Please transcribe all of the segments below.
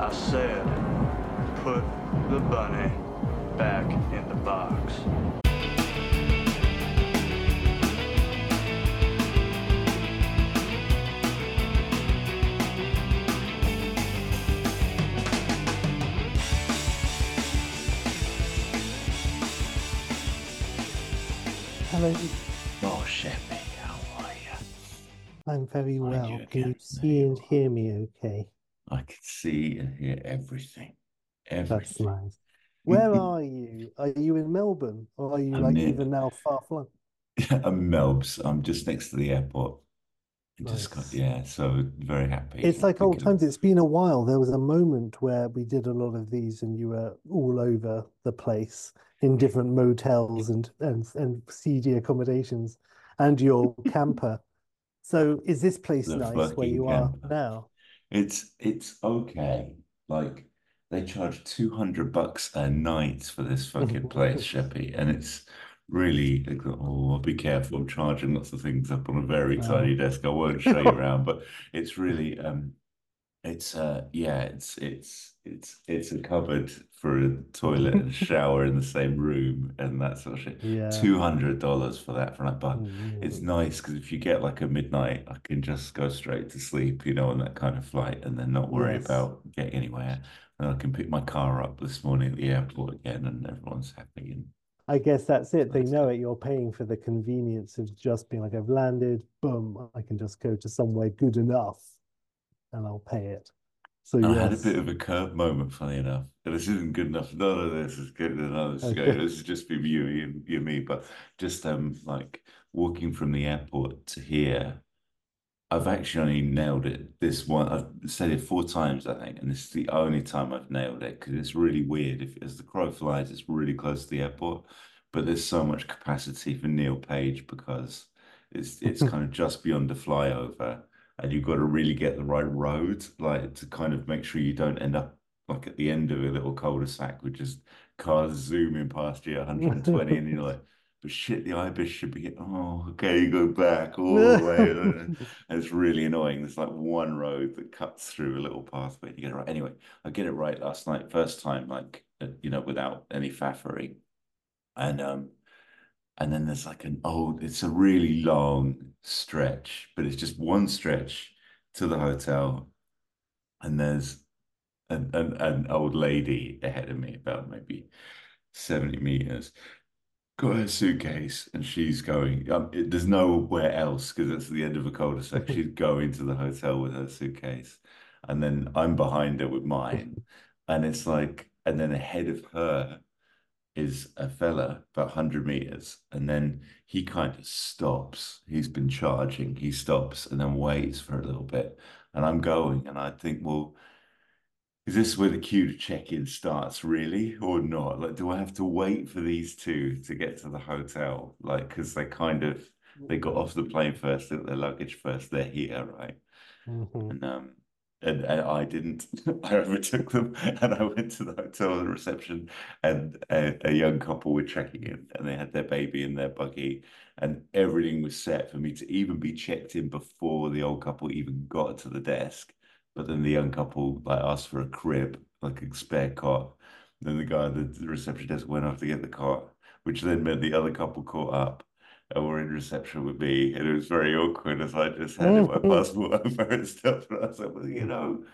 I said, put the bunny back in the box. Hello, Oh, Sheppy, how are you? I'm very well. Can you see and hear me okay? I could see and hear everything. That's nice. Where are you? Are you in Melbourne or are you I'm like near- even now far flung? I'm Melbs. I'm just next to the airport. I Just got, yeah, so very happy. It's like old times. It's been a while. There was a moment where we did a lot of these and you were all over the place in different motels and and, and seedy accommodations and your camper. So is this place The nice where you are now? It's it's okay. Like they charge 200 bucks a night for this fucking place, Sheppy, and it's really like, oh, be careful. I'm charging lots of things up on a very Wow. tiny desk. I won't show you around, but it's really um it's uh yeah, it's it's it's it's a cupboard for a toilet and shower in the same room and that sort of shit. Yeah. $200 for that for that, but it's nice because if you get like a midnight, I can just go straight to sleep, you know, on that kind of flight and then not worry Yes. about getting anywhere. And I can pick my car up this morning at the airport again and everyone's happy. And I guess that's it. They know it. You're paying for the convenience of just being like, I've landed, boom, I can just go to somewhere good enough and I'll pay it. So I had a bit of a curb moment, funny enough. This isn't good enough. None of this is good enough. This is Okay. This is just be you, you, you, me. But just um, like walking from the airport to here, I've actually only nailed it this one. I've said it four times, I think, and this is the only time I've nailed it because it's really weird. If as the crow flies, it's really close to the airport, but there's so much capacity for Neal Page because it's it's kind of just beyond the flyover, and you've got to really get the right road, like to kind of make sure you don't end up like at the end of a little cul-de-sac with just cars zooming past you 120, and you're like, but shit, the ibis should be. Oh, okay, you go back all the way. And it's really annoying. There's like one road that cuts through a little pathway. You get it right. Anyway, I get it right last night, first time, like uh, you know, without any faffery. And um, and then there's like an old. It's a really long stretch, but it's just one stretch to the hotel, and there's an an, an old lady ahead of me, about maybe 70 meters got her suitcase and she's going um, it, there's nowhere else because it's the end of a cul-de-sac. She's going to the hotel with her suitcase. And then i'm behind her with mine. And it's like and then ahead of her is a fella about 100 meters and then he kind of stops he's been charging he stops and then waits for a little bit and i'm going and i think well is this where the queue to check in starts, really, or not? Like, do I have to wait for these two to get to the hotel? Like, because they kind of they got off the plane first, took their luggage first. They're here, right? Mhm. And um, and, and I didn't. I overtook them, and I went to the hotel and reception, and a, a young couple were checking in, and they had their baby in their buggy, and everything was set for me to even be checked in before the old couple even got to the desk. But then the young couple like asked for a crib, like a spare cot. Then the guy at the reception desk went off to get the cot, which then meant the other couple caught up were in reception with me. And it was very awkward as I just handed mm, my mm. passport over and stuff. And I was like, well, you know,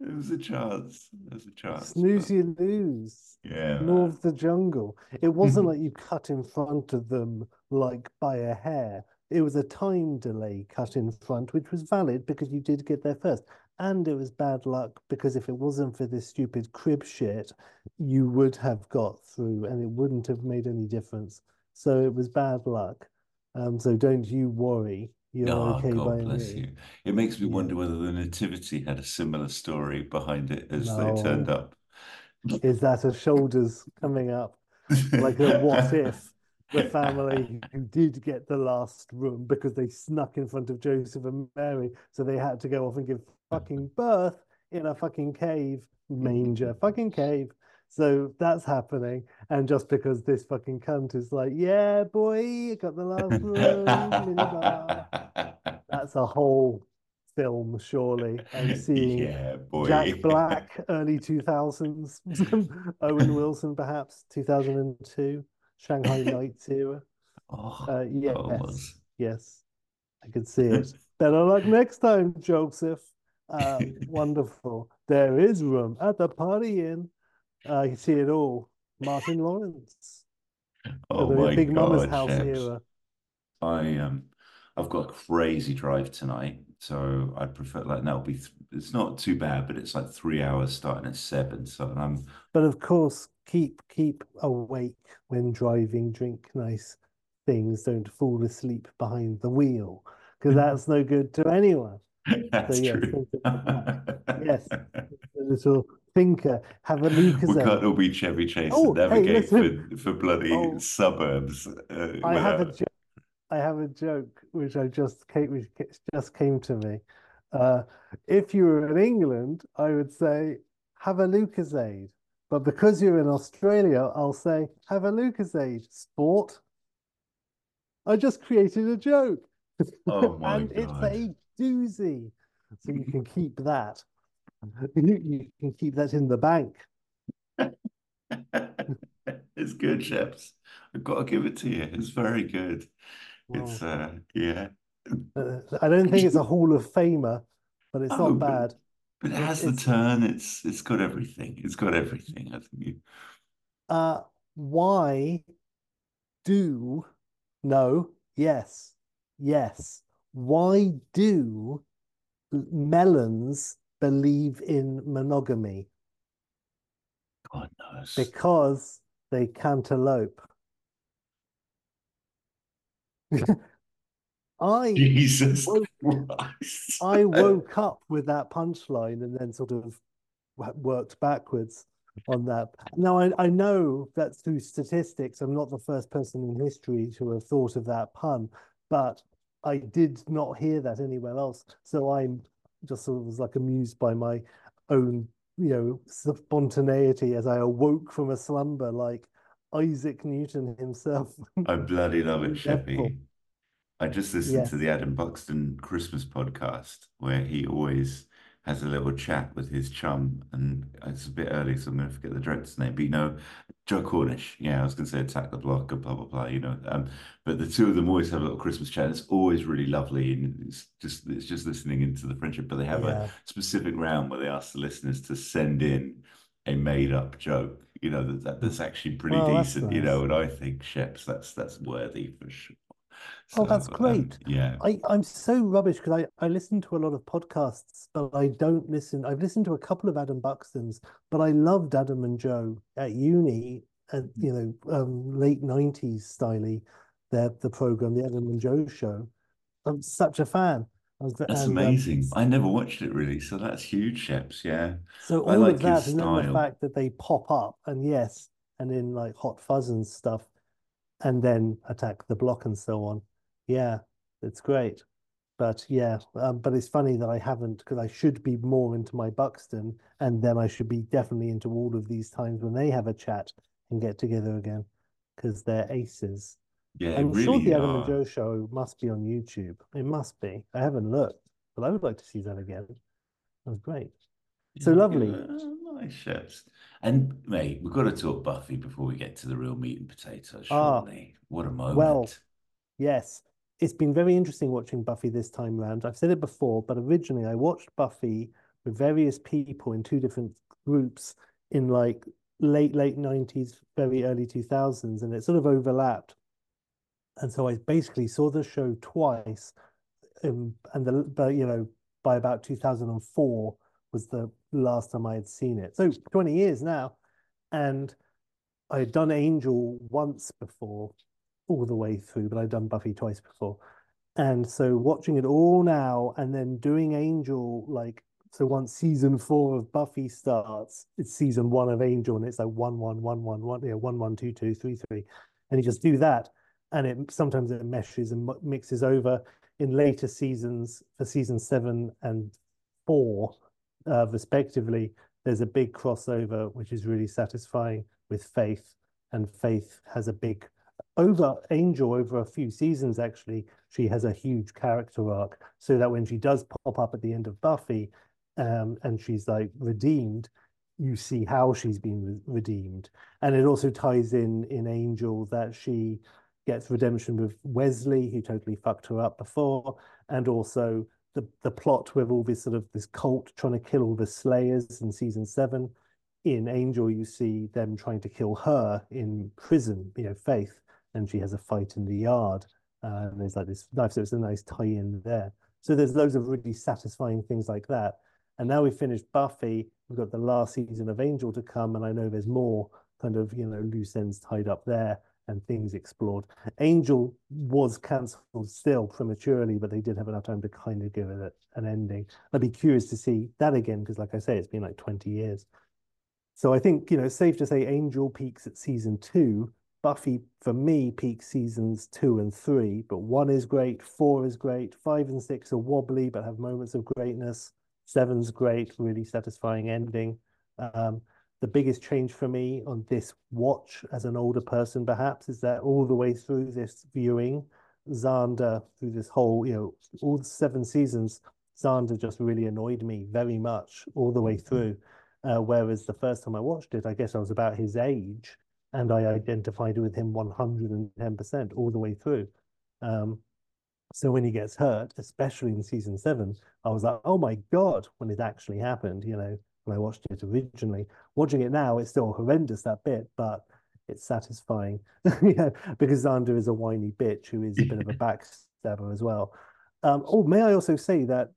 it was a chance. There was a chance. Snooze but- you lose. yeah, Law of the jungle. It wasn't like you cut in front of them like by a hair. It was a time delay cut in front, which was valid because you did get there first. And it was bad luck because if it wasn't for this stupid crib shit, you would have got through and it wouldn't have made any difference. So it was bad luck. Um, so don't you worry. You're Oh, okay God by bless me. you. It makes me Yeah. wonder whether the Nativity had a similar story behind it as they turned up. Is that a shoulders coming up? Like a what if the family who did get the last room because they snuck in front of Joseph and Mary, so they had to go off and give fucking birth in a fucking cave, manger, fucking cave. So that's happening. And just because this fucking cunt is like, yeah, boy, I got the last room. That's a whole film, surely. I'm seeing Yeah, boy. Jack Black, early 2000s. Owen Wilson, perhaps 2002. Shanghai Knights era. Oh, Uh, yes, Thomas. yes, I could see it. Better luck next time, Joseph. Uh, wonderful. There is room at the party inn. Uh, you see it all. Martin Lawrence. Oh the my Big Mama's God, House Sheps. era. I um, I've got a crazy drive tonight, so I'd prefer like that'll be. Th it's not too bad, but it's like three hours starting at seven. So I'm But of course, keep keep awake when driving. Drink nice things. Don't fall asleep behind the wheel because that's no good to anyone. that's yes, true. Yes. A little thinker. Have a We Lucozade. can't all be Chevy Chase Oh, and hey, navigate for for bloody Oh. suburbs. Uh, I have a joke. I have a joke which I just came, which just came to me. Uh, if you were in England, I would say have a Lucozade, but because you're in Australia, I'll say have a Lucozade. Sport. I just created a joke, Oh my and it's a doozy. So you can keep that. You, can keep that in the bank. It's good, Sheps. I've got to give it to you. It's very good. It's uh yeah. Uh, I don't think it's a Hall of Famer, but it's Oh, not bad. But it It- has the turn. It's it's got everything. It's got everything. I think you Uh, why do no, yes, yes. Why do melons believe in monogamy? God knows. Because they cantaloupe. I Jesus woke- Christ. I woke up with that punchline and then sort of worked backwards on that. Now, I, I know that through statistics, I'm not the first person in history to have thought of that pun, but I did not hear that anywhere else. So I'm just sort of was like amused by my own, you know, spontaneity as I awoke from a slumber like Isaac Newton himself. I bloody love it. Sheppy. I just listened to the Adam Buxton Christmas podcast where he always has a little chat with his chum, and it's a bit early, so I'm going to forget the director's name. But you know, Joe Cornish. Yeah, I was going to say Attack the Block and blah blah blah. You know, um, but the two of them always have a little Christmas chat. It's always really lovely, and it's just it's just listening into the friendship. But they have Yeah. a specific round where they ask the listeners to send in a made up joke. You know that, that that's actually pretty Well, that's decent. You know, and I think Sheps that's that's worthy for sure. Oh, that's So, um, great. yeah. I, I'm so rubbish because I, I listen to a lot of podcasts, but I don't listen. I've listened to a couple of Adam Buxton's, but I loved Adam and Joe at uni, at you know, um, late nineties styly, the the program, the Adam and Joe show. I'm such a fan. Was, That's and, um, amazing. I never watched it really, so that's huge, Sheps. Yeah. so I all like of that, and then the fact that they pop up, and yes, and in like Hot Fuzz and stuff, and then Attack the Block and so on. Yeah, it's great. But yeah, um, but it's funny that I haven't because I should be more into my Buxton, and then I should be definitely into all of these times when they have a chat and get together again because they're aces. Yeah, I'm sure the Adam and. Joe show must be on YouTube. It must be. I haven't looked, but I would like to see that again. That was great. So Yeah, lovely. yeah, nice Sheps. And mate, we've got to talk Buffy before we get to the real meat and potatoes, Ah, surely. What a moment. well, Yes, it's been very interesting watching Buffy this time round. I've said it before, but originally I watched Buffy with various people in two different groups in like late, late 90s, very early 2000s, and it sort of overlapped. And so I basically saw the show twice, um, and the but you know by about 2004 was the last time I had seen it. So 20 years now, and I had done Angel once before, all the way through, but I'd done Buffy twice before. And so watching it all now and then doing Angel like so once season four of Buffy starts, it's season one of Angel and it's like one one one one one, yeah, one one two two three three. And you just do that. And it sometimes it meshes and mixes over in later seasons for season seven and four, uh, respectively. There's a big crossover, which is really satisfying with Faith, and Faith has a big over Angel over a few seasons actually she has a huge character arc so that when she does pop up at the end of Buffy um, and she's like redeemed you see how she's been re redeemed and it also ties in in Angel that she gets redemption with Wesley who totally fucked her up before and also the the plot with all this sort of this cult trying to kill all the slayers in season 7 in Angel you see them trying to kill her in prison you know Faith and she has a fight in the yard. Uh, and there's like this knife, so it's a nice tie-in there. So there's loads of really satisfying things like that. And now we've finished Buffy. We've got the last season of Angel to come, and I know there's more kind of you know loose ends tied up there and things explored. Angel was cancelled still prematurely, but they did have enough time to kind of give it an ending. I'd be curious to see that again because, like I say, it's been like 20 years. So I think you know it's safe to say Angel peaks at season two, Buffy for me peaks seasons two and three, but one is great, four is great, five and six are wobbly but have moments of greatness. Seven's great, really satisfying ending. Um, the biggest change for me on this watch as an older person, perhaps, is that all the way through this viewing, Xander, through this whole, you know, all the seven seasons, Xander just really annoyed me very much all the way mm-hmm. through. Uh, whereas the first time I watched it, I guess I was about his age and I identified with him 110% all the way through. Um, so when he gets hurt, especially in season seven, I was like, oh my God, when it actually happened, you know, when I watched it originally. Watching it now, it's still horrendous, that bit, but it's satisfying. yeah, because Xander is a whiny bitch who is a bit of a backstabber as well. Um, oh, may I also say that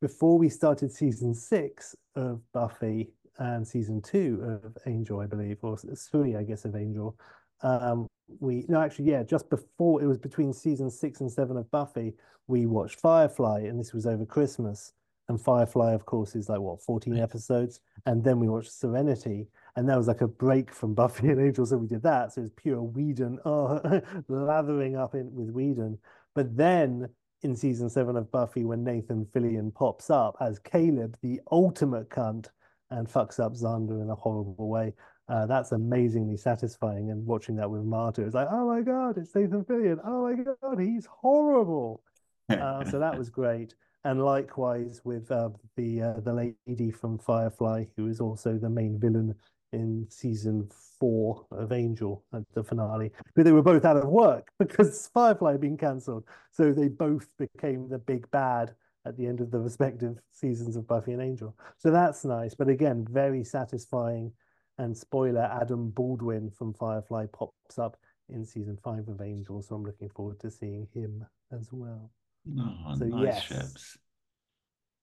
before we started season six of Buffy, and season two of Angel, I believe, or three, I guess, of Angel. Um, we no, actually, yeah, just before it was between season six and seven of Buffy, we watched Firefly, and this was over Christmas. And Firefly, of course, is like what 14 episodes, and then we watched Serenity, and that was like a break from Buffy and Angel, so we did that. So it was pure Whedon, oh, lathering up in with Whedon. But then in season seven of Buffy, when Nathan Fillion pops up as Caleb, the ultimate cunt, and fucks up Xander in a horrible way. Uh, that's amazingly satisfying. And watching that with Marta, it's like, oh my god, it's Nathan Fillion. Oh my god, he's horrible. Uh, so that was great. And likewise with uh, the uh, the lady from Firefly, who is also the main villain in season four of Angel at the finale. But they were both out of work because Firefly had been cancelled. So they both became the big bad at the end of the respective seasons of Buffy and Angel. So that's nice. But again, very satisfying. And spoiler, Adam Baldwin from Firefly pops up in season five of Angel. So I'm looking forward to seeing him as well. Oh, so, nice yes.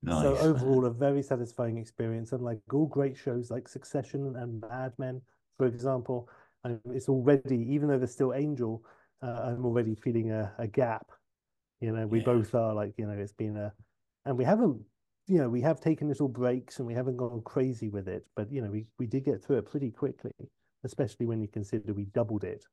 Nice. So overall, a very satisfying experience. And like all great shows like Succession and Mad Men, for example, it's already, even though there's still Angel, uh, I'm already feeling a, a gap. You know, we yeah. both are like, you know, it's been a and we haven't you know we have taken little breaks and we haven't gone crazy with it but you know we, we did get through it pretty quickly especially when you consider we doubled it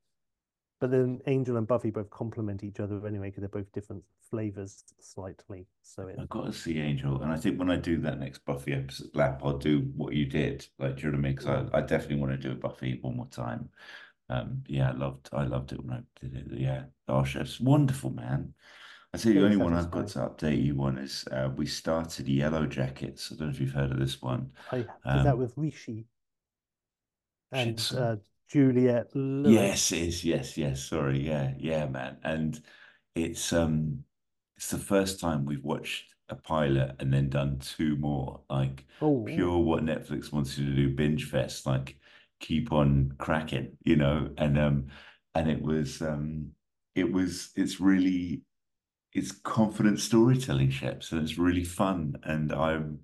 but then angel and buffy both complement each other anyway because they're both different flavors slightly. So it... i've got to see angel and i think when i do that next buffy episode lap i'll do what you did. Like do you know what i mean? Because I, I definitely want to do a buffy one more time. Um yeah i loved i loved it when i did it. Yeah. Gosh it's wonderful man. I think the only one I've got to update you on is uh, we started Yellow Jackets. I don't know if you've heard of this one. I, um, that with Ricci and uh, Juliette? Lewis? Yes, it is. Yes, yes. Sorry. Yeah, yeah, man. And it's um, it's the first time we've watched a pilot and then done two more. Like oh, pure what Netflix wants you to do, binge fest. Like keep on cracking, you know. And um, and it was um, it was it's really it's confident storytelling Sheps and it's really fun and i'm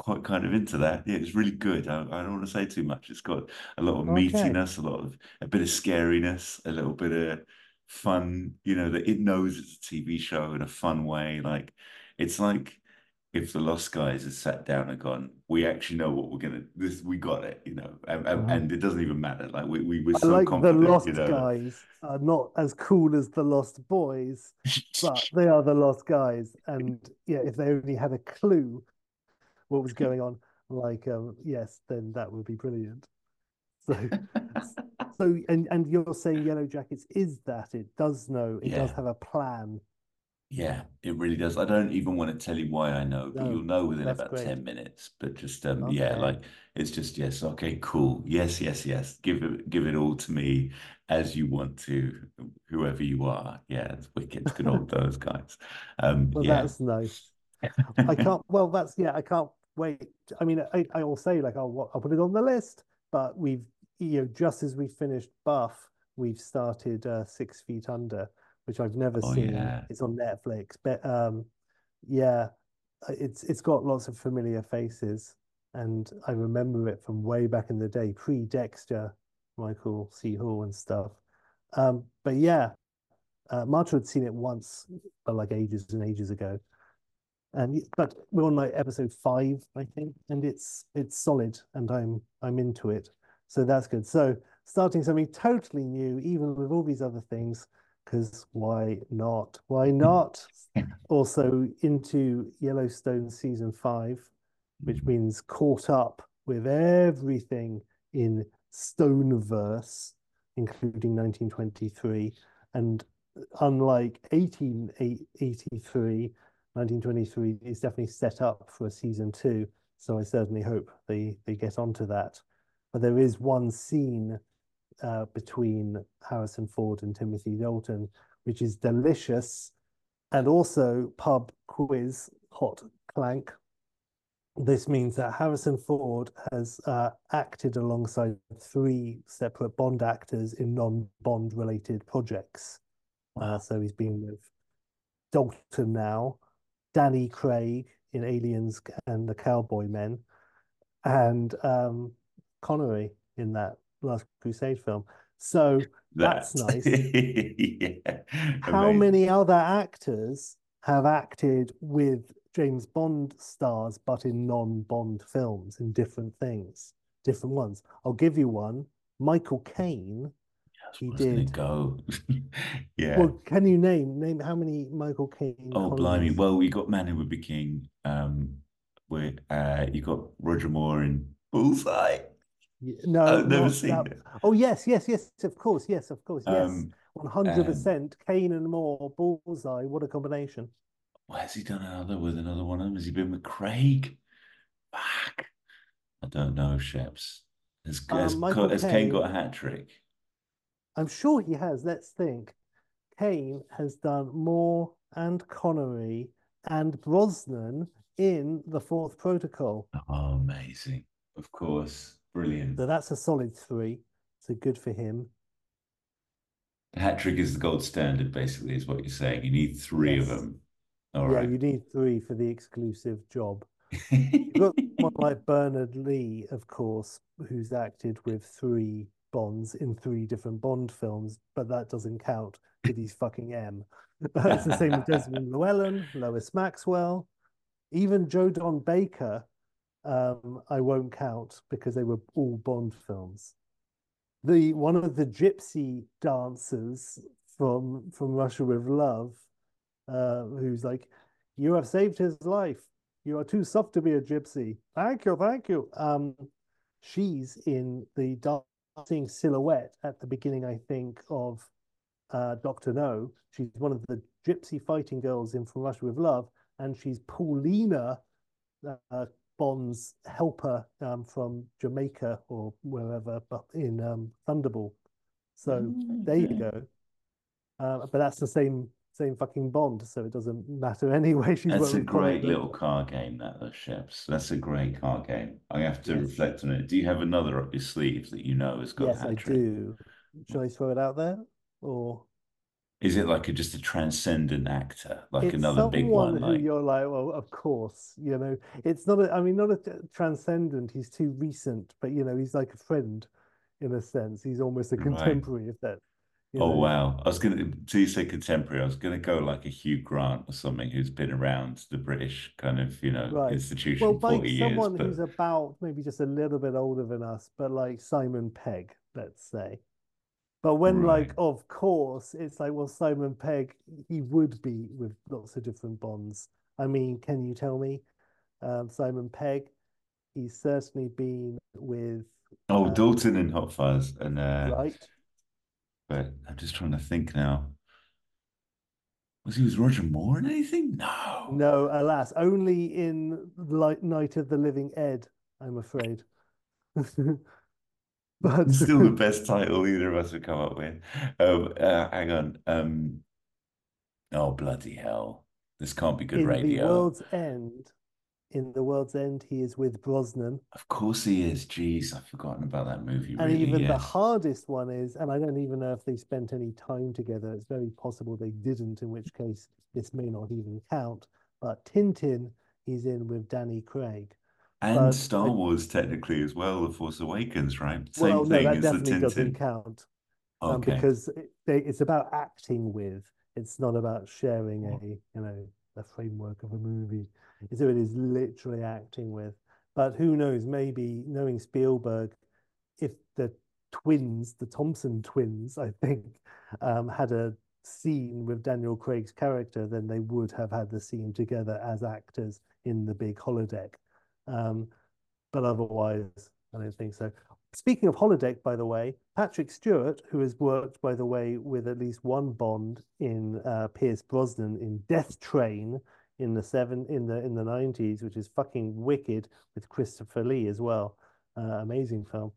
quite kind of into that yeah it's really good i, I don't want to say too much it's got a lot of okay. meatiness a lot of a bit of scariness a little bit of fun you know that it knows it's a tv show in a fun way like it's like if the Lost Guys had sat down and gone, we actually know what we're gonna. This we got it, you know, and, uh-huh. and it doesn't even matter. Like we we were so like confident. The Lost you know? Guys are not as cool as the Lost Boys, but they are the Lost Guys. And yeah, if they only had a clue what was going on, like um, yes, then that would be brilliant. So, So and and you're saying Yellow Jackets is that it does know it does have a plan. Yeah, it really does. I don't even want to tell you why I know, but No, you'll know within about great. 10 minutes. But just um yeah, like it's just yes, okay, cool. Yes, yes, yes. Give it give it all to me as you want to, whoever you are. Yeah, it's wicked. Good old those guys. Um Well, yeah. that's nice. I can't. Well, that's yeah. I can't wait. I mean, I I will say like I'll I'll put it on the list. But we've you know just as we finished Buff, we've started uh, Six Feet Under, which I've never Oh, seen. yeah. It's on Netflix. But um, yeah, uh, it's it's got lots of familiar faces, and I remember it from way back in the day, pre Dexter, Michael C. Hall and stuff. Um, but yeah, uh, Marta had seen it once, but like ages and ages ago Um, and but we're on like episode five, I think, and it's it's solid, and I'm I'm into it, so that's good. So starting something totally new, even with all these other things, because why not? Why hmm. not? Also into Yellowstone season five, which hmm. means caught up with everything in Stoneverse, including 1923, and uh, unlike 1883. 1923 is definitely set up for a season two, so I certainly hope they they get onto that. But there is one scene uh, between Harrison Ford and Timothy Dalton, which is delicious, and also pub quiz hot clank. This means that Harrison Ford has uh, acted alongside three separate Bond actors in non-Bond related projects. Uh, so he's been with Dalton now, Danny Craig in Aliens and the Cowboy Men, and um, Connery in that Last Crusade film. So that's nice. yeah. how Amazing. many other actors have acted with James Bond stars but in non-Bond films in different things, different ones? I'll give you one. Michael Caine. He did. go? yeah. Well, can you name name how many Michael Caine? Oh, blimey. Well, you got Man Who Would Be King. Um, where uh, you got Roger Moore in Bullseye. Y- No, I've never not seen that- it. Oh yes, yes, yes. Of course, yes, of course, yes. Um, One hundred percent. Caine and Moore, Bullseye. What a combination. Why has he done another with another one of them? Has he been with Craig? Fuck. I don't know, Sheps. Has, Um, has, has Caine got a hat trick? I'm sure he has. Let's think. Caine has done Moore and Connery and Brosnan in the Fourth Protocol. Oh, amazing. Of course. Brilliant. So that's a solid three. So good for him. The hat trick is the gold standard, basically, is what you're saying. You need three of them. All yeah, right. you need three for the exclusive job. You've got someone like Bernard Lee, of course, who's acted with three Bonds in three different Bond films, but that doesn't count because he's fucking M. it's the same with Desmond Llewellyn, Lois Maxwell, even Joe Don Baker. Um, I won't count because they were all Bond films. The one of the gypsy dancers from from Russia with Love, uh, who's like, "You have saved his life. You are too soft to be a gypsy. Thank you, thank you." Um, she's in the dancing silhouette at the beginning, I think, of uh, Doctor No. She's one of the gypsy fighting girls in From Russia with Love, and she's Paulina uh, Bond's helper um, from Jamaica or wherever, but in um, Thunderball. So there you go. Uh, but that's the same same fucking Bond, so it doesn't matter anyway. She's That's a great little car game, that, though, Sheps. That's a great car game. I have to Yes. reflect on it. Do you have another up your sleeve that you know has got Yes, I do. Shall I throw it out there? Or Is it like a, just a transcendent actor, like it's another big one? who Like, you're like, well, of course, you know, it's not a, I mean, not a transcendent, he's too recent, but you know, he's like a friend in a sense. He's almost a Right. contemporary, if that, you oh know. wow! I was gonna, so you say contemporary. I was gonna go like a Hugh Grant or something who's been around the British kind of, you know, Right. institution Well, forty like years. someone But who's about maybe just a little bit older than us, but like Simon Pegg, let's say. But when like, Right. of course, it's like, well, Simon Pegg, he would be with lots of different bonds. I mean, can you tell me, um, Simon Pegg? He's certainly been with Oh, Uh, Dalton in Hot Fuzz, and uh, right? But I'm just trying to think now. Was he with Roger Moore in anything? No. No, alas, only in Light Night of the Living Ed, I'm afraid. but still the best title either of us have come up with. Um, uh, hang on. Um, oh bloody hell! This can't be good in radio. the World's End, in the World's End, he is with Brosnan. Of course he is. Jeez, I've forgotten about that movie. And Really, even the hardest one is, and I don't even know if they spent any time together. It's very possible they didn't, in which case this may not even count. But Tintin, he's in with Danny Craig. And but Star I- Wars technically as well. The Force Awakens, right? Same well, no, thing that as the definitely doesn't Tintin. count um, Okay. because it, they, it's about acting with. It's not about sharing a, you know, a framework of a movie. So it is literally acting with. But who knows? Maybe knowing Spielberg, if the twins, the Thompson twins, I think, um, had a scene with Daniel Craig's character, then they would have had the scene together as actors in the big holodeck. Um, but otherwise, I don't think so. Speaking of holodeck, by the way, Patrick Stewart, who has worked, by the way, with at least one Bond in uh, Pierce Brosnan in Death Train in the seven in the in the nineties, which is fucking wicked with Christopher Lee as well. Uh, amazing film.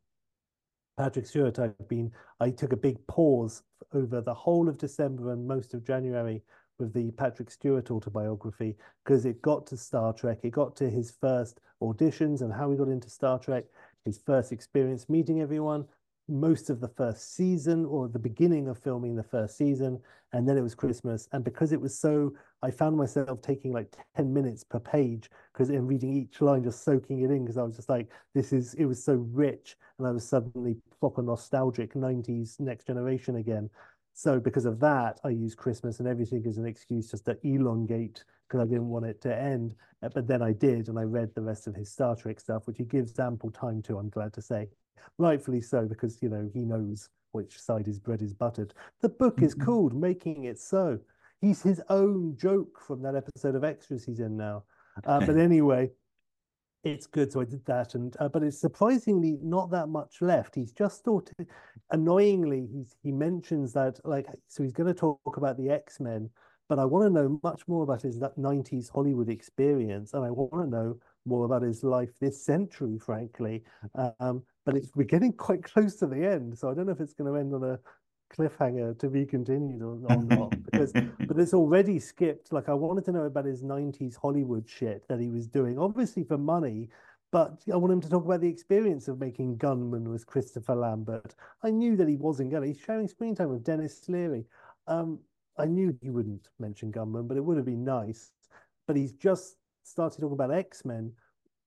Patrick Stewart, I've been, I took a big pause over the whole of December and most of January with the Patrick Stewart autobiography because it got to Star Trek, it got to his first auditions and how he got into Star Trek, his first experience meeting everyone, most of the first season or the beginning of filming the first season, and then it was Christmas. And because it was so, I found myself taking like 10 minutes per page because in reading each line, just soaking it in because I was just like, this is, it was so rich. And I was suddenly proper nostalgic 90s next generation again. So because of that, I use Christmas and everything as an excuse just to elongate because I didn't want it to end. Uh, But then I did, and I read the rest of his Star Trek stuff, which he gives ample time to, I'm glad to say. Rightfully so, because you know, he knows which side his bread is buttered. The book is Mhm. called Making It So. He's his own joke from that episode of Extras he's in now. Uh, but anyway, it's good. So I did that, and uh, but it's surprisingly not that much left. He's just thought, annoyingly, he's he mentions that like so he's going to talk about the X Men, but I want to know much more about his that '90s Hollywood experience, and I want to know more about his life this century, frankly. Um, but it's we're getting quite close to the end, so I don't know if it's going to end on a cliffhanger to be continued or, not because but it's already skipped. Like I wanted to know about his '90s Hollywood shit that he was doing, obviously for money. But I want him to talk about the experience of making Gunmen with Christopher Lambert. I knew that he wasn't going. to He's sharing screen time with Denis Leary. Um, I knew he wouldn't mention Gunmen, but it would have been nice. But he's just started talking about X Men.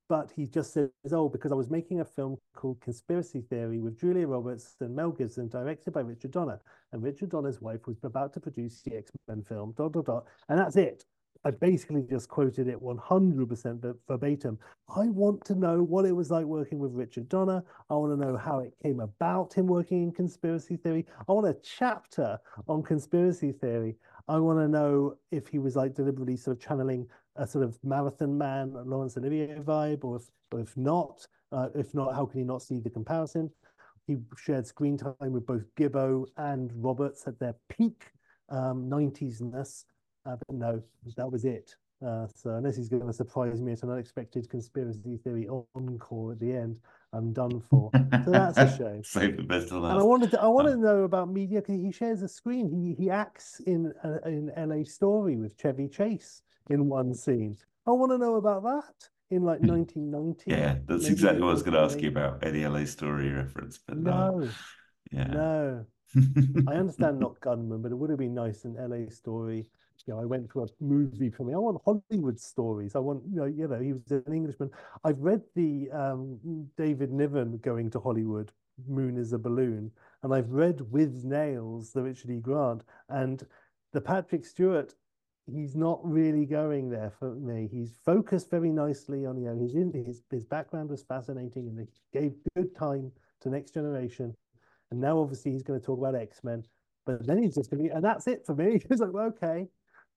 But he just says, "Oh, because I was making a film called Conspiracy Theory with Julia Roberts and Mel Gibson, directed by Richard Donner, and Richard Donner's wife was about to produce the X Men film." Dot dot dot, and that's it. I basically just quoted it 100% verbatim. I want to know what it was like working with Richard Donner. I want to know how it came about him working in conspiracy theory. I want a chapter on conspiracy theory. I want to know if he was like deliberately sort of channeling a sort of marathon man, Laurence Olivier vibe, or if, or if not, uh, if not, how can he not see the comparison? He shared screen time with both Gibbo and Roberts at their peak um, 90s-ness. Uh, but no, that was it. Uh, so unless he's going to surprise me at an unexpected conspiracy theory encore at the end, I'm done for. So that's a shame. Save the best to And I wanted to, I want to know about media because he shares a screen. He he acts in uh, in LA Story with Chevy Chase in one scene. I want to know about that in like 1990. Yeah, that's exactly what I was going to ask you about. Any LA story reference, but no. No, Yeah. no. I understand not gunmen, but it would have been nice in LA Story. You know, I went to a movie for me. I want Hollywood stories. I want, you know, you know, he was an Englishman. I've read the um, David Niven going to Hollywood, Moon is a Balloon, and I've read With Nails, the Richard E. Grant, and the Patrick Stewart. He's not really going there for me. He's focused very nicely on, you know, his his his background was fascinating, and he gave good time to Next Generation. And now obviously he's going to talk about X-Men, but then he's just going to be, and that's it for me. It's like, well, okay,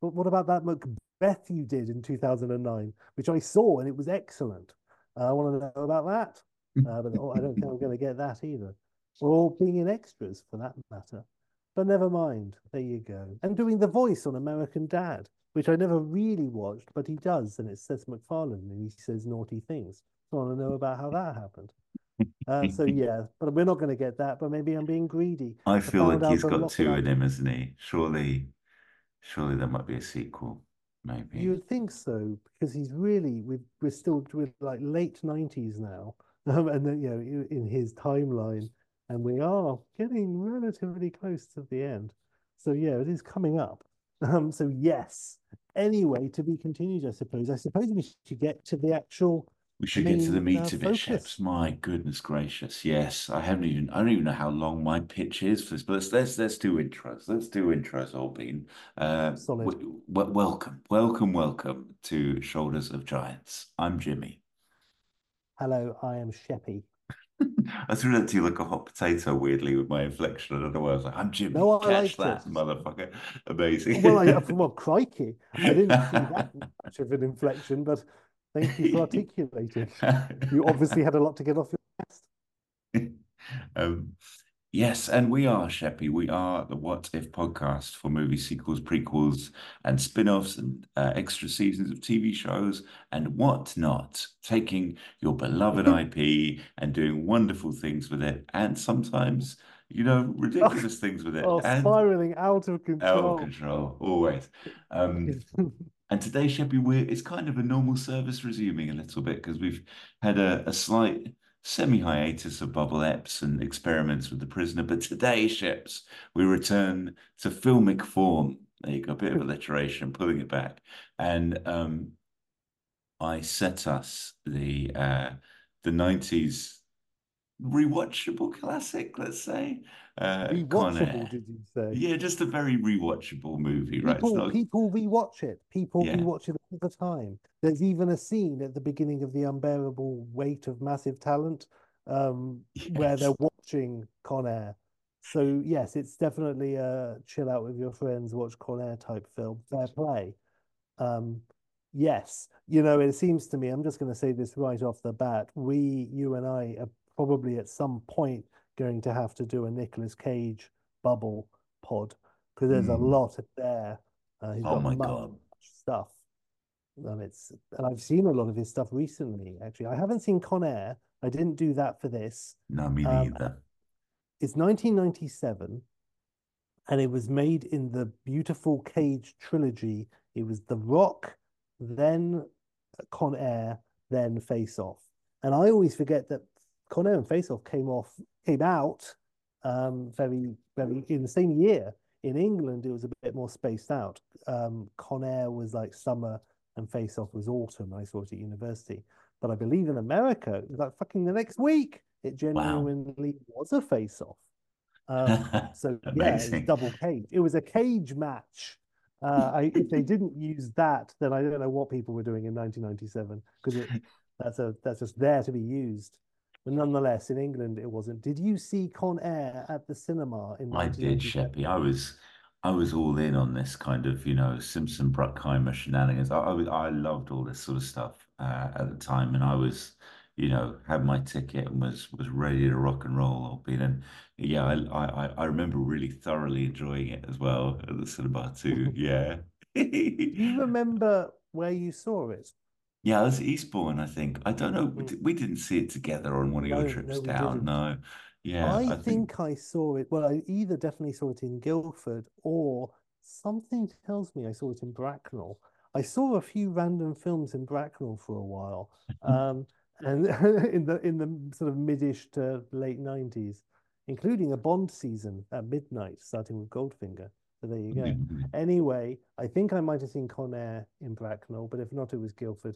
but what about that Macbeth you did in 2009, which I saw and it was excellent. Uh, I want to know about that. uh, but oh, I don't think I'm going to get that either, or being in extras for that matter. But never mind. There you go. And doing the voice on American Dad, which I never really watched, but he does, and it's Seth MacFarlane, and he says naughty things. I want to know about how that happened. Uh, so yeah, but we're not going to get that. But maybe I'm being greedy. I feel like he's got two in him, hasn't he? Surely, surely there might be a sequel. Maybe. You would think so because he's really we're, we're still with like late nineties now, um, and then you know in his timeline, and we are getting relatively close to the end. So yeah, it is coming up. Um, so yes. Anyway, to be continued, I suppose. I suppose we should get to the actual. We should get to the main, uh, meat of it, focus. Sheps. My goodness gracious. Yes, I haven't even I don't even know how long my pitch is for this, but let's let's, let's do intros. Let's do intros, Albin. Uh Solid. w- w- welcome, welcome, welcome to Shoulders of Giants. I'm Jimmy. Hello, I am Sheppy. I threw that to you like a hot potato, weirdly, with my inflection. I don't know why I was like, I'm Jimmy. No, I Catch that, it. motherfucker. Amazing. Well, I, well, crikey, I didn't see that much of an inflection, but thank you for articulating. You obviously had a lot to get off your chest. um, yes, and we are Sheppy. We are the What If podcast for movie sequels, prequels, and spin-offs, and uh, extra seasons of TV shows and whatnot. Taking your beloved IP and doing wonderful things with it, and sometimes, you know, ridiculous things with it, Oh, and spiraling out of control. out of control always. Um, and today, Sheppy, we're it's kind of a normal service resuming a little bit because we've had a, a slight semi hiatus of bubble eps and experiments with the prisoner. But today, Sheps, we return to filmic form. There you go, a bit of alliteration, pulling it back. And um, I set us the uh, the nineties rewatchable classic, let's say. Uh, Rewatchable, did you say? Yeah, just a very rewatchable movie, right? People, not- people rewatch it. People Yeah. rewatch it the time. There's even a scene at the beginning of The Unbearable Weight of Massive Talent, um, where they're watching Con Air. So yes, it's definitely a chill out with your friends, watch Con Air type film. Fair play. Um, yes, you know, it seems to me, I'm just going to say this right off the bat. We, you and I, are probably at some point going to have to do a Nicolas Cage bubble pod because there's a Mm. lot there. Uh, Oh got my God. stuff. And it's and I've seen a lot of his stuff recently, actually. I haven't seen Con Air. I didn't do that for this. No, me Um, neither. It's 1997, and it was made in the beautiful Cage trilogy. It was The Rock, then Con Air, then Face Off. And I always forget that Con Air and Face Off came off came out um, very very in the same year. In England, it was a bit more spaced out. Um, Con Air was like summer, and Face Off was autumn. I saw it at university. But I believe in America, it was like fucking the next week. It genuinely was a face off. Um, so yeah, double cage. It was a cage match. Uh, I, if they didn't use that, then I don't know what people were doing in 1997 because that's a that's just there to be used. But nonetheless, in England, it wasn't. Did you see Con Air at the cinema in I did, 1997? Sheppy. I was, I was all in on this kind of, you know, Simpson Bruckheimer shenanigans. I, I, I loved all this sort of stuff uh, at the time, and I was, you know, had my ticket and was was ready to rock and roll. Albeit, and yeah, I, I I- remember really thoroughly enjoying it as well at the cinema too. Yeah. Do you remember where you saw it? Yeah, it was Eastbourne, I think. I don't know. We, Mm. di- we didn't see it together on one of your trips no, down. No. Yeah, I I think think I saw it. Well, I either definitely saw it in Guildford or something tells me I saw it in Bracknell. I saw a few random films in Bracknell for a while, um, and in the in the sort of midish to late nineties, including a Bond season at midnight, starting with Goldfinger. So there you go. Mm, Anyway, I think I might have seen Con Air in Bracknell, but if not, it was Guildford.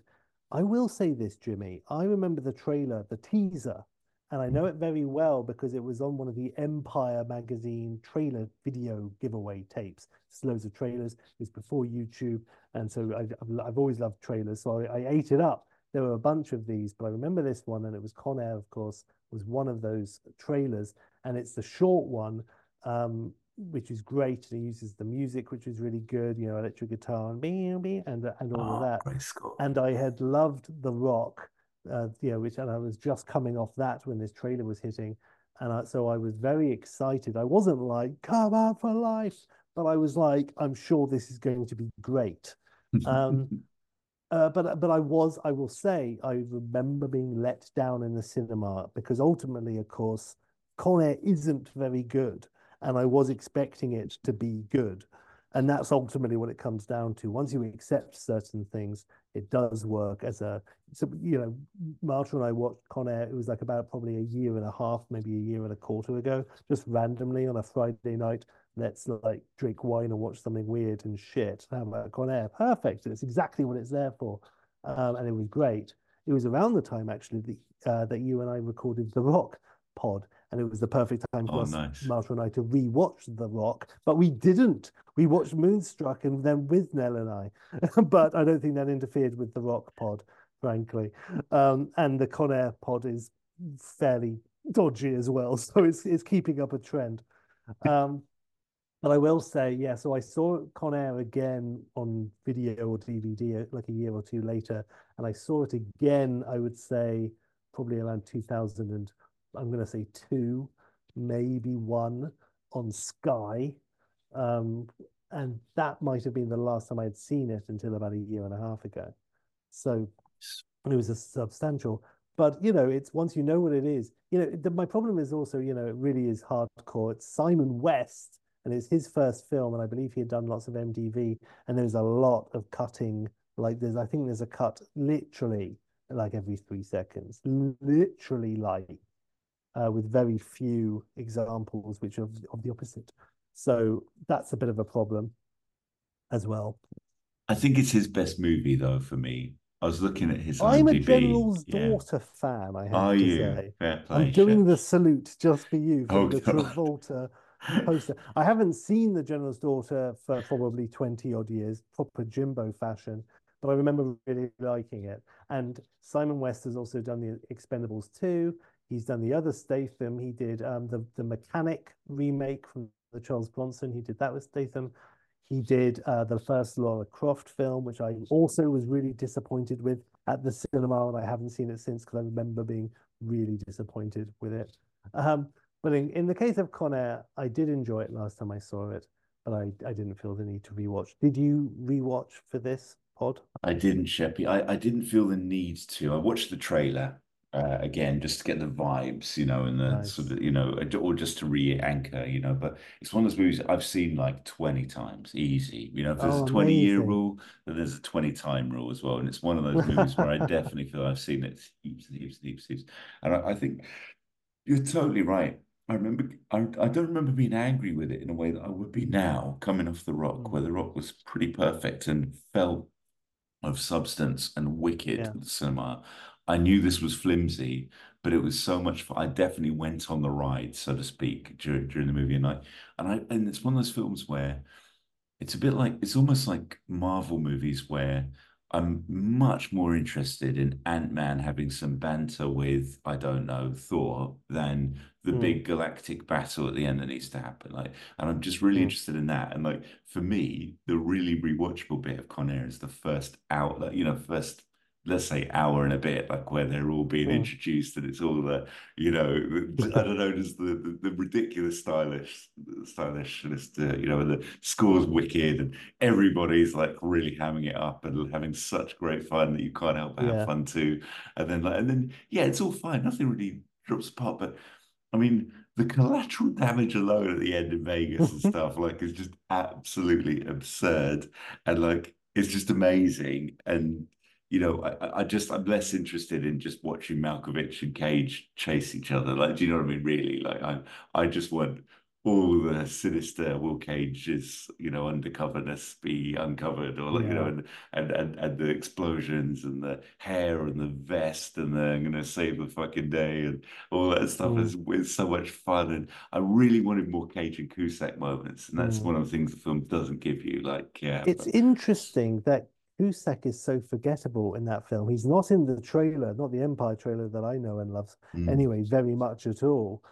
I will say this, Jimmy. I remember the trailer, the teaser, and I know it very well because it was on one of the Empire magazine trailer video giveaway tapes. It's loads of trailers. It's before YouTube, and so I, I've, I've always loved trailers, so I, I ate it up. There were a bunch of these, but I remember this one, and it was Con Air, of course, was one of those trailers, and it's the short one. Um, which is great. And it uses the music, which is really good, you know, electric guitar and and and all of Oh, that. great score. And I had loved The Rock uh, you know, which and I was just coming off that when this trailer was hitting, and I, so I was very excited. I wasn't like come on for life, but I was like, I'm sure this is going to be great. Um, uh, but but I was, I will say, I remember being let down in the cinema because ultimately, of course, Con Air isn't very good, and I was expecting it to be good, and that's ultimately what it comes down to. Once you accept certain things, it does work as a. So you know, Marta and I watched Con Air. It was like about probably a year and a half, maybe a year and a quarter ago, just randomly on a Friday night let's like drink wine and watch something weird and shit. How about Con Air? Perfect. It's exactly what it's there for. Um, and it was great. It was around the time actually that, uh, that you and I recorded the Rock pod, and it was the perfect time for Oh, us, nice. Marta and I, to rewatch the Rock. But we didn't. We watched Moonstruck and then with Nell and I. but I don't think that interfered with the Rock pod, frankly. Um, and the Con Air pod is fairly dodgy as well, so it's it's keeping up a trend. Um, but I will say, yeah, so I saw Con Air again on video or DVD uh, like a year or two later, and I saw it again, I would say probably around 2000 and I'm going to say two, maybe one on Sky. Um, and that might have been the last time I'd seen it until about a year and a half ago. So it was a substantial, but you know, it's once you know what it is, you know, the, my problem is also, you know, it really is hardcore. It's Simon West and it's his first film, and I believe he had done lots of MTV, and there's a lot of cutting. Like there's, I think there's a cut literally like every three seconds, literally like, uh, with very few examples which are of the opposite. So that's a bit of a problem as well. I think it's his best movie though for me. I was looking at his I'm a General's yeah. daughter fan, I have Are to you? say. Fair play. I'm doing the salute just for you Oh, the God. Travolta poster. I haven't seen the General's Daughter for probably 20 odd years, proper Jimbo fashion, but I remember really liking it. And Simon West has also done the Expendables 2. He's done the other Statham. He did um, the, the Mechanic remake from the Charles Bronson. He did that with Statham. He did uh, the first Lara Croft film, which I also was really disappointed with at the cinema, and I haven't seen it since because I remember being really disappointed with it. Um, but in, in the case of Con Air, I did enjoy it last time I saw it, but I, I didn't feel the need to rewatch. Did you rewatch for this pod? I didn't, Sheppy. I, I didn't feel the need to. I watched the trailer uh, again just to get the vibes, you know, and the Nice. sort of, you know, or just to re-anchor, you know. But it's one of those movies I've seen like 20 times, easy. You know, if there's Oh, a 20 year rule, then there's a 20 time rule as well. And it's one of those movies where I definitely feel I've seen it heaps and heaps and heaps, heaps. And I, I think you're totally right. I remember, I, I don't remember being angry with it in a way that I would be now, coming off The Rock, where The Rock was pretty perfect and felt of substance and wicked Yeah. cinema. I knew this was flimsy, but it was so much fun. I definitely went on the ride, so to speak, during, during the movie and I and I and it's one of those films where it's a bit like it's almost like Marvel movies where I'm much more interested in Ant-Man having some banter with, I don't know, Thor than the Hmm. big galactic battle at the end that needs to happen. Like, and I'm just really Hmm. interested in that. And like for me, the really rewatchable bit of Con Air is the first out, like, you know, first let's say hour and a bit, like where they're all being introduced and it's all the, you know, I don't know, just the the, the ridiculous stylish stylishness, uh, you know, the score's wicked and everybody's like really hamming it up and having such great fun that you can't help but have fun too. And then like and then yeah, it's all fine. Nothing really drops apart. But I mean, the collateral damage alone at the end in Vegas and stuff like is just absolutely absurd. And like it's just amazing. And you know, I, I- just I'm less interested in just watching Malkovich and Cage chase each other. Like, do you know what I mean? Really, like I I just want all the sinister Will Cage's, you know, undercoverness be uncovered, or like, you know, and, and and and the explosions and the hair and the vest and the I'm gonna save the fucking day and all that stuff Mm. is is so much fun. And I really wanted more Cage and Cusack moments, and that's Mm. one of the things the film doesn't give you. Like, yeah, It's but- interesting that Cusack is so forgettable in that film. He's not in the trailer, not the Empire trailer that I know and love Mm. anyway, very much at all.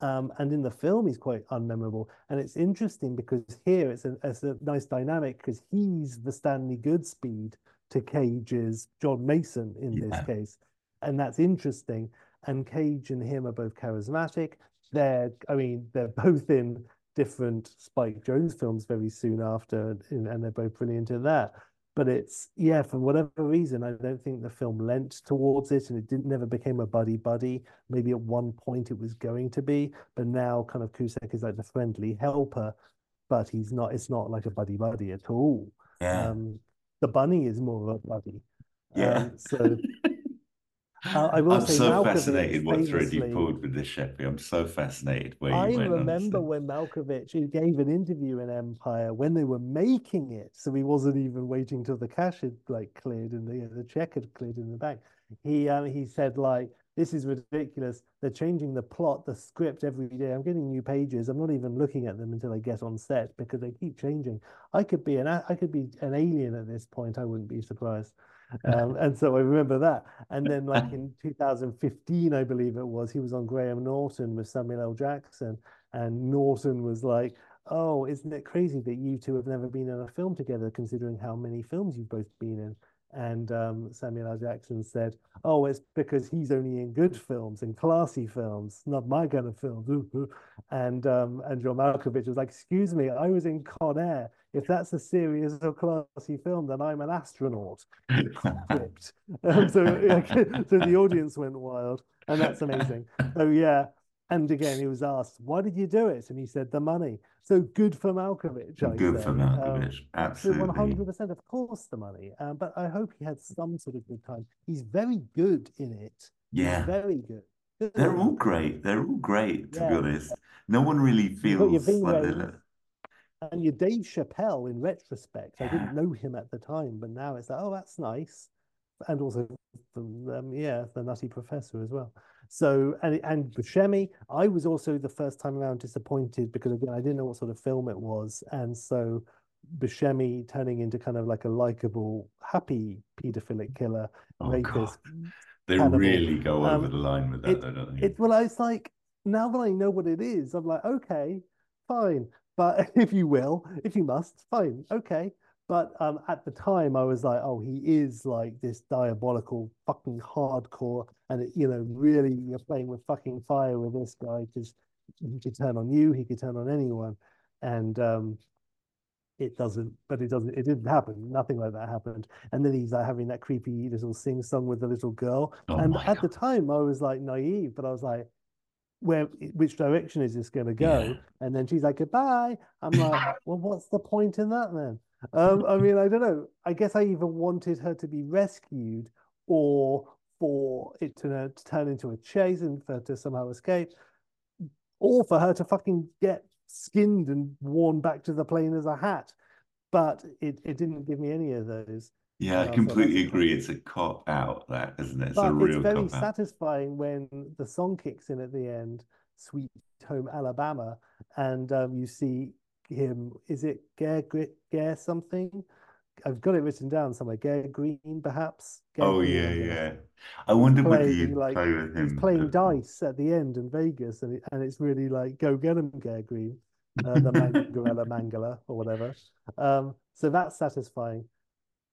Um, and in the film, he's quite unmemorable. And it's interesting because here it's a, it's a nice dynamic because he's the Stanley Goodspeed to Cage's John Mason in this case. and that's interesting. And Cage and him are both charismatic. They're, I mean, they're both in different Spike Jonze films very soon after, and, and they're both brilliant in that. But it's yeah, for whatever reason, I don't think the film lent towards it, and it didn't never became a buddy buddy. Maybe at one point it was going to be, but now kind of Cusack is like the friendly helper, but he's not. It's not like a buddy buddy at all. Yeah. Um, the bunny is more of a buddy. Yeah. Um, so uh, I will I'm say so Malkovich fascinated what thread you pulled with this, Sheppy. I'm so fascinated where you I remember when Malkovich he gave an interview in Empire when they were making it, so he wasn't even waiting till the cash had like cleared and the the check had cleared in the bank. He um he said like this is ridiculous. They're changing the plot, the script every day. I'm getting new pages. I'm not even looking at them until I get on set because they keep changing. I could be an I could be an alien at this point. I wouldn't be surprised. Um, and so I remember that. And then, like in 2015, I believe it was, he was on Graham Norton with Samuel L. Jackson, and Norton was like, "Oh, isn't it crazy that you two have never been in a film together, considering how many films you've both been in?" And um, Samuel L. Jackson said, "Oh, it's because he's only in good films and classy films, not my kind of films." And um, and John Malkovich was like, "Excuse me, I was in Con Air. If that's a serious or classy film, then I'm an astronaut." Um, so, so the audience went wild, and that's amazing. So yeah, and again, he was asked, "Why did you do it?" And he said, "The money." So good for Malkovich. I Good say. for Um, Malkovich. so Absolutely. 100%, of course, the money. Um, but I hope he had some sort of good time. He's very good in it. He's Yeah. very good. They're all great. They're all great, to be honest. No one really feels like they're. And your Dave Chappelle, in retrospect, I didn't know him at the time, but now it's like, oh, that's nice. And also, the, um, yeah, the Nutty Professor as well. So, and and Buscemi, I was also the first time around disappointed because again, I didn't know what sort of film it was, and so Buscemi turning into kind of like a likable, happy paedophilic killer, Oh, rapist. God. They really go over Um, the line with that, it- though, don't they? It well, it's like now that I know what it is, I'm like, okay, fine. But if you will, if you must, fine, okay. But um, at the time, I was like, oh, he is like this diabolical, fucking hardcore, and it, you know, really, you're playing with fucking fire with this guy because he could turn on you, he could turn on anyone, and um, it doesn't. But it doesn't. It didn't happen. Nothing like that happened. And then he's like having that creepy little sing song with the little girl, Oh and at the time, I was like naive, but I was like, where, which direction is this going to go? Yeah. And then she's like, goodbye. I'm like, well, what's the point in that then? Um, I mean, I don't know. I guess I either wanted her to be rescued or for it to, uh, to turn into a chase and for her to somehow escape, or for her to fucking get skinned and worn back to the plane as a hat. But it, it didn't give me any of those. Yeah, I completely agree. It's a cop out, that, isn't it? It's a But real it's very satisfying when the song kicks in at the end, Sweet Home Alabama, and um, you see him. Is it Gare Gare something? I've got it written down somewhere. Gare Green, perhaps. Gare Oh, Green, yeah, yeah. I wonder whether playing, you'd like, play with He's playing dice at the end in Vegas, and it, and it's really like go get him, Gare Green, uh, the Mangarella Mangala or whatever. Um, so that's satisfying.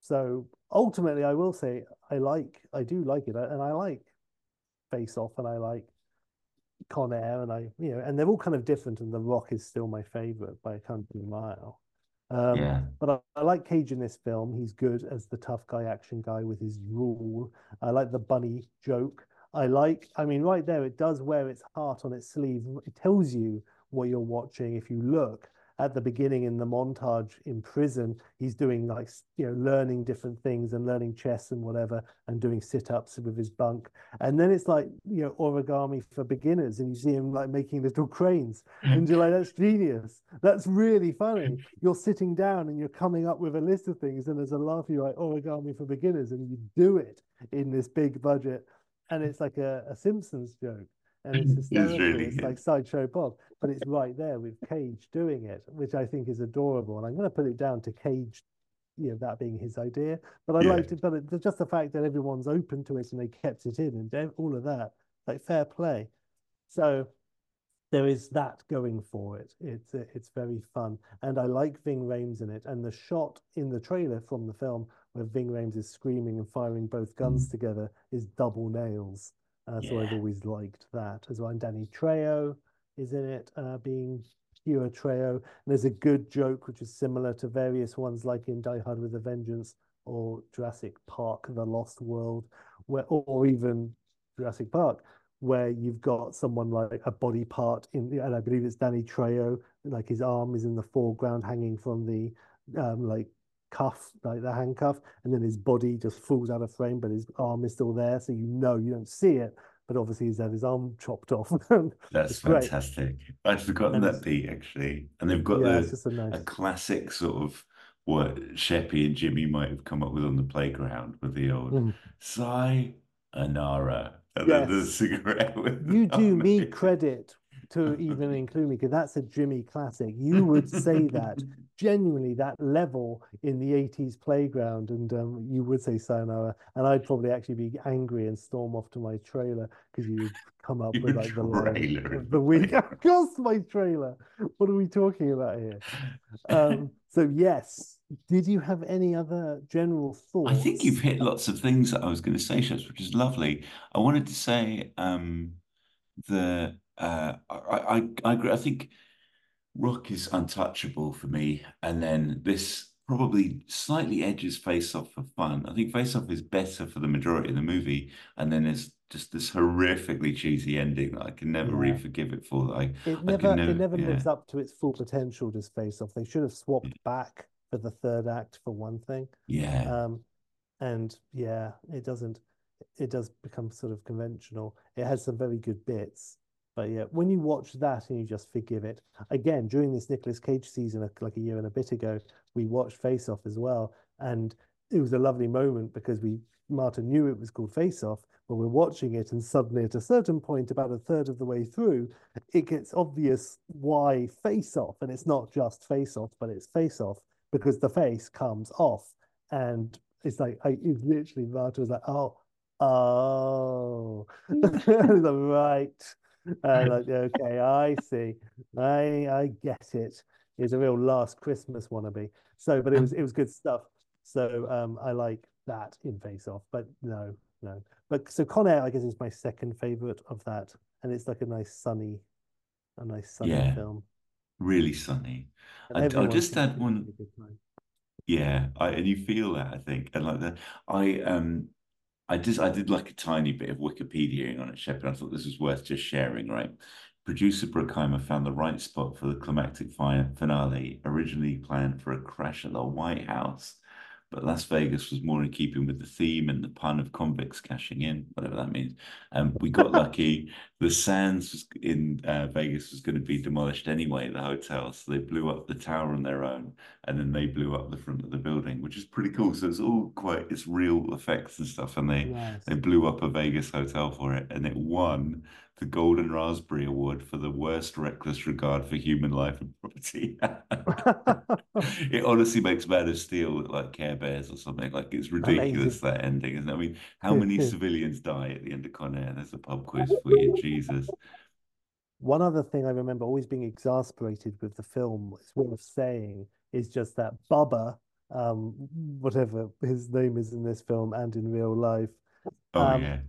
So ultimately, I will say I like, I do like it, and I like Face Off, and I like Con Air, and I, you know, and they're all kind of different. And The Rock is still my favorite by a country mile. Um, Yeah. but I, I like Cage in this film. He's good as the tough guy, action guy with his rule. I like the bunny joke. I like, I mean, right there, it does wear its heart on its sleeve. It tells you what you're watching if you look at the beginning in the montage in prison. He's doing like, you know, learning different things and learning chess and whatever, and doing sit ups with his bunk. And then it's like, you know, origami for beginners, and you see him like making little cranes. And you're like, that's genius. That's really funny. You're sitting down and you're coming up with a list of things, and there's a laugh You're like origami for beginners, and you do it in this big budget, and it's like a, a Simpsons joke, and it's mm, It's hysterical. really it's good. like sideshow Bob, but it's right there with Cage doing it, which I think is adorable. And I'm going to put it down to Cage, you know, that being his idea. But I Yeah. liked it, but it, just the fact that everyone's open to it and they kept it in, and all of that, like fair play. So there is that going for it. It's it's very fun, and I like Ving Rhames in it. And the shot in the trailer from the film where Ving Rhames is screaming and firing both guns mm. together is double nails. Uh, So I've always liked that as well. And Danny Trejo is in it, uh, being pure Trejo. And there's a good joke which is similar to various ones like in Die Hard with a Vengeance or Jurassic Park: The Lost World, where or even Jurassic Park, where you've got someone like a body part in, and I believe it's Danny Trejo, like his arm is in the foreground, hanging from the um, like cuff, like the handcuff, and then his body just falls out of frame, but his arm is still there, so you know you don't see it, but obviously he's had his arm chopped off. That's fantastic. I'd forgotten And that beat actually. And they've got yeah, the a nice. a classic sort of what Sheppy and Jimmy might have come up with on the playground with the old Mm. Sayonara. And then the cigarette with You do me credit to even include me because that's a Jimmy classic. You would say that genuinely that level in the 80s playground and um, you would say sayonara and I'd probably actually be angry and storm off to my trailer because you come up with like the line trailer of is the week. Of course my trailer. What are we talking about here? Um, so yes, did you have any other general thoughts? I think you've hit lots of things that I was going to say, which is lovely. I wanted to say um, the uh, I, I I agree. I think Rock is untouchable for me, and then this probably slightly edges Face Off for fun. I think Face Off is better for the majority of the movie, and then there's just this horrifically cheesy ending that I can never Yeah. really forgive it for. Like It I never can never, it never yeah. lives up to its full potential, does Face Off. They should have swapped back for the third act for one thing. Yeah, Um, and yeah, it doesn't it does become sort of conventional. It has some very good bits. But yeah, when you watch that and you just forgive it, again, during this Nicolas Cage season, like- a year and a bit ago, we watched Face Off as well. And it was a lovely moment because we, Martin knew it was called Face Off, but we're watching it and suddenly at a certain point, about a third of the way through, it gets obvious why Face Off. And it's not just Face Off, but it's Face Off because the face comes off. And it's like, I, it's literally, Martin was like, oh, oh, mm. like, right. And like, okay, I see. I I get it. It's a real last Christmas wannabe. So, but it was it was good stuff. So um I like that in Face Off, but no, no. But so Con Air, I guess, is my second favorite of that. And it's like a nice sunny, a nice sunny Yeah. film. really sunny. And I- I'll just add one- having a good time. Yeah, I, and you feel that, I think. And like that, I um I just I did like a tiny bit of Wikipediaing on it, Shepard. I thought this was worth just sharing, right? Producer Bruckheimer found the right spot for the climactic fi- finale, originally planned for a crash at the White House. But Las Vegas was more in keeping with the theme and the pun of convicts cashing in, whatever that means. Um, we got lucky. The Sands was in uh, Vegas was going to be demolished anyway, the hotel. So they blew up the tower on their own and then they blew up the front of the building, which is pretty cool. So it's all quite it's real effects and stuff, and they Nice. they blew up a Vegas hotel for it, and it won the Golden Raspberry Award for the worst reckless regard for human life and property. it honestly makes Man of Steel look like Care Bears or something. Like it's ridiculous that ending, isn't it? I mean, how many civilians die at the end of Con Air? There's a pub quiz for you, Jesus. One other thing I remember always being exasperated with the film, it's worth saying, is just that Bubba, um, whatever his name is in this film and in real life, Oh Um, yeah,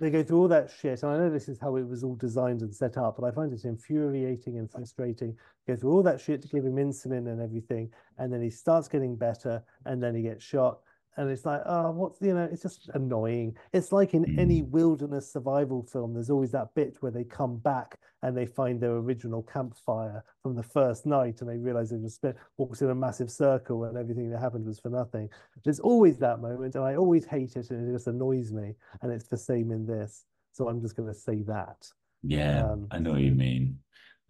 they go through all that shit. And I know this is how it was all designed and set up, but I find it infuriating and frustrating. Go through all that shit to give him insulin and everything, and then he starts getting better, and then he gets shot. And it's like, oh, what's you know, it's just annoying. It's like in any wilderness survival film, there's always that bit where they come back and they find their original campfire from the first night, and they realize they just spent walked in a massive circle and everything that happened was for nothing. There's always that moment, and I always hate it, and it just annoys me. And it's the same in this. So I'm just going to say that. yeah. um, I know what you mean.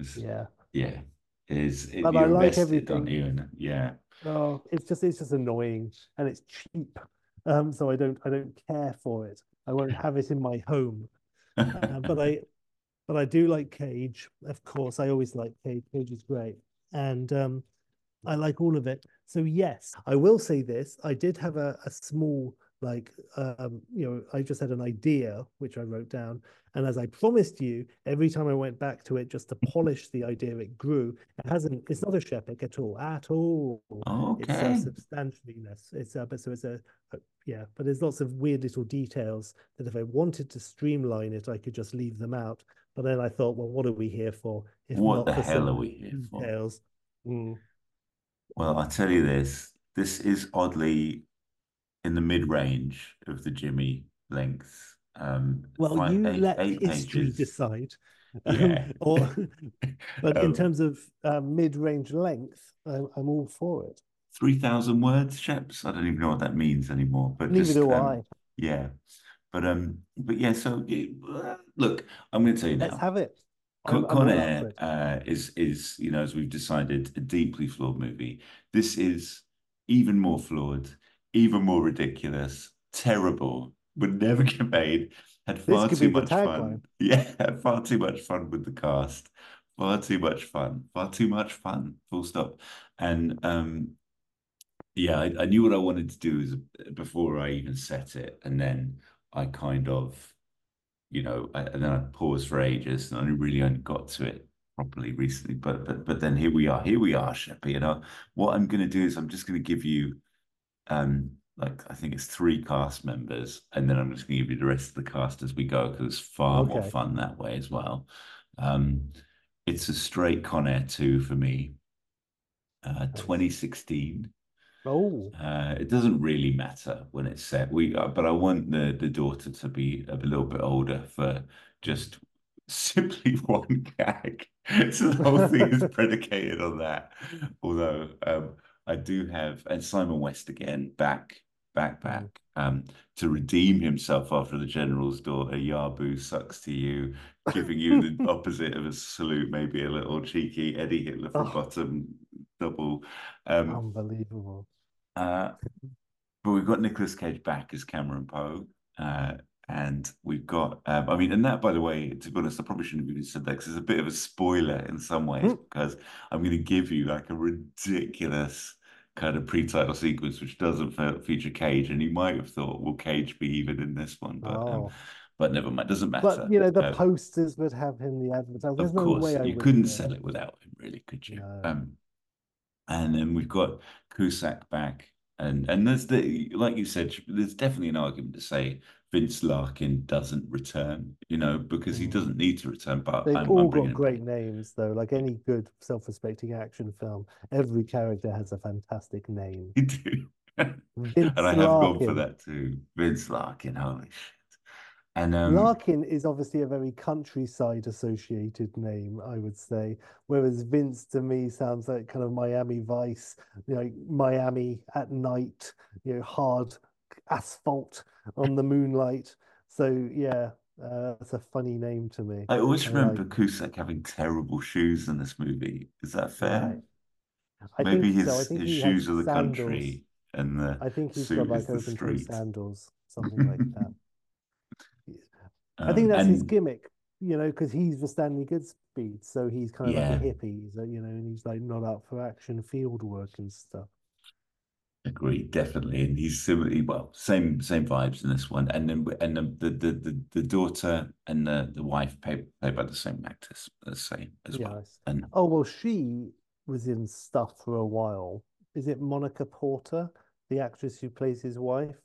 It's- Yeah. yeah. Is it, you're I like everything. you? And yeah. Oh, it's just it's just annoying and it's cheap. Um, so I don't I don't care for it. I won't have it in my home. Uh, but I but I do like Cage. Of course, I always like Cage. Cage is great. And um I like all of it. So yes, I will say this. I did have a, a small like um, you know, I just had an idea which I wrote down, and as I promised you, every time I went back to it just to polish the idea, it grew. It hasn't. It's not a Shepic at all, at all. It's Okay. uh, substantially less. It's uh, but so it's a, a yeah, but there's lots of weird little details that if I wanted to streamline it, I could just leave them out. But then I thought, well, what are we here for? If What the for hell are we here for? details? Mm. Well, I tell you this, this is oddly in the mid-range of the Jimmy lengths. Um, Well, five- you eight- let eight history pages. decide. Yeah. or, but in Um, terms of uh, mid-range length, I'm, I'm all for it. 3,000 words, chaps. I don't even know what that means anymore. But Neither just, do um, I. Yeah. But um, but yeah, so uh, look, I'm going to tell you Let's now. have it. Con, Con all up for Air uh, is is you know as we've decided a deeply flawed movie. This is even more flawed, even more ridiculous, terrible. Would never get made. Had far too much fun. tagline. Yeah, had far too much fun with the cast. Far too much fun. Far too much fun. Full stop. And um, yeah, I, I knew what I wanted to do is before I even set it, and then I kind of you know, I- and then I paused for ages and I really only got to it properly recently. But but but then here we are, here we are, Sheppy. You know, what I'm gonna do is I'm just gonna give you um like I think it's three cast members, and then I'm just gonna give you the rest of the cast as we go because it's far more fun that way as well. Um it's a straight Con Air 2 for me. Uh 2016. Oh, Uh, it doesn't really matter when it's set. We, uh, but I want the the daughter to be a little bit older for just simply one gag. So the whole thing is predicated on that. Although um, I do have, and Simon West again back, back, back, um, to redeem himself after the general's daughter. Yabu sucks to you, giving you the opposite of a salute, maybe a little cheeky Eddie Hitler from Oh. bottom double. Um, unbelievable. uh, but we've got Nicolas Cage back as Cameron Poe. Uh, and we've got, um, I mean, and that, by the way, to be honest, I probably shouldn't have even said that because it's a bit of a spoiler in some ways Hmm. because I'm going to give you like a ridiculous kind of pre-title sequence which doesn't fe- feature Cage, and you might have thought, will Cage be even in this one? But um, Oh. but never mind, doesn't matter. But you know, the Uh, posters would have him the advertising. There's of no course, way I you couldn't sell it without him, really, could you? No. Um, and then we've got Cusack back, and and there's the like you said, there's definitely an argument to say Vince Larkin doesn't return, you know, because he Mm. doesn't need to return. But They've I'm, all I'm got great names, though. Like any good self-respecting action film, every character has a fantastic name. You do, and I have gone for that too. Vince Larkin, holy! And um, Larkin is obviously a very countryside associated name, I would say. Whereas Vince to me sounds like kind of Miami Vice, you know, Miami at night, you know, hard asphalt on the moonlight. So yeah, uh, it's a funny name to me. I always remember like- Cusack having terrible shoes in this movie. Is that fair? Right. I Maybe think his so. I think his shoes are the sandals. country, and the I think he's got like open toe sandals, something like that. I Um, think that's his gimmick, you know, because he's the Stanley Goodspeed, so he's kind of like a hippie, a, you know, and he's like not up for action field work and stuff. Agreed, definitely, and he's similarly well, same same vibes in this one, and then and the the the, the, daughter and the, the wife played played by the same actors, the same as well, and Oh well, she was in stuff for a while. Is it Monica Potter, the actress who plays his wife?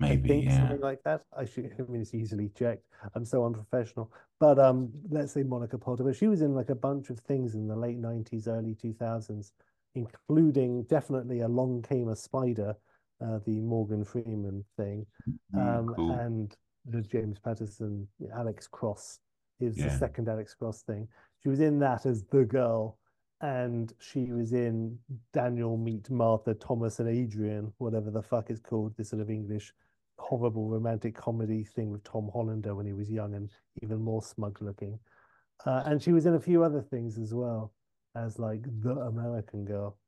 I maybe think yeah, something like that. I should. I mean, it's easily checked. I'm so unprofessional. But um, let's say Monica Potter. But she was in like a bunch of things in the late '90s, early 2000s, including definitely Along Came a Spider, uh, the Morgan Freeman thing, Mm, um, cool. and the James Patterson, Alex Cross. Is the Yeah. second Alex Cross thing. She was in that as the girl, and she was in Daniel Meet Martha, Thomas and Adrian, whatever the fuck it's called, this sort of English horrible romantic comedy thing with Tom Hollander when he was young and even more smug looking. Uh, and she was in a few other things as well as like the American girl.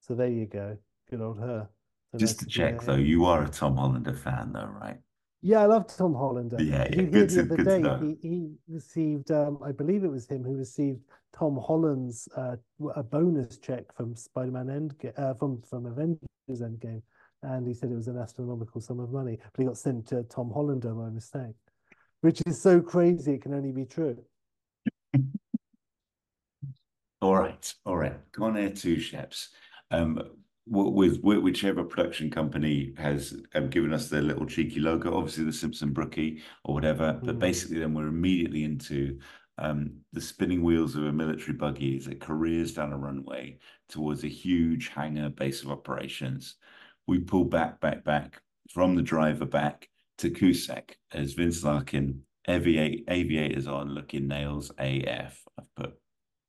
So there you go. Good old her. So Just nice to check her though, you are a Tom Hollander fan though, right? Yeah, I love Tom Hollander. Yeah, Did yeah, hear good the to- other to day he, he received um I believe it was him who received Tom Holland's uh a bonus check from Spider-Man End uh from from Avengers Endgame and he said it was an astronomical sum of money, but he got sent to Tom Hollander by mistake, which is so crazy it can only be true. All right, all right. Con Air 2 Sheps. Um, with, with whichever production company has um, given us their little cheeky logo, obviously the Simpson Brookie or whatever, mm. but basically then we're immediately into um, the spinning wheels of a military buggy as it careers down a runway towards a huge hangar base of operations. We pull back, back, back from the driver back to Cusack as Vince Larkin, aviate, aviators on, looking nails AF. I've put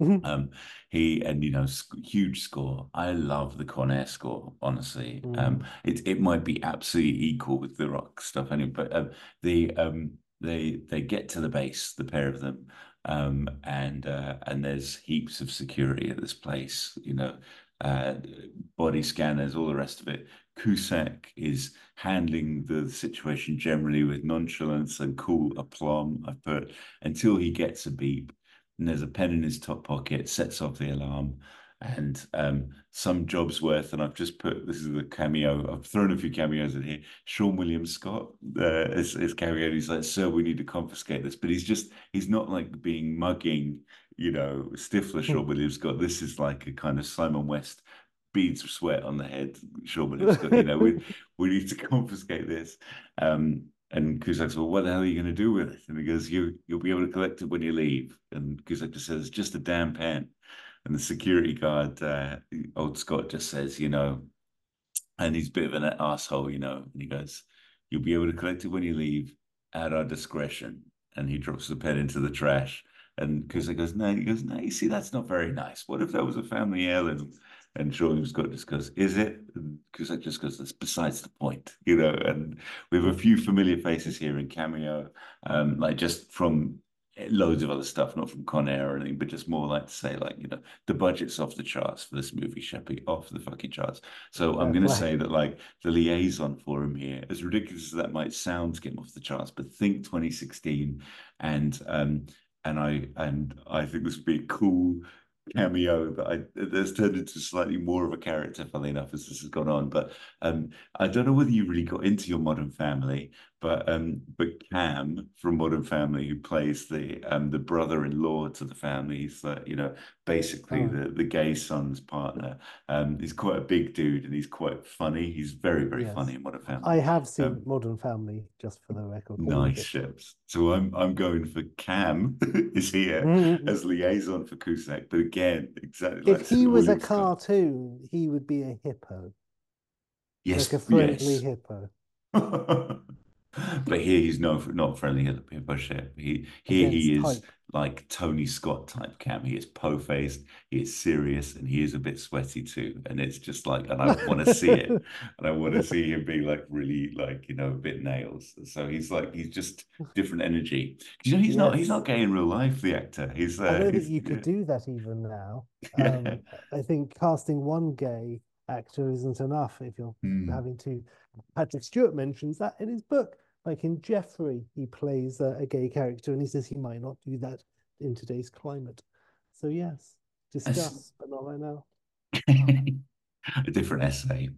Mm-hmm. Um, he and you know huge score. I love the Con Air score. Honestly, mm. um, it it might be absolutely equal with the rock stuff anyway. But um, the um they they get to the base, the pair of them, um, and uh, and there's heaps of security at this place. You know, uh, body scanners, all the rest of it. Cusack is handling the situation generally with nonchalance and cool aplomb. I put until he gets a beep and there's a pen in his top pocket, sets off the alarm, and um, some job's worth. And I've just put this is the cameo. I've thrown a few cameos in here. Seann William Scott uh, is, is cameo. He's like, "Sir, we need to confiscate this," but he's just he's not like being mugging, you know, Stifler. Seann William Scott. This is like a kind of Simon West beads of sweat on the head. William Scott. You know, we we need to confiscate this. Um, and Cusack says, well, what the hell are you going to do with it? And he goes, you, you'll be able to collect it when you leave. And Cusack just says, it's just a damn pen. And the security guard, uh, old Scott, just says, you know, and he's a bit of an asshole, you know. And he goes, you'll be able to collect it when you leave at our discretion. And he drops the pen into the trash. And Cusack goes, no, he goes, no, you see, that's not very nice. What if that was a family heirloom? And Seann Scott just goes, is it? Because I just goes, that's besides the point, you know. And we have a few familiar faces here in cameo, um, like just from loads of other stuff, not from Con Air or anything, but just more like to say, like, you know, the budget's off the charts for this movie, Sheppy, off the fucking charts. So I'm going to say that, like, the liaison for him here, as ridiculous as that might sound to get him off the charts, but think 2016, and um, and I and I think this would be cool cameo but I there's turned into slightly more of a character, funnily enough, as this has gone on. But um, I don't know whether you really got into your Modern Family, but um, but Cam from Modern Family, who plays the um the brother-in-law to the family, he's uh, you know basically oh. the the gay son's partner. Um, he's quite a big dude and he's quite funny. He's very very yes. funny in Modern Family. I have seen um, Modern Family, just for the record. Nice Sheps. So I'm I'm going for Cam is here mm-hmm. as liaison for Cusack, but again, exactly. If like he was a cartoon, he would be a hippo. Yes, like a friendly yes. hippo. but here he's no not friendly hippo ship. He here Against he is like Tony Scott type cam. He is po faced, he is serious, and he is a bit sweaty too. And it's just like, and I want to see it, and I want to see him be like really like you know a bit nails. So he's like he's just different energy. You know he's yes. not he's not gay in real life. The actor. He's. Uh, I know that you could do that even now. Um, I think casting one gay actor isn't enough if you're mm. having to. Patrick Stewart mentions that in his book. Like in Jeffrey, he plays a, a gay character and he says he might not do that in today's climate. So, yes, discuss, but not right now. a different essay.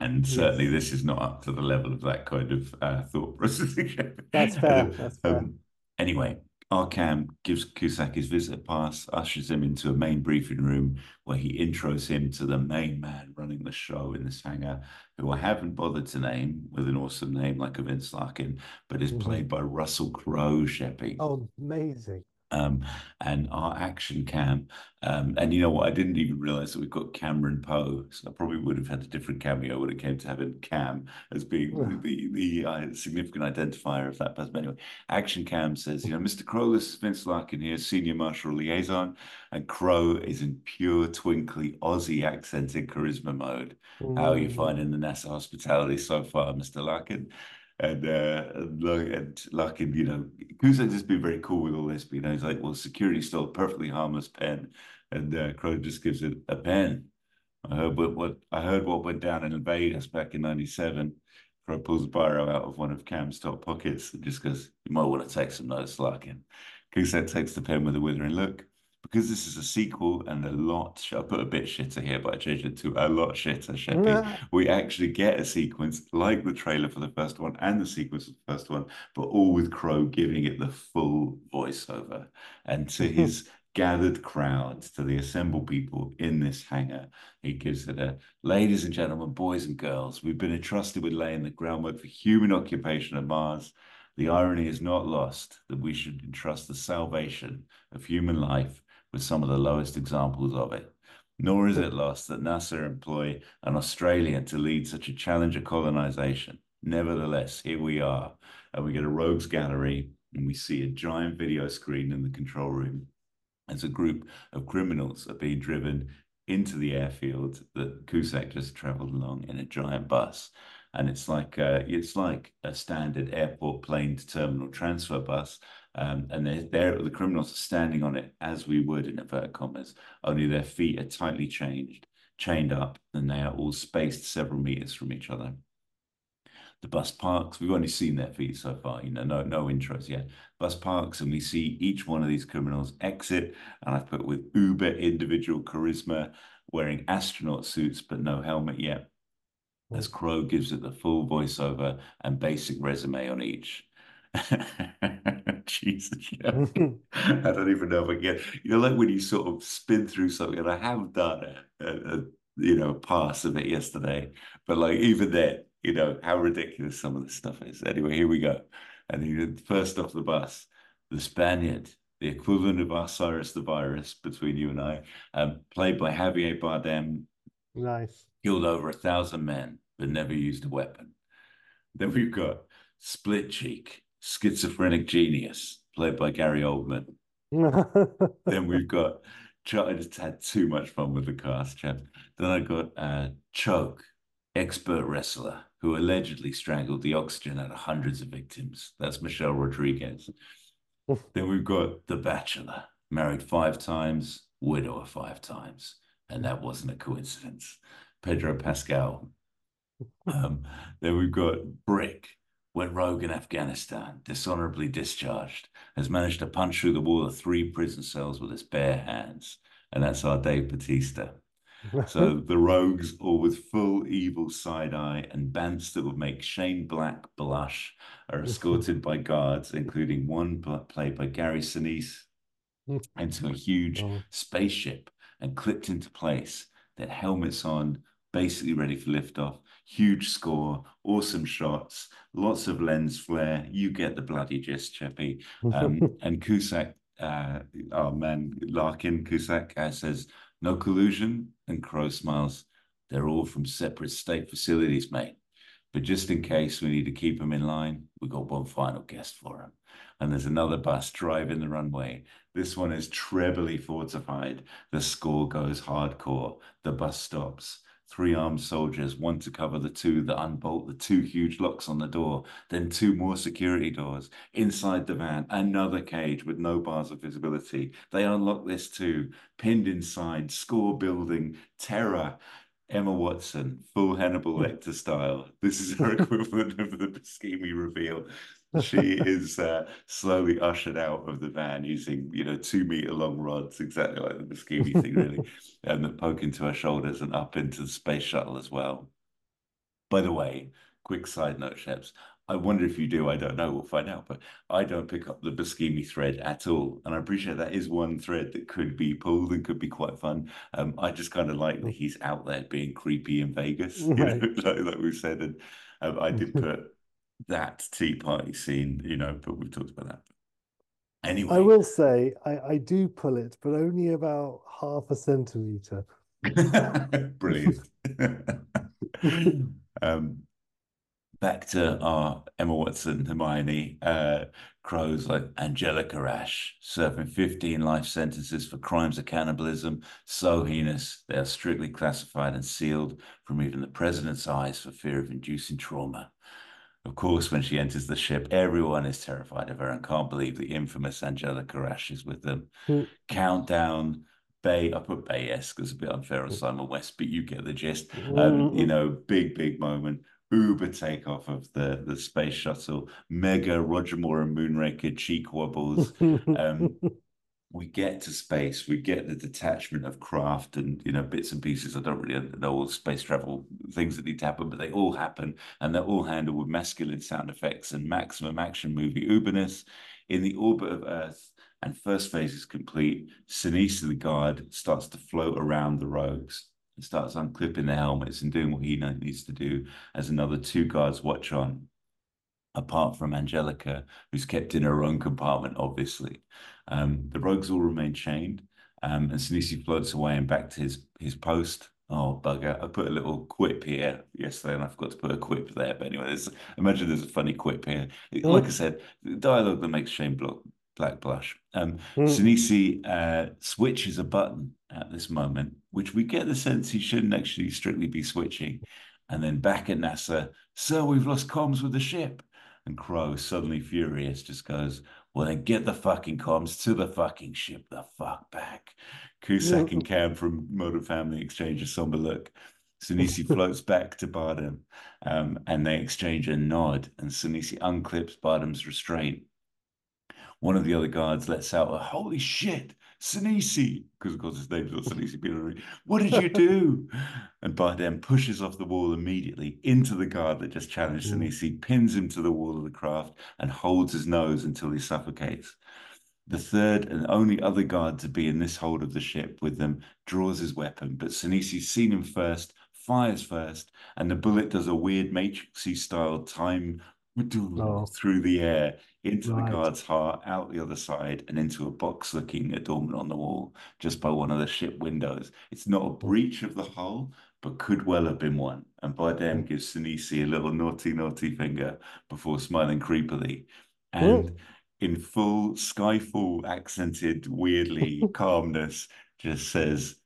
And certainly yes. this is not up to the level of that kind of uh, thought processing. That's fair. That's fair. Um, anyway, Arkham gives Cusack his visit pass, ushers him into a main briefing room where he intros him to the main man running the show in this hangar, who I haven't bothered to name with an awesome name like a Vince Larkin, but is mm-hmm. played by Russell Crowe, Sheppy. Oh, amazing um, and our action cam. Um, and you know what? I didn't even realize that we've got Cameron Poe. So I probably would have had a different cameo when it came to having Cam as being the the, uh, significant identifier of that person. But anyway, Action Cam says, you know, Mr. Crowe, this is Vince Larkin here, Senior Marshal Liaison, and Crowe is in pure twinkly Aussie accented charisma mode. Mm. How are you finding the NASA hospitality so far, Mr. Larkin? And uh, look and like you know Cusack just been very cool with all this but you know he's like well security stole a perfectly harmless pen and uh, Crowe just gives it a pen. I heard what, what I heard what went down in Vegas back in 97 Crowe pulls a biro out of one of Cam's top pockets and just goes you might want to take some notes Larkin Cusack takes the pen with a withering look because this is a sequel and a lot, I put a bit shitter here, but I changed it to a lot shitter, Sheppy. we actually get a sequence like the trailer for the first one and the sequence of the first one, but all with Crowe giving it the full voiceover. And to mm-hmm. his gathered crowd, to the assembled people in this hangar, he gives it a ladies and gentlemen, boys and girls, we've been entrusted with laying the groundwork for human occupation of Mars. The irony is not lost that we should entrust the salvation of human life with some of the lowest examples of it. Nor is it lost that NASA employ an Australian to lead such a challenge of colonization. Nevertheless, here we are, and we get a rogues gallery, and we see a giant video screen in the control room as a group of criminals are being driven into the airfield that Cusack just traveled along in a giant bus. And it's like uh, it's like a standard airport plane to terminal transfer bus, um, and they're, the criminals are standing on it as we would in inverted commas, only their feet are tightly changed, chained up, and they are all spaced several meters from each other. The bus parks, we've only seen their feet so far, you know, no, no intros yet. Bus parks, and we see each one of these criminals exit, and I've put with uber individual charisma, wearing astronaut suits, but no helmet yet. As Crowe gives it the full voiceover and basic resume on each. Jesus, yeah. I don't even know if I get. You know, like when you sort of spin through something, and I have done a, a, a you know pass of it yesterday, but like even then, you know how ridiculous some of this stuff is. Anyway, here we go. And he, first off the bus, the Spaniard, the equivalent of Cyrus the Virus between you and I, um, played by Javier Bardem. Nice. Killed over a thousand men, but never used a weapon. Then we've got Split Cheek, schizophrenic genius, played by Gary Oldman. then we've got, I just had too much fun with the cast, chap. Then I got uh, Choke, expert wrestler, who allegedly strangled the oxygen out of hundreds of victims. That's Michelle Rodriguez. then we've got The Bachelor, married five times, widower five times. And that wasn't a coincidence. Pedro Pascal. Um, then we've got Brick, went rogue in Afghanistan, dishonorably discharged, has managed to punch through the wall of three prison cells with his bare hands. And that's our Dave Batista. so the rogues, all with full evil side eye and bands that would make Shane Black blush, are escorted by guards, including one played by Gary Sinise, into a huge oh. spaceship and clipped into place. Their helmets on, basically ready for liftoff. Huge score, awesome shots, lots of lens flare. You get the bloody gist, Sheppy. Um, and Cusack, uh, oh man, Larkin Cusack uh, says, no collusion. And Crowe smiles, they're all from separate state facilities, mate. But just in case we need to keep them in line, we got one final guest for them. And there's another bus driving the runway. This one is trebly fortified. The score goes hardcore. The bus stops three armed soldiers, one to cover the two that unbolt the two huge locks on the door, then two more security doors. Inside the van, another cage with no bars of visibility. They unlock this too, pinned inside, score building, terror. Emma Watson, full Hannibal Lecter style. This is her equivalent of the Buscemi reveal she is uh, slowly ushered out of the van using, you know, two meter long rods, exactly like the Buscemi thing, really, and that poke into her shoulders and up into the space shuttle as well. By the way, quick side note, Sheps. I wonder if you do. I don't know. We'll find out. But I don't pick up the Buscemi thread at all, and I appreciate that is one thread that could be pulled and could be quite fun. Um, I just kind of like that he's out there being creepy in Vegas, right. you know, like, like we said. And um, I did put that Tea Party scene, you know, but we've talked about that. Anyway, I will say I, I do pull it, but only about half a centimeter. Brilliant. um, back to our Emma Watson, Hermione, uh, Crowe's like Angelica Ash, serving 15 life sentences for crimes of cannibalism so heinous they are strictly classified and sealed from even the president's eyes for fear of inducing trauma. Of course, when she enters the ship, everyone is terrified of her and can't believe the infamous Angelica Ash is with them. Mm. Countdown, Bay, I put Bay-esque as a bit unfair on hmm. Simon West, but you get the gist. Um, mm-hmm. You know, big, big moment. Uber takeoff of the, the space shuttle, mega Roger Moore and Moonraker cheek wobbles. Um, we get to space, we get the detachment of craft and you know bits and pieces. I don't really know all space travel things that need to happen, but they all happen, and they're all handled with masculine sound effects and maximum action movie uberness. In the orbit of Earth, and first phase is complete. Sinise the guard starts to float around the rogues and starts unclipping the helmets and doing what he needs to do as another two guards watch on apart from Angelica, who's kept in her own compartment, obviously. Um, the rogues all remain chained, um, and Sinise floats away and back to his, his post. Oh, bugger. I put a little quip here yesterday and I forgot to put a quip there. But anyway, there's, imagine there's a funny quip here. Like I said, dialogue that makes Shane Black, Black blush. Um, mm. Sinise uh, switches a button at this moment, which we get the sense he shouldn't actually strictly be switching. And then back at NASA, sir, we've lost comms with the ship. And Crowe, suddenly furious, just goes, Well, then get the fucking comms to the fucking ship the fuck back. Cusack and Cam from Modern Family exchange a somber look. Sinise floats back to Bardem um, and they exchange a nod, and Sinise unclips Bardem's restraint. One of the other guards lets out a holy shit, Sinise, because of course his name's not Sinise What did you do? and Bardem pushes off the wall immediately into the guard that just challenged mm. Sinise, pins him to the wall of the craft, and holds his nose until he suffocates. The third and only other guard to be in this hold of the ship with them draws his weapon, but Sinise's seen him first, fires first, and the bullet does a weird matrixy style time oh. through the air into right. the guard's heart, out the other side, and into a box looking adornment on the wall just by one of the ship windows. It's not a breach of the hull, but could well have been one. And Bardem gives Sinise a little naughty, naughty finger before smiling creepily. And in full Skyfall accented, weirdly calmness, just says,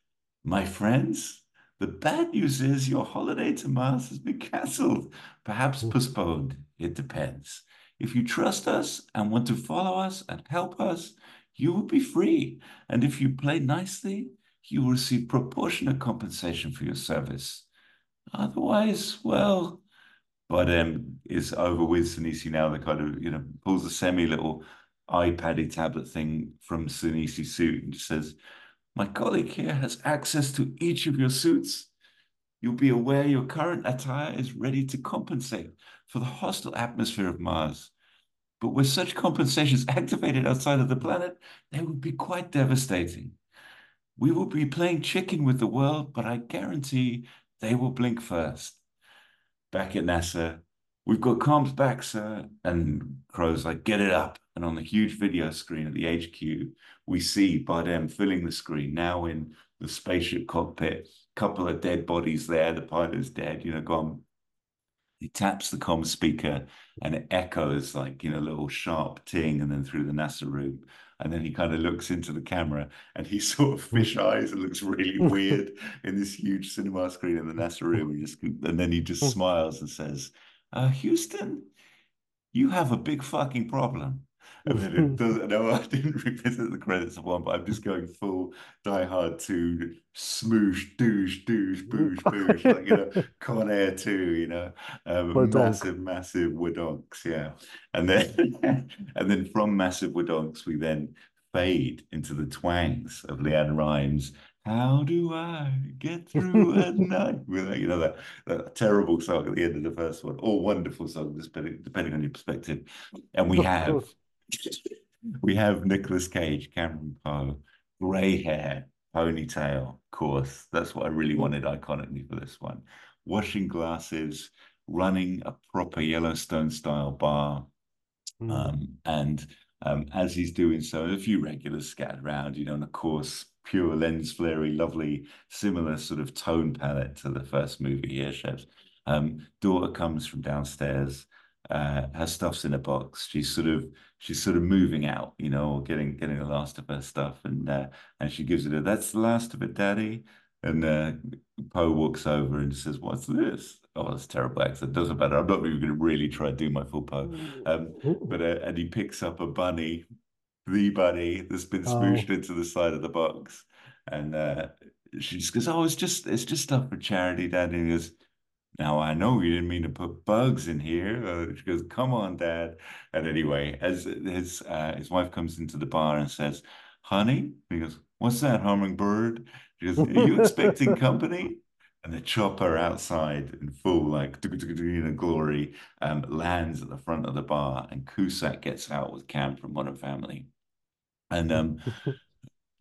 My friends, the bad news is your holiday to Mars has been cancelled, perhaps postponed. It depends. If you trust us and want to follow us and help us, you will be free. And if you play nicely, you will receive proportionate compensation for your service. Otherwise, well, but um, is over with Sinise now. The kind of you know pulls a semi little iPaddy tablet thing from Sinise's suit and says, "My colleague here has access to each of your suits. You'll be aware your current attire is ready to compensate for the hostile atmosphere of Mars. But with such compensations activated outside of the planet, they would be quite devastating. We will be playing chicken with the world, but I guarantee they will blink first. Back at NASA, we've got comms back, sir. And Crowe's like, get it up. And on the huge video screen at the HQ, we see Bardem filling the screen now in the spaceship cockpit. Couple of dead bodies there. The pilot's dead, you know, gone he taps the comm speaker and it echoes like you know a little sharp ting and then through the nasa room. And then he kind of looks into the camera and he sort of fish eyes and looks really weird in this huge cinema screen in the nasa room. And, just, and then he just smiles and says uh, houston you have a big fucking problem and then it does. No, I didn't revisit the credits of one, but I'm just going full Die Hard two, smoosh, douche, douche, boosh, boosh, like you know, Con Air two, you know, um, massive, massive wodonks, yeah. And then, and then from massive wodonks, we then fade into the twangs of LeAnn Rimes how do I get through at night? With you know that, that terrible song at the end of the first one, or wonderful song, depending depending on your perspective. And we have we have Nicolas Cage, Cameron Poe, grey hair, ponytail, of course. That's what I really wanted iconically for this one. Washing glasses, running a proper Yellowstone style bar. Mm. Um, and um, as he's doing so, a few regulars scattered around, you know, and of course, pure lens flary, lovely, similar sort of tone palette to the first movie here, Sheps. Um, daughter comes from downstairs uh, her stuff's in a box. She's sort of she's sort of moving out, you know, getting getting the last of her stuff, and uh, and she gives it a that's the last of it, Daddy. And uh, Poe walks over and says, "What's this?" Oh, that's terrible accent. Doesn't matter. I'm not even going to really try to do my full Poe. Um, but uh, and he picks up a bunny, the bunny that's been smooshed oh. into the side of the box, and uh, she just goes, "Oh, it's just it's just stuff for charity, Daddy." And he goes, now I know you didn't mean to put bugs in here. Uh, she goes, "Come on, Dad." And anyway, as his uh, his wife comes into the bar and says, honey? He goes, what's that, hummingbird? She goes, are you expecting company? And the chopper outside in full, like, you know, glory, um, lands at the front of the bar, and Cusack gets out with Cam from Modern Family. And um,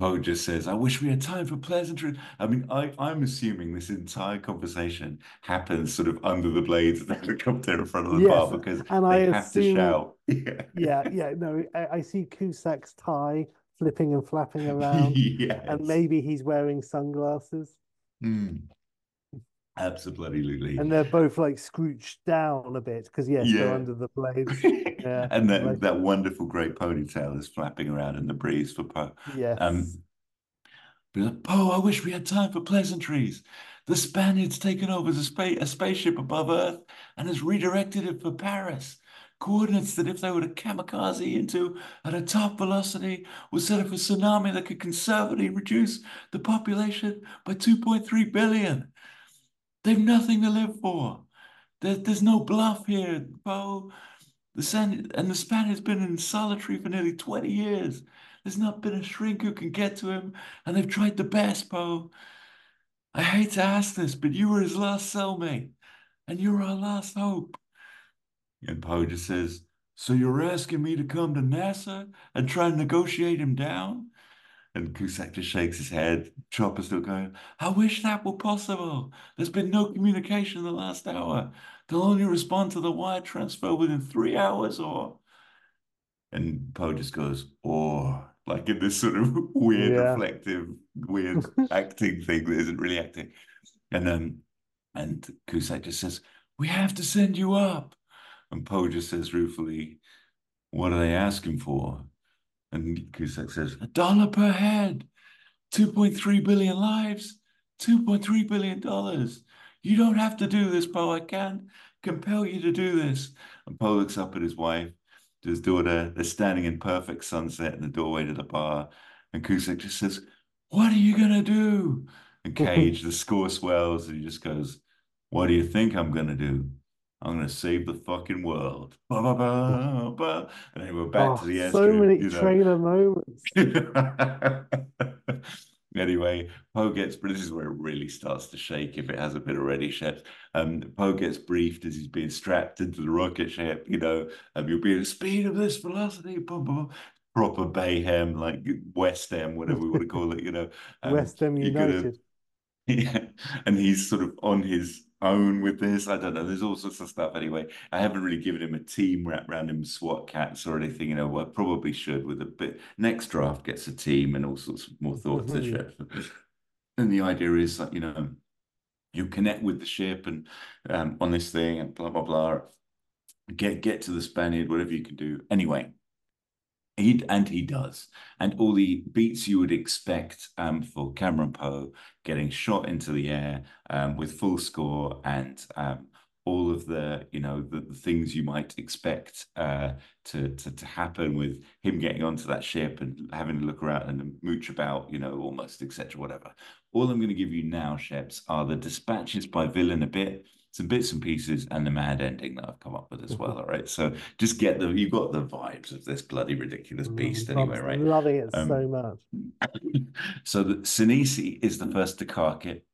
Poe just says, I wish we had time for pleasantries. I mean, I, I'm assuming this entire conversation happens sort of under the blades of the helicopter in front of the Yes, bar because and they I have assume- to shout. Yeah. Yeah, yeah, no, I, I see Cusack's tie flipping and flapping around, yes. and maybe he's wearing sunglasses, Mm. Absolutely. and they're both like scrooched down a bit because yes, they're under the blades. Yeah, and that, like- that wonderful great ponytail is flapping around in the breeze for Poe. Yes. Um, like, Poe, I wish we had time for pleasantries. The Spaniards taken over the spa- a spaceship above Earth and has redirected it for Paris. Coordinates that, if they were to kamikaze into at a top velocity, would set off a tsunami that could conservatively reduce the population by 2.3 billion. They've nothing to live for. There, there's no bluff here, Poe. The San- and the Spaniard's been in solitary for nearly 20 years. There's not been a shrink who can get to him, and they've tried the best, Poe. I hate to ask this, but you were his last cellmate, and you're our last hope. And Poe just says, So you're asking me to come to NASA and try and negotiate him down? And Cusack just shakes his head. Chopper's still going, I wish that were possible. There's been no communication in the last hour. They'll only respond to the wire transfer within three hours or. And Poe just goes, or like in this sort of weird, Yeah. reflective, weird acting thing that isn't really acting. And um, and Cusack just says, We have to send you up. And Poe just says ruefully, What are they asking for? And Cusack says, A dollar per head, 2.3 billion lives, 2.3 billion dollars. You don't have to do this, Poe. I can't compel you to do this. And Poe looks up at his wife, to his daughter. They're standing in perfect sunset in the doorway to the bar. And Cusack just says, What are you going to do? And Cage, the score swells, and he just goes, What do you think I'm going to do? I'm going to save the fucking world. Ba, ba, ba, ba. And then we're back to Oh, the airstrip. so many you know. trailer moments. anyway, Poe gets, but this is where it really starts to shake if it hasn't been already, Chef. Um, Poe gets briefed as he's being strapped into the rocket ship, you know, um, you'll be at the speed of this velocity, boom, boom, proper Bayhem, like West Ham, whatever we want to call it, you know. Um, West Ham you're gonna- United. yeah, and he's sort of on his own with this. I don't know. There's all sorts of stuff. Anyway, I haven't really given him a team wrapped around him, SWAT cats or anything. You know, I probably should with a bit. Next draft gets a team and all sorts of more thought to the Mhm. ship. And the idea is that you know, you connect with the ship and um, on this thing and blah blah blah. Get get to the Spaniard, whatever you can do. Anyway, he and he does, and all the beats you would expect um, for Cameron Poe getting shot into the air um, with full score and um, all of the you know the, the things you might expect uh, to, to to happen with him getting onto that ship and having to look around and mooch about, you know, almost etc. Whatever. All I'm going to give you now, Sheps, are the dispatches by villain a bit. Some bits and pieces and the mad ending that I've come up with as well. All right. So just get the—you've got the vibes of this bloody ridiculous beast Mm, anyway, I'm right? Loving it Um, so much. so that Sinisi is the first to cark it.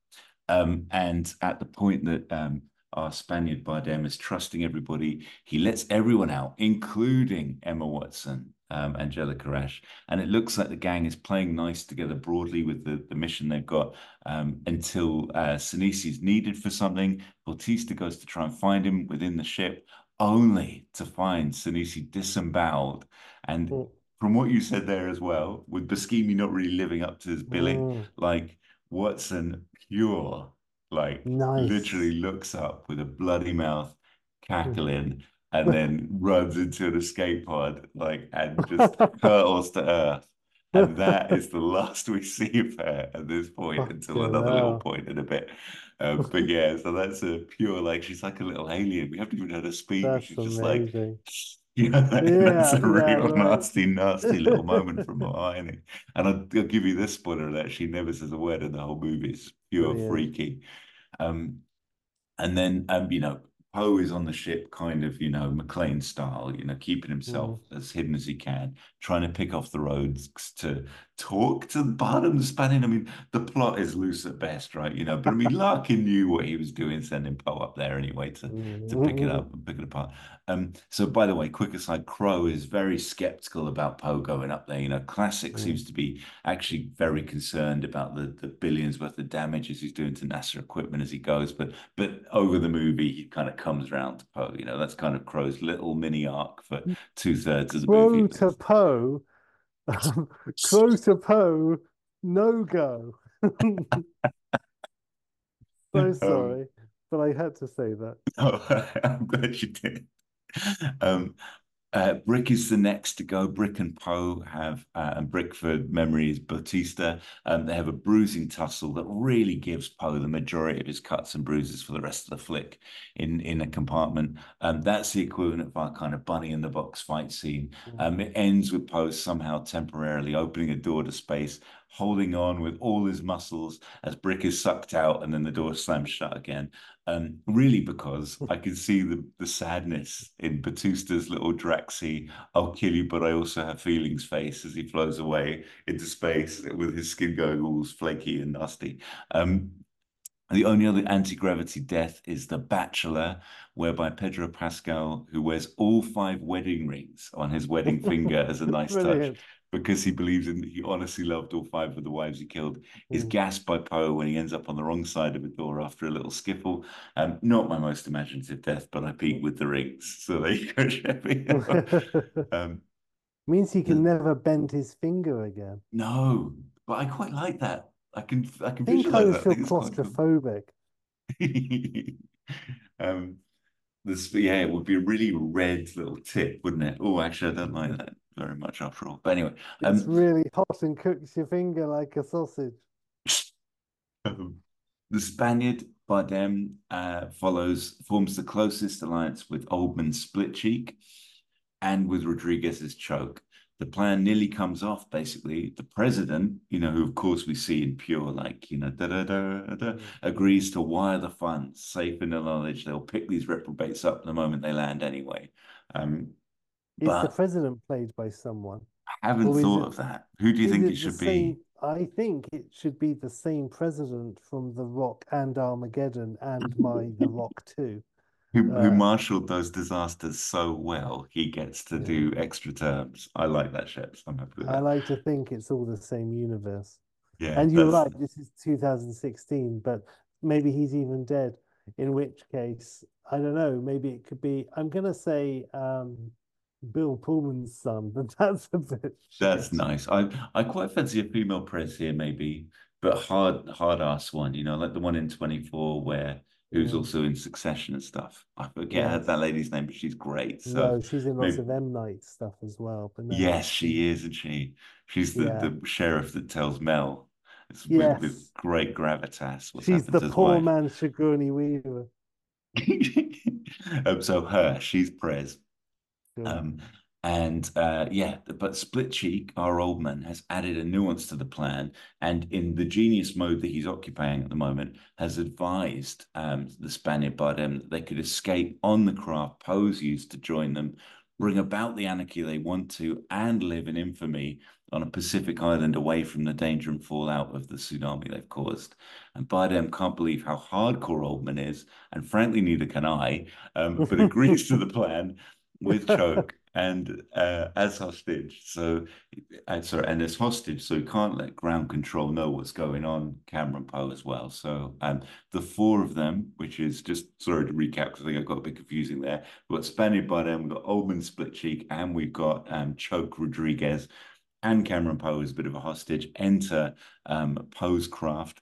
Um, and at the point that um, our Spaniard Bardem is trusting everybody, he lets everyone out, including Emma Watson, um, Angelica Ash. And it looks like the gang is playing nice together broadly with the, the mission they've got um, until uh, Sinisi is needed for something. Bautista goes to try and find him within the ship, only to find Sinisi disemboweled. And Mm. from what you said there as well, with Buscemi not really living up to his billing, Mm, like Watson pure, like Nice. literally looks up with a bloody mouth, cackling, and then runs into an escape pod, like and just hurtles to earth. And that is the last we see of her at this point until Fucking another little point in a bit. Um, but yeah, so that's a pure like she's like a little alien. We haven't even heard her speak. That's she's just like amazing. yeah, that's Yeah, a real yeah, right. nasty, nasty little moment from Hermione. And I'll, I'll give you this spoiler that she never says a word in the whole movie. It's pure Brilliant. freaky. Um, and then um, you know, Poe is on the ship, kind of, you know, McClane style, you know, keeping himself Mm. as hidden as he can, trying to pick off the roads to talk to Bardem the Spaniard. I mean, the plot is loose at best, right? You know, but I mean, Larkin knew what he was doing, sending Poe up there anyway to, to pick it up and pick it apart. Um, so by the way, quick aside, Crowe is very skeptical about Poe going up there. You know, Classic mm. seems to be actually very concerned about the, the billions worth of damages he's doing to NASA equipment as he goes. But but over the movie, he kind of comes around to Poe. You know, that's kind of Crowe's little mini arc for mm. two thirds of the Crowe movie. to Poe um, to Poe, no go. so um, sorry, um, but I had to say that. Oh, I'm glad you did. Um, uh, Brick is the next to go. Brick and Poe have, uh, and Brick for memory is Bautista. Um, they have a bruising tussle that really gives Poe the majority of his cuts and bruises for the rest of the flick in, in a compartment. Um, that's the equivalent of our kind of bunny in the box fight scene. Um, it ends with Poe somehow temporarily opening a door to space, holding on with all his muscles as Brick is sucked out and then the door slams shut again. Um, really because I can see the, the sadness in Bautista's little Draxy, I'll kill you, but I also have feelings face as he flows away into space with his skin going all flaky and nasty. Um, the only other anti-gravity death is The Bachelor, whereby Pedro Pascal, who wears all five wedding rings on his wedding finger as a nice touch, because he believes in he honestly loved all five of the wives he killed. Is mm. gassed by Poe when he ends up on the wrong side of a door after a little skiffle. Um, not my most imaginative death, but I peak with the rings. So there you go, um, Means he can never bend his finger again. No, but I quite like that. I can I can I think I feel claustrophobic. um, this yeah, it would be a really red little tip, wouldn't it? Oh, actually, I don't like that very much after all. But anyway, um, it's really hot and cooks your finger like a sausage. Um, the Spaniard Bardem uh, follows forms the closest alliance with Oldman's split cheek and with Rodriguez's choke. The plan nearly comes off. Basically, the president, you know, who of course we see in pure, like you know, da da da da, agrees to wire the funds, safe in the knowledge they'll pick these reprobates up the moment they land anyway. Um, is the president played by someone? I haven't thought it, of that. Who do you think it, it should same, be? I think it should be the same president from The Rock and Armageddon and my The Rock too. Who, uh, who marshaled those disasters so well, he gets to yeah. do extra terms. I like that, Sheps. I'm happy with I like to think it's all the same universe. Yeah, and you're right. This is 2016, but maybe he's even dead. In which case, I don't know. Maybe it could be. I'm gonna say um, Bill Pullman's son, but that's a bit. That's nice. I I quite fancy a female press here, maybe, but hard hard ass one. You know, like the one in Twenty Four where who's yeah. also in Succession and stuff. I forget yes. that lady's name, but she's great. So no, she's in lots maybe... of M Night stuff as well. But no, yes, she is, isn't she? She's the, yeah. the sheriff that tells Mel. It's yes. with, with great gravitas. she's the poor wife. man Sigourney Weaver. um, so her, she's Prez. Um, and uh, yeah, but Split Cheek, our old man, has added a nuance to the plan, and in the genius mode that he's occupying at the moment, has advised um, the Spaniard Bardem that they could escape on the craft Poe's used to join them, bring about the anarchy they want to, and live in infamy on a Pacific island away from the danger and fallout of the tsunami they've caused. And Bardem can't believe how hardcore Oldman is, and frankly, neither can I, um, but agrees to the plan with choke and uh, as hostage. So, sorry, and as hostage, so you can't let ground control know what's going on. Cameron Poe as well. So, um, the four of them, which is just sorry to recap because I think I got a bit confusing there. We've got Spaniard Bardem, we've got Oldman Split Cheek, and we've got um, Choke Rodriguez and Cameron Poe is a bit of a hostage. Enter um, Poe's craft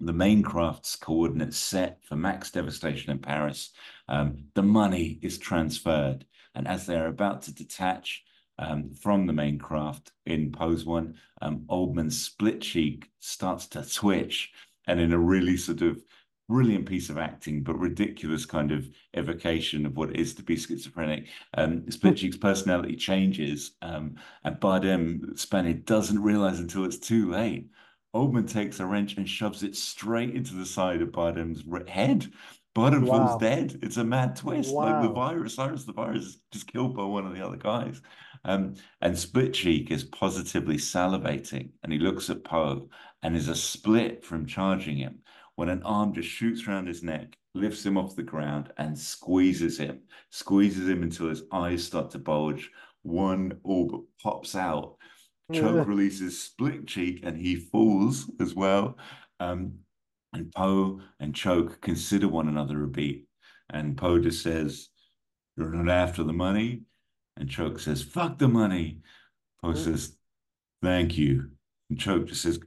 the main craft's coordinates set for max devastation in Paris. Um, the money is transferred and as they're about to detach um, from the main craft in pose one, um, Oldman's split cheek starts to twitch. And in a really sort of brilliant piece of acting, but ridiculous kind of evocation of what it is to be schizophrenic. Um, Split Cheek's personality changes, um, and Bardem Spaniard doesn't realize until it's too late. Oldman takes a wrench and shoves it straight into the side of Bardem's head. Bardem wow. falls dead. It's a mad twist. Wow. Like the virus, Cyrus the virus is just killed by one of the other guys. Um, and Split Cheek is positively salivating, and he looks at Poe, and is a split from charging him when an arm just shoots around his neck, lifts him off the ground, and squeezes him, squeezes him until his eyes start to bulge. One orb pops out. Choke Yeah. releases Split Cheek, and he falls as well. Um, and Poe and Choke consider one another a beat. And Poe just says, You're not after the money. And Choke says, Fuck the money. Poe Mm. says, Thank you. And Choke just says,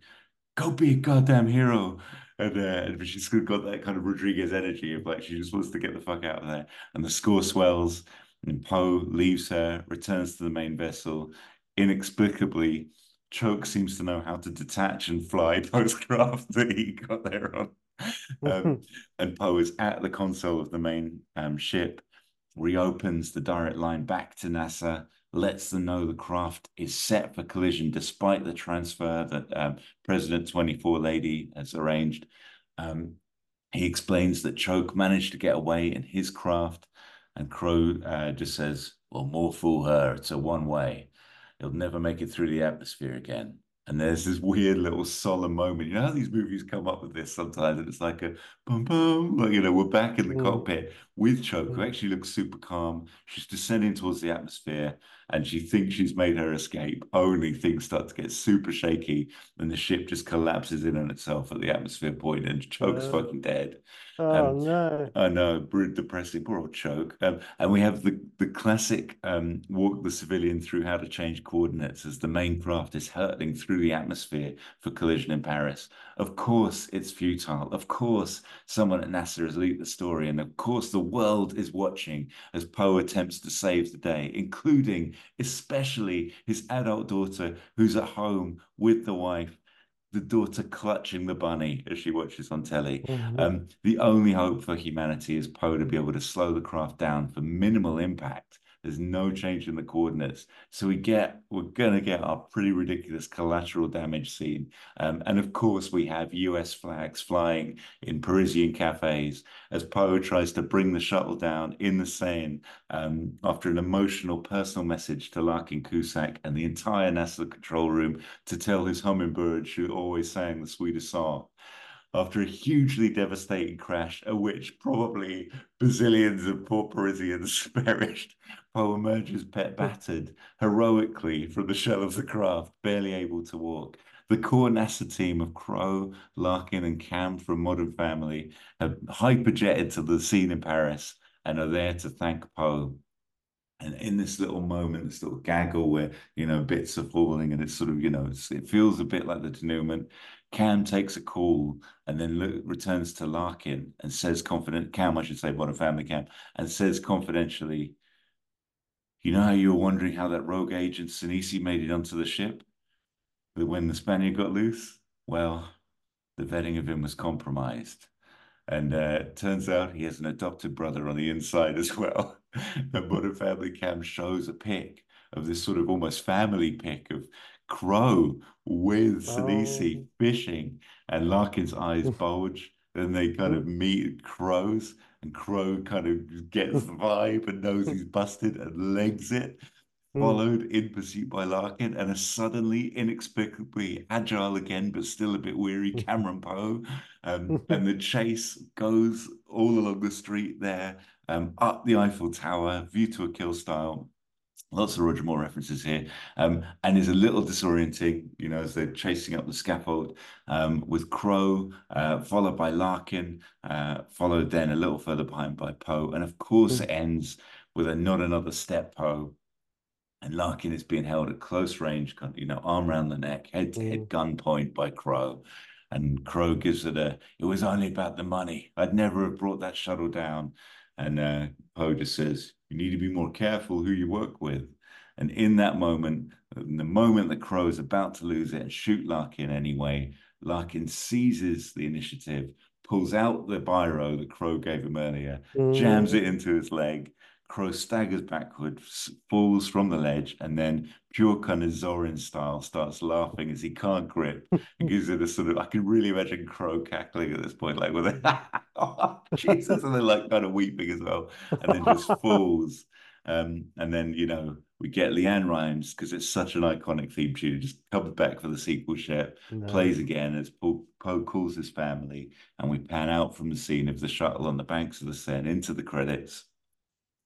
Go be a goddamn hero. And, uh, and she's got that kind of Rodriguez energy of like, she just wants to get the fuck out of there. And the score swells. And Poe leaves her, returns to the main vessel. Inexplicably, Choke seems to know how to detach and fly those craft that he got there on. Um, and Poe is at the console of the main um, ship, reopens the direct line back to NASA, lets them know the craft is set for collision despite the transfer that um, President 24 Lady has arranged. Um, he explains that Choke managed to get away in his craft, and Crowe uh, just says, Well, more fool her. It's a one way. He'll never make it through the atmosphere again. And there's this weird little solemn moment. You know how these movies come up with this sometimes, and it's like a boom, boom, like you know, we're back in the Mm. cockpit with Choke, who Mm. actually looks super calm. She's descending towards the atmosphere, and she thinks she's made her escape. Only things start to get super shaky, and the ship just collapses in on itself at the atmosphere point, and Choke's Uh. fucking dead. Oh Um, no. I know, pretty depressing. Poor old choke. Um, and we have the the classic um, walk the civilian through how to change coordinates as the main craft is hurtling through the atmosphere for collision in Paris. Of course, it's futile. Of course, someone at NASA has leaked the story, and of course, the world is watching as Poe attempts to save the day, including especially his adult daughter who's at home with the wife. The daughter clutching the bunny as she watches on telly. Mhm. Um, the only hope for humanity is Poe to be able to slow the craft down for minimal impact. There's no change in the coordinates, so we get we're gonna get our pretty ridiculous collateral damage scene. Um, and of course, we have U.S. flags flying in Parisian cafes as Poe tries to bring the shuttle down in the Seine um, after an emotional personal message to Larkin Cusack and the entire NASA control room to tell his hummingbird she always sang the sweetest song after a hugely devastating crash, at which probably bazillions of poor Parisians perished. Poe emerges pet battered heroically from the shell of the craft, barely able to walk. The core NASA team of Crowe, Larkin, and Cam from Modern Family have hyperjetted to the scene in Paris and are there to thank Poe. And in this little moment, this little gaggle where, you know, bits are falling and it's sort of, you know, it feels a bit like the denouement. Cam takes a call and then look, returns to Larkin and says confident, Cam, I should say, Modern Family Cam, and says confidentially, you know how you were wondering how that rogue agent Sinisi made it onto the ship? That when the Spaniard got loose? Well, the vetting of him was compromised. And uh, turns out he has an adopted brother on the inside as well. and Modern Family Cam shows a pic of this sort of almost family pic of Crowe with Sinisi Oh. fishing, and Larkin's eyes bulge. Then they kind of meet Crowe's, and Crowe kind of gets the vibe and knows he's busted and legs it Mm. followed in pursuit by Larkin, and a suddenly, inexplicably agile again, but still a bit weary Cameron Poe. Um, and the chase goes all along the street there, um, up the Eiffel Tower, view to a kill style. Lots of Roger Moore references here, um, and is a little disorienting, you know, as they're chasing up the scaffold um, with Crowe, uh, followed by Larkin, uh, followed then a little further behind by Poe, and of course it ends with a not another step Poe and Larkin is being held at close range, you know, arm around the neck, head to head gunpoint by Crowe. And Crowe gives it a, it was only about the money. I'd never have brought that shuttle down. And uh, Poe just says, you need to be more careful who you work with. And in that moment, in the moment that Crowe is about to lose it and shoot Larkin anyway, Larkin seizes the initiative, pulls out the biro that Crowe gave him earlier, jams it into his leg. Crowe staggers backward, falls from the ledge, and then pure kind of Zorin style starts laughing as he can't grip. and gives it a sort of I can really imagine Crowe cackling at this point, like with a Jesus, and then like kind of weeping as well, and then just falls. Um, and then you know We get LeAnn Rimes because it's such an iconic theme tune. It just comes back for the sequel ship, No. plays again as Poe, Poe calls his family, and we pan out from the scene of the shuttle on the banks of the Seine into the credits.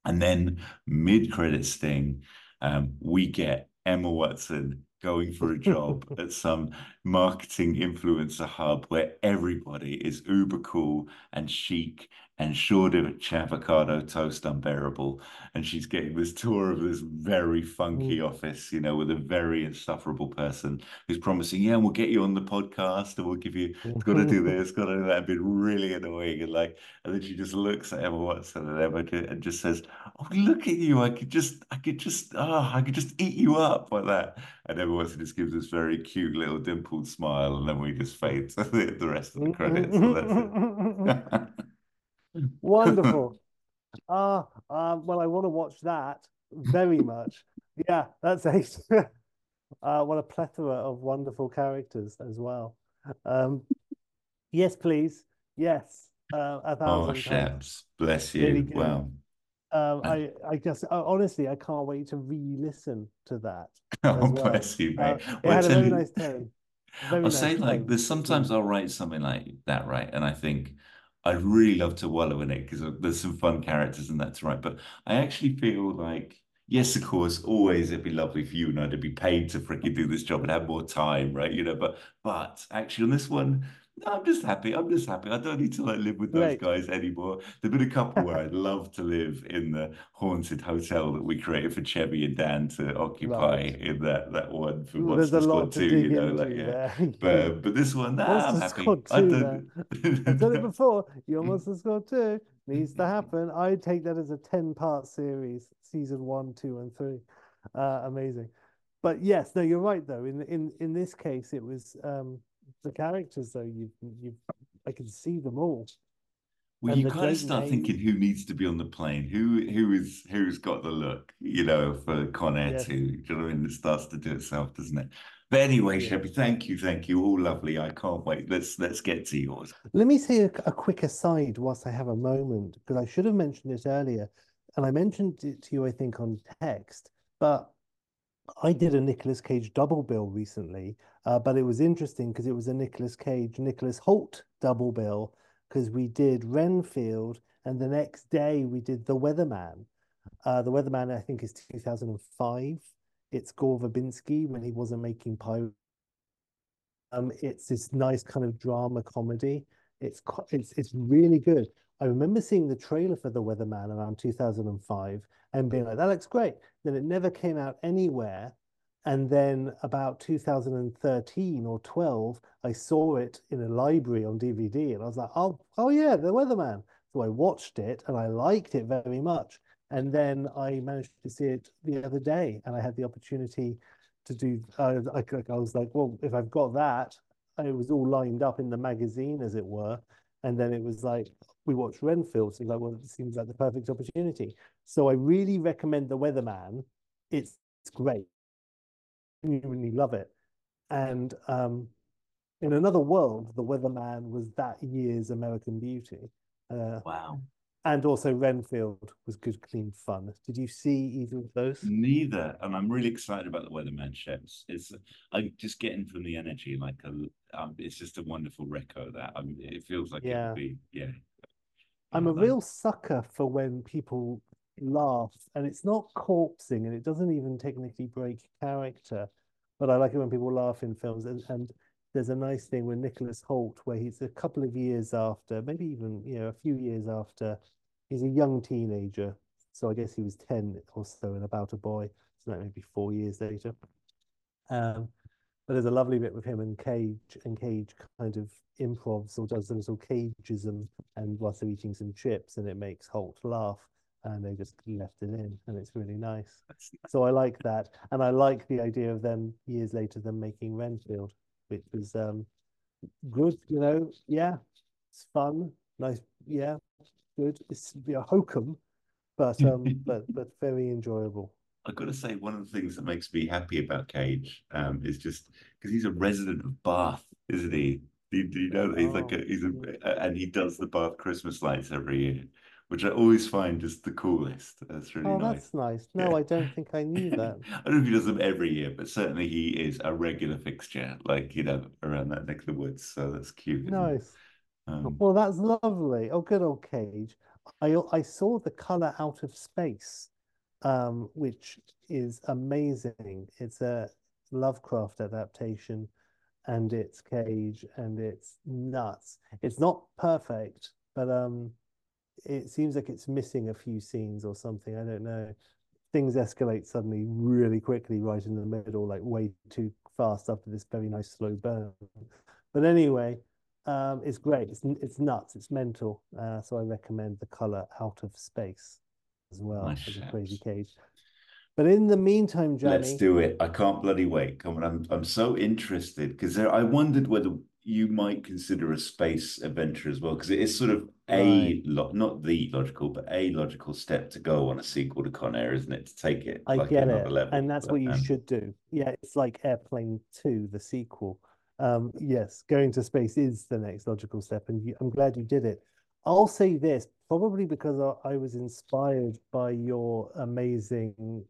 And then mid-credit sting, um, we get Emma Watson going for a job at some marketing influencer hub where everybody is uber cool and chic and short of avocado toast unbearable. And she's getting this tour of this very funky Mm. office, you know, with a very insufferable person who's promising, yeah, we'll get you on the podcast and we'll give you, got to do this, got to do that, and been really annoying. And like, and then she just looks at Emma Watson and Emma and just says, "Oh, look at you! I could just, I could just, oh, I could just eat you up like that." And Emma Watson just gives this very cute little dimpled smile, and then we just fade to the, the rest of the credits. So that's it. Wonderful. Ah, um, well, I want to watch that very much. Yeah, that's ace. uh, what a plethora of wonderful characters as well. Um, yes, please. Yes, uh, a Oh, thousand times. Sheps, bless you. Really. Wow. Um, I, I just uh, honestly, I can't wait to re-listen to that. Oh, well. bless you, Uh, mate. it Well, I had a very nice tone. Very I'll nice say like tone. there's sometimes I'll write something like that, right? And I think I'd really love to wallow in it because uh, there's some fun characters and that's right. But I actually feel like, yes, of course, always it'd be lovely for you and I to be paid to freaking do this job and have more time, right? You know, but but actually on this one, no, I'm just happy. I'm just happy. I don't need to like live with those Great. guys anymore. There've been a couple where I'd love to live in the haunted hotel that we created for Chevy and Dan to occupy Right. in that that one for Ooh, Monster Squad lot to 2, dig you know, into like yeah. there. But but this one, nah, I'm happy. Squad I don't... I've done it before. Your Monster Squad 2 needs to happen. I'd take that as a 10 part series, season one, two, and three. Uh, amazing. But yes, no, you're right though. In in in this case, it was um the characters though, you you I can see them all. Well, And you kind of start thinking who needs to be on the plane, who who is who's got the look, you know, for Con Air Yes. 2. Do you know what I mean? It starts to do itself, doesn't it? But anyway, Yeah. Shelby, thank you, thank you. All lovely. I can't wait. Let's let's get to yours. Let me say a, a quick aside whilst I have a moment, because I should have mentioned it earlier, and I mentioned it to you, I think, on text, but I did a Nicolas Cage double bill recently, uh, but it was interesting because it was a Nicolas Cage, Nicholas Hoult double bill, because we did Renfield, and the next day we did The Weatherman. Uh, the Weatherman, I think, is 2005. It's Gore Verbinski when he wasn't making Pirate. Um, it's this nice kind of drama comedy. It's it's it's really good. I remember seeing the trailer for The Weatherman around 2005 and being like, that looks great. Then it never came out anywhere. And then about 2013 or 12, I saw it in a library on DVD and I was like, oh, oh yeah, The Weatherman. So I watched it and I liked it very much. And then I managed to see it the other day and I had the opportunity to do, uh, I, I was like, well, if I've got that, it was all lined up in the magazine, as it were. And then it was like, we watched Renfield. So like, well, it seems like the perfect opportunity. So I really recommend The Weatherman. It's, it's great. Really love it. And um, in another world, The Weatherman was that year's American Beauty. Uh, Wow. and also Renfield was good, clean fun. Did you see either of those? Neither, and I'm really excited about the Weatherman ships. It's I'm just getting from the energy like a um, it's just a wonderful reco that I mean, it feels like it Yeah. would be yeah. I'm a real sucker for when people laugh, and it's not corpsing, and it doesn't even technically break character. But I like it when people laugh in films, and, and there's a nice thing with Nicholas Hoult where he's a couple of years after, maybe even you know a few years after, he's a young teenager. So I guess he was 10 or so and about a boy. So that maybe four years later. Um, but there's a lovely bit with him and Cage, and Cage kind of improvs or does a little cageism and whilst they're eating some chips, and it makes Hoult laugh, and they just left it in, and it's really nice. So I like that, and I like the idea of them years later them making Renfield, which was um good, you know. Yeah, it's fun, nice. Yeah, good. It's a hokum, but um, but but very enjoyable. I've got to say, one of the things that makes me happy about Cage um, is just because he's a resident of Bath, isn't he? Do, do you know that he's like a, he's a, Oh, and he does the Bath Christmas lights every year, which I always find is the coolest. That's really Oh, nice. that's nice. No, Yeah. I don't think I knew that. I don't know if he does them every year, but certainly he is a regular fixture, like you know, around that neck of the woods. So that's cute. Nice. Um, Well, that's lovely. Oh, good old Cage. I I saw the color out of space, um, which is amazing. It's a Lovecraft adaptation, and it's Cage, and it's nuts. It's not perfect, but um, it seems like it's missing a few scenes or something. I don't know. Things escalate suddenly really quickly right in the middle, like way too fast after this very nice slow burn. But anyway, um, it's great. It's it's nuts. It's mental. Uh, so I recommend the color out of space as well Nice as a crazy cage. But in the meantime, Let's do it. I can't bloody wait. Come on, I'm I'm so interested because I wondered whether you might consider a space adventure as well, because it is sort of a lot, not the logical, but a logical step to go on a sequel to Con Air, isn't it? To take it I like get another it, level. and that's But, what you um, should do. Yeah, it's like Airplane 2, the sequel. Um, yes, going to space is the next logical step, and you, I'm glad you did it. I'll say this, probably because I, I was inspired by your amazing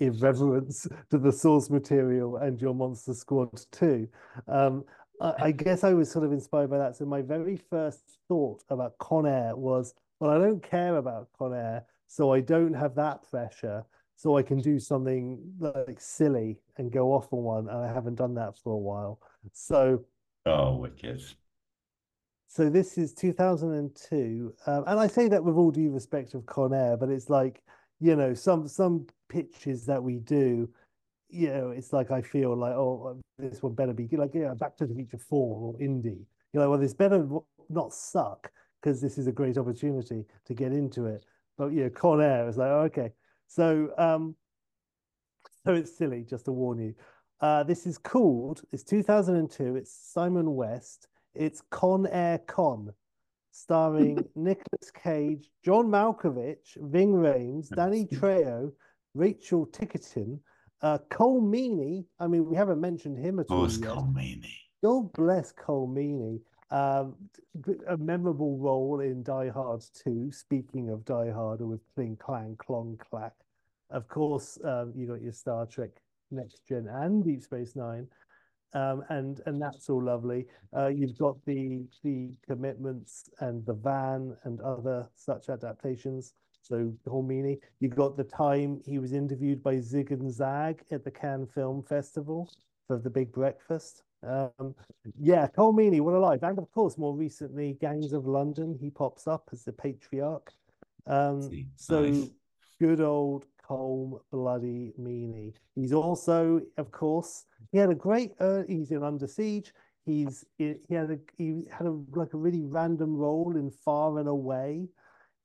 irreverence to the source material and your Monster Squad 2. Um, I, I guess I was sort of inspired by that. So my very first thought about Con Air was, well, I don't care about Con Air, so I don't have that pressure. So I can do something like silly and go off on one, and I haven't done that for a while. So Oh, wicked. so this is 2002, um, and I say that with all due respect of Con Air, but it's like you know some some pitches that we do, you know, it's like I feel like oh this one better be like yeah Back to the Future Four or Indie. You're like well this better not suck because this is a great opportunity to get into it. But you know Con Air is like oh, okay, so um so it's silly just to warn you. Uh, this is called it's 2002. It's Simon West. It's Con Air Con, starring Nicolas Cage, John Malkovich, Ving Rhames, Danny Trejo, Rachel Ticotin, uh, Colm Meaney. I mean, we haven't mentioned him at Of all course, yet. Colm Meaney. God bless Colm Meaney. Um, a memorable role in Die Hard 2. Speaking of Die Hard, with Kling Clang Clong Clack. Of course, um, you got your Star Trek Next Gen and Deep Space Nine, um, and and that's all lovely. Uh, you've got the the commitments and the van and other such adaptations. So Colm You got the time he was interviewed by Zig and Zag at the Cannes Film Festival for the Big Breakfast. Um, yeah, Meaney, what a life. And of course, more recently, Gangs of London, he pops up as the patriarch. Um, so nice. good old Colm Bloody Meaney. He's also, of course, he had a great, uh, he's in Under Siege. He's he had a he had a like a really random role in Far and Away.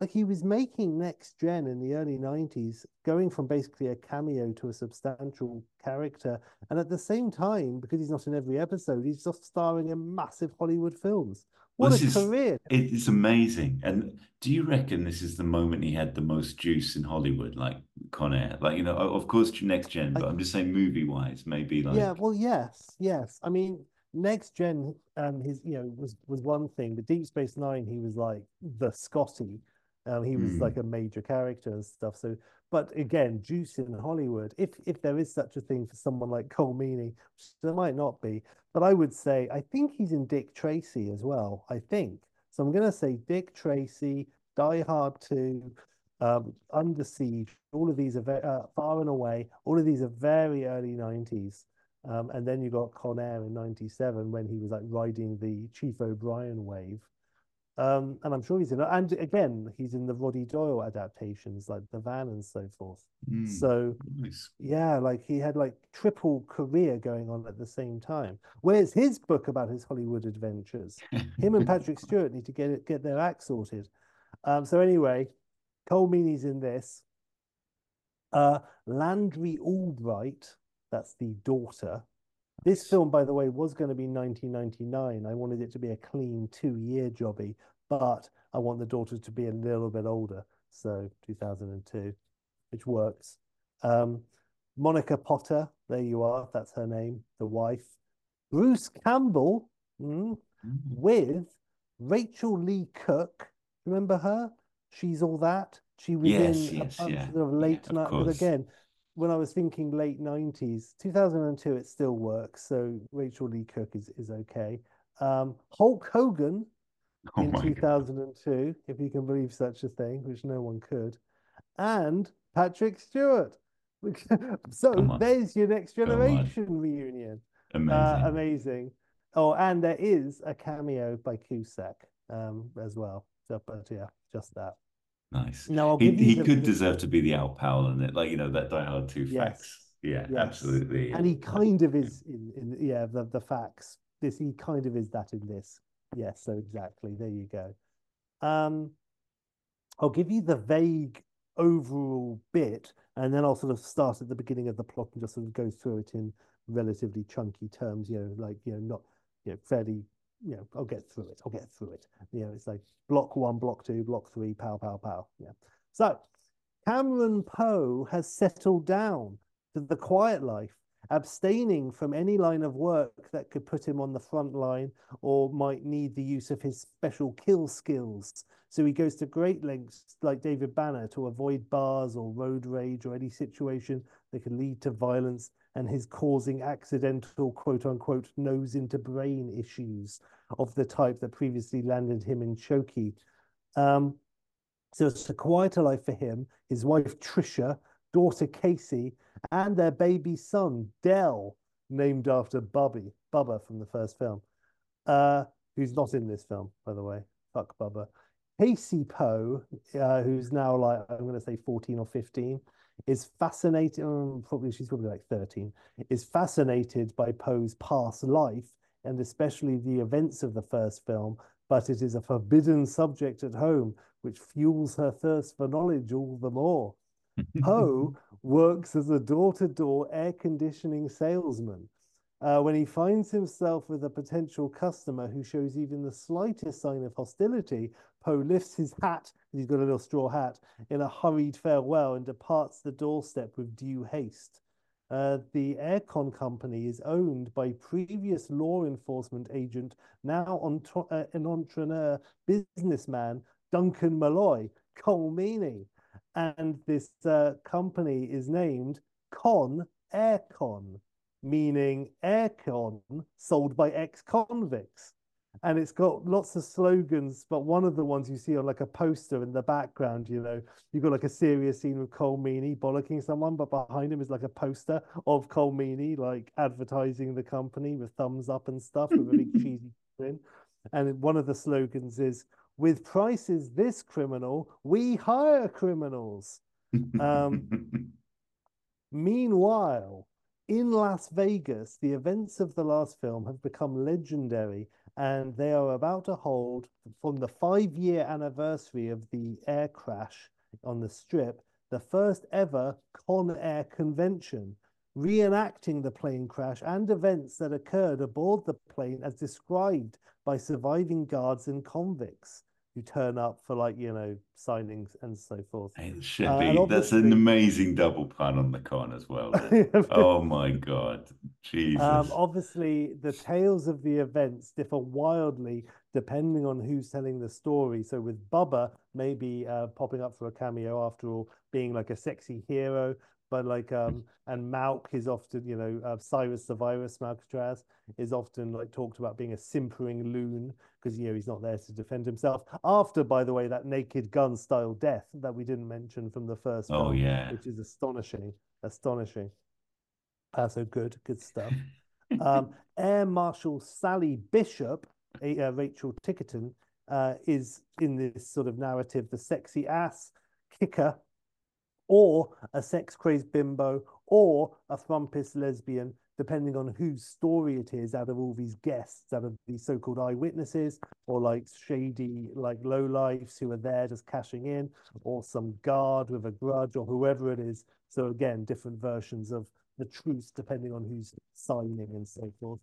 Like he was making Next Gen in the early 90s, going from basically a cameo to a substantial character. And at the same time, because he's not in every episode, he's just starring in massive Hollywood films. Well, What a is- career. It is amazing. And do you reckon this is the moment he had the most juice in Hollywood, like Con Air? Like, you know, of course, next gen, but I- I'm just saying movie wise, maybe like. Yeah, well, yes, yes. I mean, Next Gen, um, his you know was was one thing, but Deep Space Nine, he was like the Scotty. Um, he was Hmm. like a major character and stuff. So, but again, juice in Hollywood. If if there is such a thing for someone like Colm Meaney, which there might not be, but I would say I think he's in Dick Tracy as well. I think so. I'm gonna say Dick Tracy, Die Hard Two, um, Under Siege. All of these are very, uh, Far and Away. All of these are very early 90s. Um, and then you got Con Air in 97 when he was like riding the Chief O'Brien wave. Um, and I'm sure he's in, and again, he's in the Roddy Doyle adaptations like The Van and so forth. Hmm, So, nice. yeah, like he had like triple career going on at the same time. Where's his book about his Hollywood adventures? Him and Patrick Stewart need to get it, get their act sorted. Um, so anyway, Colm Meaney's in this. Uh, Landry Albright, that's the daughter. This film, by the way, was going to be 1999. I wanted it to be a clean two-year jobby, but I want the daughter to be a little bit older, so 2002, which works. Um, Monica Potter, there you are. That's her name, the wife. Bruce Campbell, mm, Mm. with Rachael Leigh Cook. Remember her? She's All That. She was Yes, in yes, a bunch yeah, of sort of yeah, late of night. But again, when I was thinking late 90s, 2002, it still works. So Rachael Leigh Cook is, is okay. Um, Hulk Hogan Oh in my God. 2002, if you can believe such a thing, which no one could, and Patrick Stewart. So there's your next generation reunion. Amazing. Uh, amazing. Oh, and there is a cameo by Cusack um, as well. So, but yeah, just that. Nice. No, I'll He give he could deserve to be the Al Powell in it, like you know that Die Hard Two Yes. facts. Yeah, Yes. absolutely. and he kind of is in, in yeah the the facts. This he kind of is that in this. Yes, so exactly. There you go. Um, I'll give you the vague overall bit, and then I'll sort of start at the beginning of the plot and just sort of go through it in relatively chunky terms. You know, like you know, not you know, fairly. You know, I'll get through it. I'll get through it. You know, it's like block one, block two, block three, pow, pow, pow. Yeah. So Cameron Poe has settled down to the quiet life, abstaining from any line of work that could put him on the front line or might need the use of his special kill skills. So he goes to great lengths, like David Banner, to avoid bars or road rage or any situation that could lead to violence and his causing accidental quote unquote nose into brain issues of the type that previously landed him in Choky. Um, so it's a quieter life for him, his wife Trisha, daughter Casey, and their baby son Dell, named after Bubby, Bubba from the first film, uh, who's not in this film, by the way. Fuck Bubba. Casey Poe, uh, who's now like I'm going to say 14 or 15, is fascinated. Um, probably she's probably like 13. Is fascinated by Poe's past life and especially the events of the first film. But it is a forbidden subject at home, which fuels her thirst for knowledge all the more. Poe works as a door to door air conditioning salesman. Uh, when he finds himself with a potential customer who shows even the slightest sign of hostility, Poe lifts his hat, he's got a little straw hat, in a hurried farewell and departs the doorstep with due haste. Uh, the aircon company is owned by previous law enforcement agent, now entre- uh, an entrepreneur businessman, Duncan Malloy, Colm Meaney and this uh, company is named Con Aircon, meaning aircon sold by ex-convicts. And it's got lots of slogans, but one of the ones you see on like a poster in the background, you know, you've got like a serious scene with Colm Meaney bollocking someone, but behind him is like a poster of Colm Meaney, like advertising the company with thumbs up and stuff with a big cheesy grin. And one of the slogans is, with prices this criminal, we hire criminals. Um, Meanwhile, in Las Vegas, the events of the last film have become legendary, and they are about to hold, from the five year anniversary of the air crash on the strip, the first ever Con Air convention, reenacting the plane crash and events that occurred aboard the plane as described by surviving guards and convicts who turn up for, like, you know, signings and so forth. It should Uh, be. That's an amazing double pun on the con as well. oh my God. Jesus. Um, obviously, the tales of the events differ wildly depending on who's telling the story. So, with Bubba maybe uh, popping up for a cameo after all, being like a sexy hero, but like, um, and Malk is often, you know, uh, Cyrus the Virus, Malcatraz is often like talked about being a simpering loon because, you know, he's not there to defend himself. After, by the way, that naked gun style death that we didn't mention from the first oh film, yeah. which is astonishing, astonishing. Uh, so good, good stuff. um, Air Marshal Sally Bishop, a, uh, Rachel Ticotin, uh, is in this sort of narrative the sexy ass kicker, or a sex crazed bimbo, or a frumpus lesbian, depending on whose story it is out of all these guests, out of these so called eyewitnesses, or like shady, like low lives who are there just cashing in, or some guard with a grudge, or whoever it is. So, again, different versions of the truth depending on who's signing and so forth.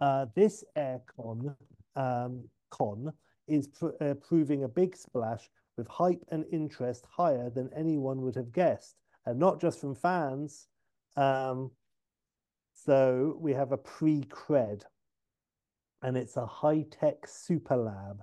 Uh, this aircon um, con is pr uh, proving a big splash with hype and interest higher than anyone would have guessed, and not just from fans. Um, so we have a pre-cred, and it's a high-tech super lab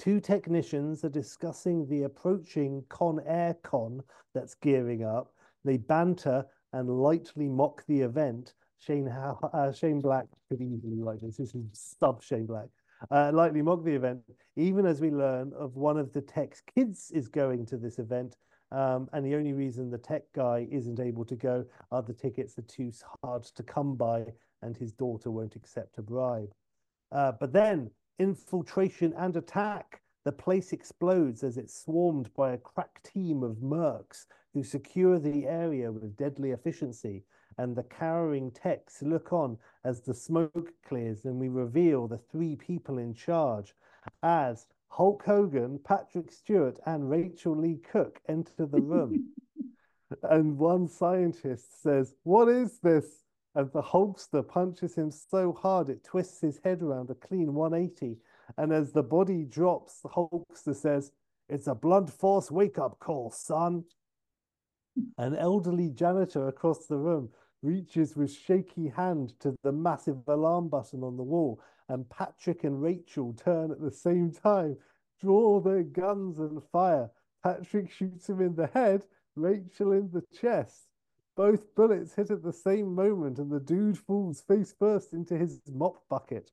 Two technicians are discussing the approaching Con Air Con that's gearing up. They banter and lightly mock the event. Shane, uh, Shane Black could easily write this. This is sub Shane Black. Uh, lightly mock the event, even as we learn of one of the tech's kids is going to this event. Um, and the only reason the tech guy isn't able to go are the tickets are too hard to come by and his daughter won't accept a bribe. Uh, but then infiltration and attack. The place explodes as it's swarmed by a crack team of mercs who secure the area with deadly efficiency. And the cowering techs look on as the smoke clears and we reveal the three people in charge as Hulk Hogan, Patrick Stewart, and Rachael Leigh Cook enter the room. and one scientist says, What is this? And the Hulkster punches him so hard it twists his head around a clean 180. And as the body drops, the Hulkster says, It's a blunt force wake up call, son. An elderly janitor across the room reaches with shaky hand to the massive alarm button on the wall, and Patrick and Rachel turn at the same time, draw their guns and fire. Patrick shoots him in the head, Rachel in the chest. Both bullets hit at the same moment, and the dude falls face first into his mop bucket.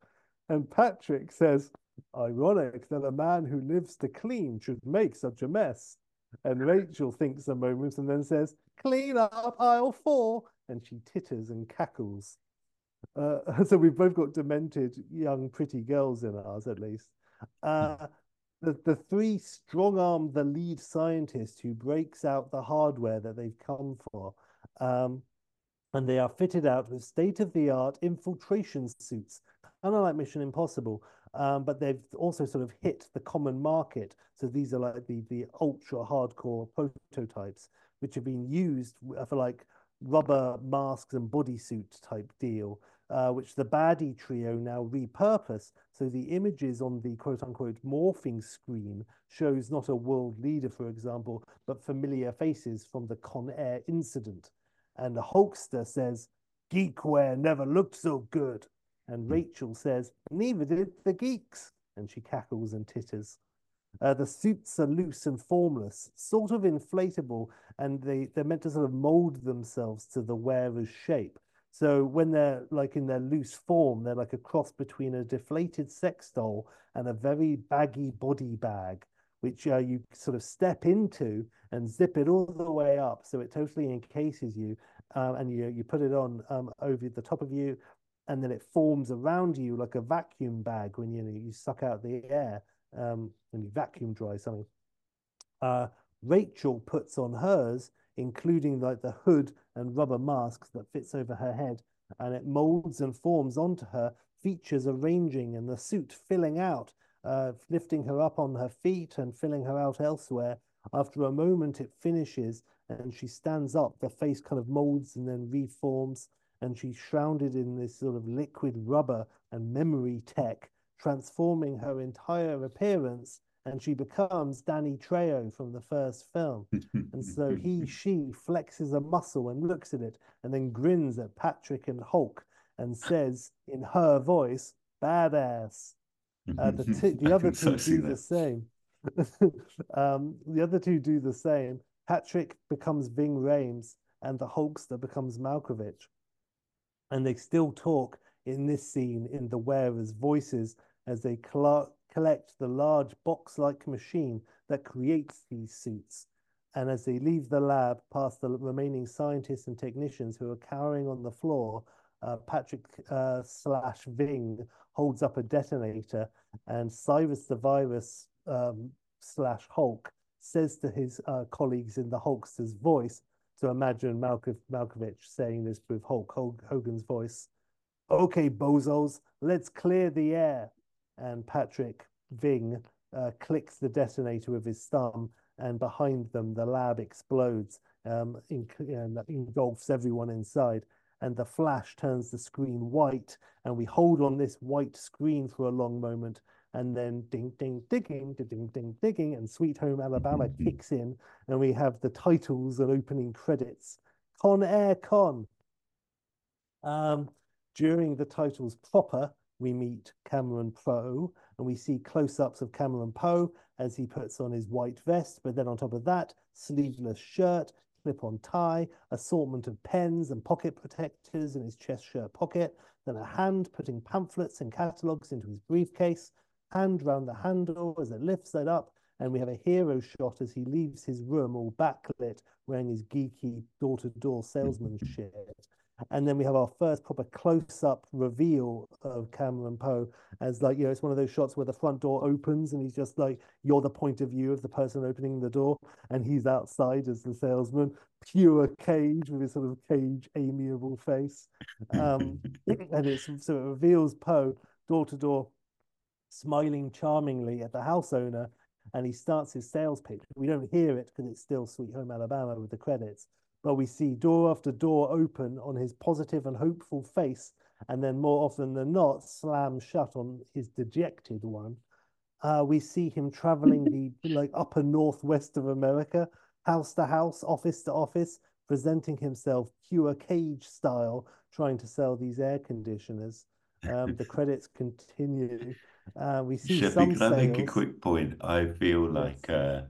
And Patrick says, Ironic that a man who lives to clean should make such a mess. And Rachel thinks a moment and then says, Clean up aisle four. And she titters and cackles. Uh, so we've both got demented young, pretty girls in ours, at least. Uh, the, the three strong arm the lead scientist who breaks out the hardware that they've come for. Um, and they are fitted out with state of the art infiltration suits, kind of like Mission Impossible, um, but they've also sort of hit the common market. So these are like the, the ultra hardcore prototypes, which have been used for like rubber masks and bodysuit type deal, uh, which the baddie trio now repurpose. So the images on the quote unquote morphing screen shows not a world leader, for example, but familiar faces from the Con Air incident. And the Hulkster says, Geekware never looked so good. And Rachel says, Neither did the geeks. And she cackles and titters. Uh, the suits are loose and formless, sort of inflatable, and they, they're meant to sort of mold themselves to the wearer's shape. So when they're like in their loose form, they're like a cross between a deflated sex doll and a very baggy body bag, which uh, you sort of step into and zip it all the way up, so it totally encases you, um, and you you put it on um, over the top of you, and then it forms around you like a vacuum bag when you you suck out the air um, and you vacuum dry something. Uh, Rachael puts on hers, including like the hood and rubber masks that fits over her head, and it molds and forms onto her, features arranging and the suit filling out, uh, lifting her up on her feet and filling her out elsewhere. After a moment, it finishes and she stands up. The face kind of molds and then reforms and she's shrouded in this sort of liquid rubber and memory tech, transforming her entire appearance, and she becomes Danny Trejo from the first film. and so he, she flexes a muscle and looks at it, and then grins at Patrick and Hulk and says in her voice, "Badass." Uh, the, t- the other two do that. the same. um, the other two do the same. Patrick becomes Ving Rhames, and the Hulkster becomes Malkovich and they still talk in this scene in the wearers' voices as they collect the large box-like machine that creates these suits. And as they leave the lab past the remaining scientists and technicians who are cowering on the floor, uh, Patrick uh, slash Ving holds up a detonator, and Cyrus the Virus um, slash Hulk says to his uh, colleagues in the Hulkster's voice, to imagine Malkov, Malkovich saying this with Hulk Hogan's voice. Okay, bozos, let's clear the air. And Patrick Ving uh, clicks the detonator with his thumb, and behind them, the lab explodes um, in, and engulfs everyone inside. And the flash turns the screen white, and we hold on this white screen for a long moment and then ding ding digging ding ding digging and sweet home alabama kicks in and we have the titles and opening credits con air con um, during the titles proper we meet Cameron Poe and we see close-ups of Cameron Poe as he puts on his white vest, but then on top of that, sleeveless shirt, clip-on tie, assortment of pens and pocket protectors in his chest shirt pocket, then a hand putting pamphlets and catalogues into his briefcase, hand round the handle as it lifts it up, and we have a hero shot as he leaves his room all backlit, wearing his geeky door-to-door salesman shit. And then we have our first proper close-up reveal of Cameron Poe as like, you know, it's one of those shots where the front door opens and he's just like, you're the point of view of the person opening the door, and he's outside as the salesman, pure cage with his sort of cage amiable face. Um, and it's so it reveals Poe door to door, smiling charmingly at the house owner, and he starts his sales pitch. We don't hear it because it's still Sweet Home Alabama with the credits but we see door after door open on his positive and hopeful face, and then more often than not, slam shut on his dejected one. Uh, we see him traveling the like upper northwest of America, house to house, office to office, presenting himself pure cage style, trying to sell these air conditioners. Um, the credits continue. Uh, we see some can I make a quick point? I feel like uh,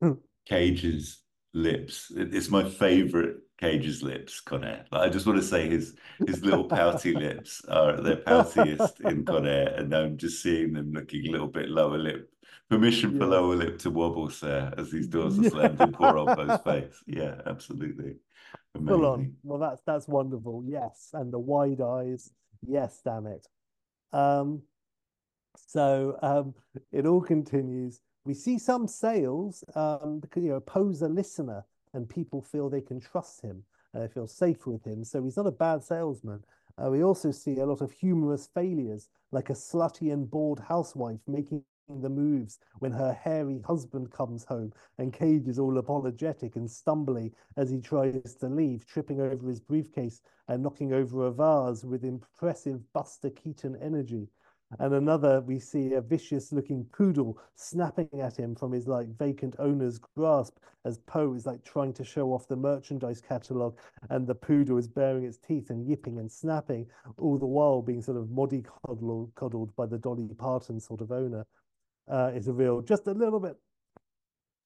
Cage's lips. It's my favorite Cage's lips, Con Air. Like, I just want to say his his little pouty lips are their poutiest in Con Air, and I'm just seeing them looking a little bit lower lip. Permission for Yes. lower lip to wobble, sir, as these doors are slammed in poor old Bo's face. Yeah, absolutely. Full on. Well, that's that's wonderful. Yes, and the wide eyes. Yes, damn it. Um, so um, it all continues. We see some sales um, because you know Poe's a listener, and people feel they can trust him and they feel safe with him. So he's not a bad salesman. Uh, we also see a lot of humorous failures, like a slutty and bored housewife making the moves when her hairy husband comes home, and Cage is all apologetic and stumbly as he tries to leave, tripping over his briefcase and knocking over a vase with impressive Buster Keaton energy. And another, we see a vicious looking poodle snapping at him from his like vacant owner's grasp as Poe is like trying to show off the merchandise catalogue and the poodle is baring its teeth and yipping and snapping, all the while being sort of mollycoddled coddled by the Dolly Parton sort of owner. Uh, it's a real, just a little bit.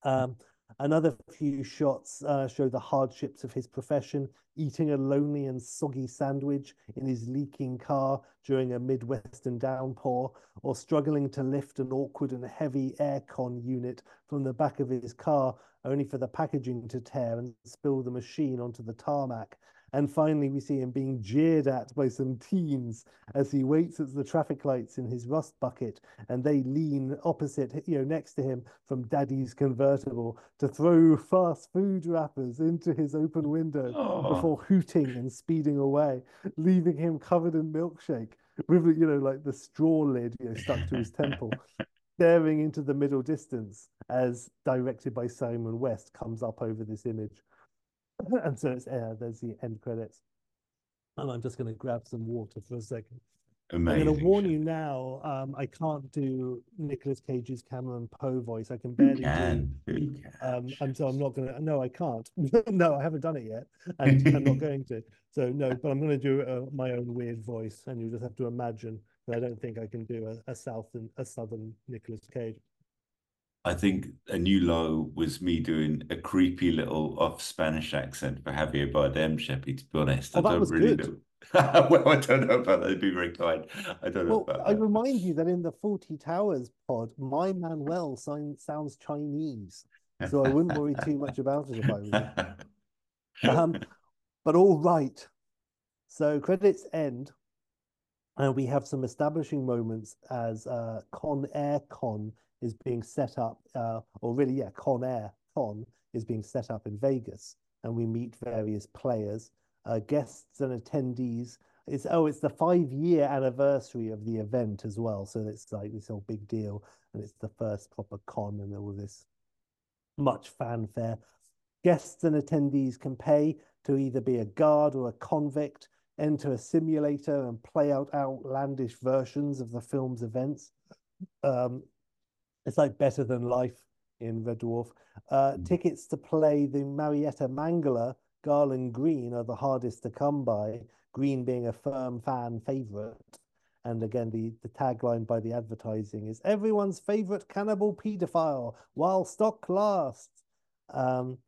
Um, Another few shots uh, show the hardships of his profession, eating a lonely and soggy sandwich in his leaking car during a Midwestern downpour, or struggling to lift an awkward and heavy aircon unit from the back of his car, only for the packaging to tear and spill the machine onto the tarmac. And finally, we see him being jeered at by some teens as he waits at the traffic lights in his rust bucket, and they lean opposite, you know, next to him from Daddy's convertible to throw fast food wrappers into his open window Oh. before hooting and speeding away, leaving him covered in milkshake with, you know, like the straw lid, you know, stuck to his temple, staring into the middle distance as directed by Simon West comes up over this image. and so it's uh, there's the end credits. And I'm just going to grab some water for a second. Amazing. I'm going to warn you now. Um, I can't do Nicolas Cage's Cameron Poe voice. I can barely do. can? Who can? Um, I'm so I'm not going to. No, I can't. no, I haven't done it yet, and I'm not going to. So no, but I'm going to do uh, my own weird voice, and you just have to imagine. But I don't think I can do a, a southern a southern Nicolas Cage. I think a new low was me doing a creepy little off Spanish accent for Javier Bardem, Sheppy, to be honest. Oh, I don't really good. know. well, I don't know about that. It'd be very kind. I don't know Well, about I that. remind you that in the Fawlty Towers pod, my Manuel sign, sounds Chinese, so I wouldn't worry too much about it if I were you. Um, but all right. So credits end, and we have some establishing moments as uh, Con Air Con is being set up, uh, or really, yeah, Con Air Con is being set up in Vegas, and we meet various players, uh, guests, and attendees. It's oh, it's the five-year anniversary of the event as well, so it's like this whole big deal, and it's the first proper con, and all this much fanfare. Guests and attendees can pay to either be a guard or a convict, enter a simulator and play out outlandish versions of the film's events. Um, it's like better than life in Red Dwarf. Uh, Mm. tickets to play the Marietta Mangler Garland Green are the hardest to come by, Green being a firm fan favorite. And again, the, the tagline by the advertising is everyone's favorite cannibal pedophile while stock lasts. Um,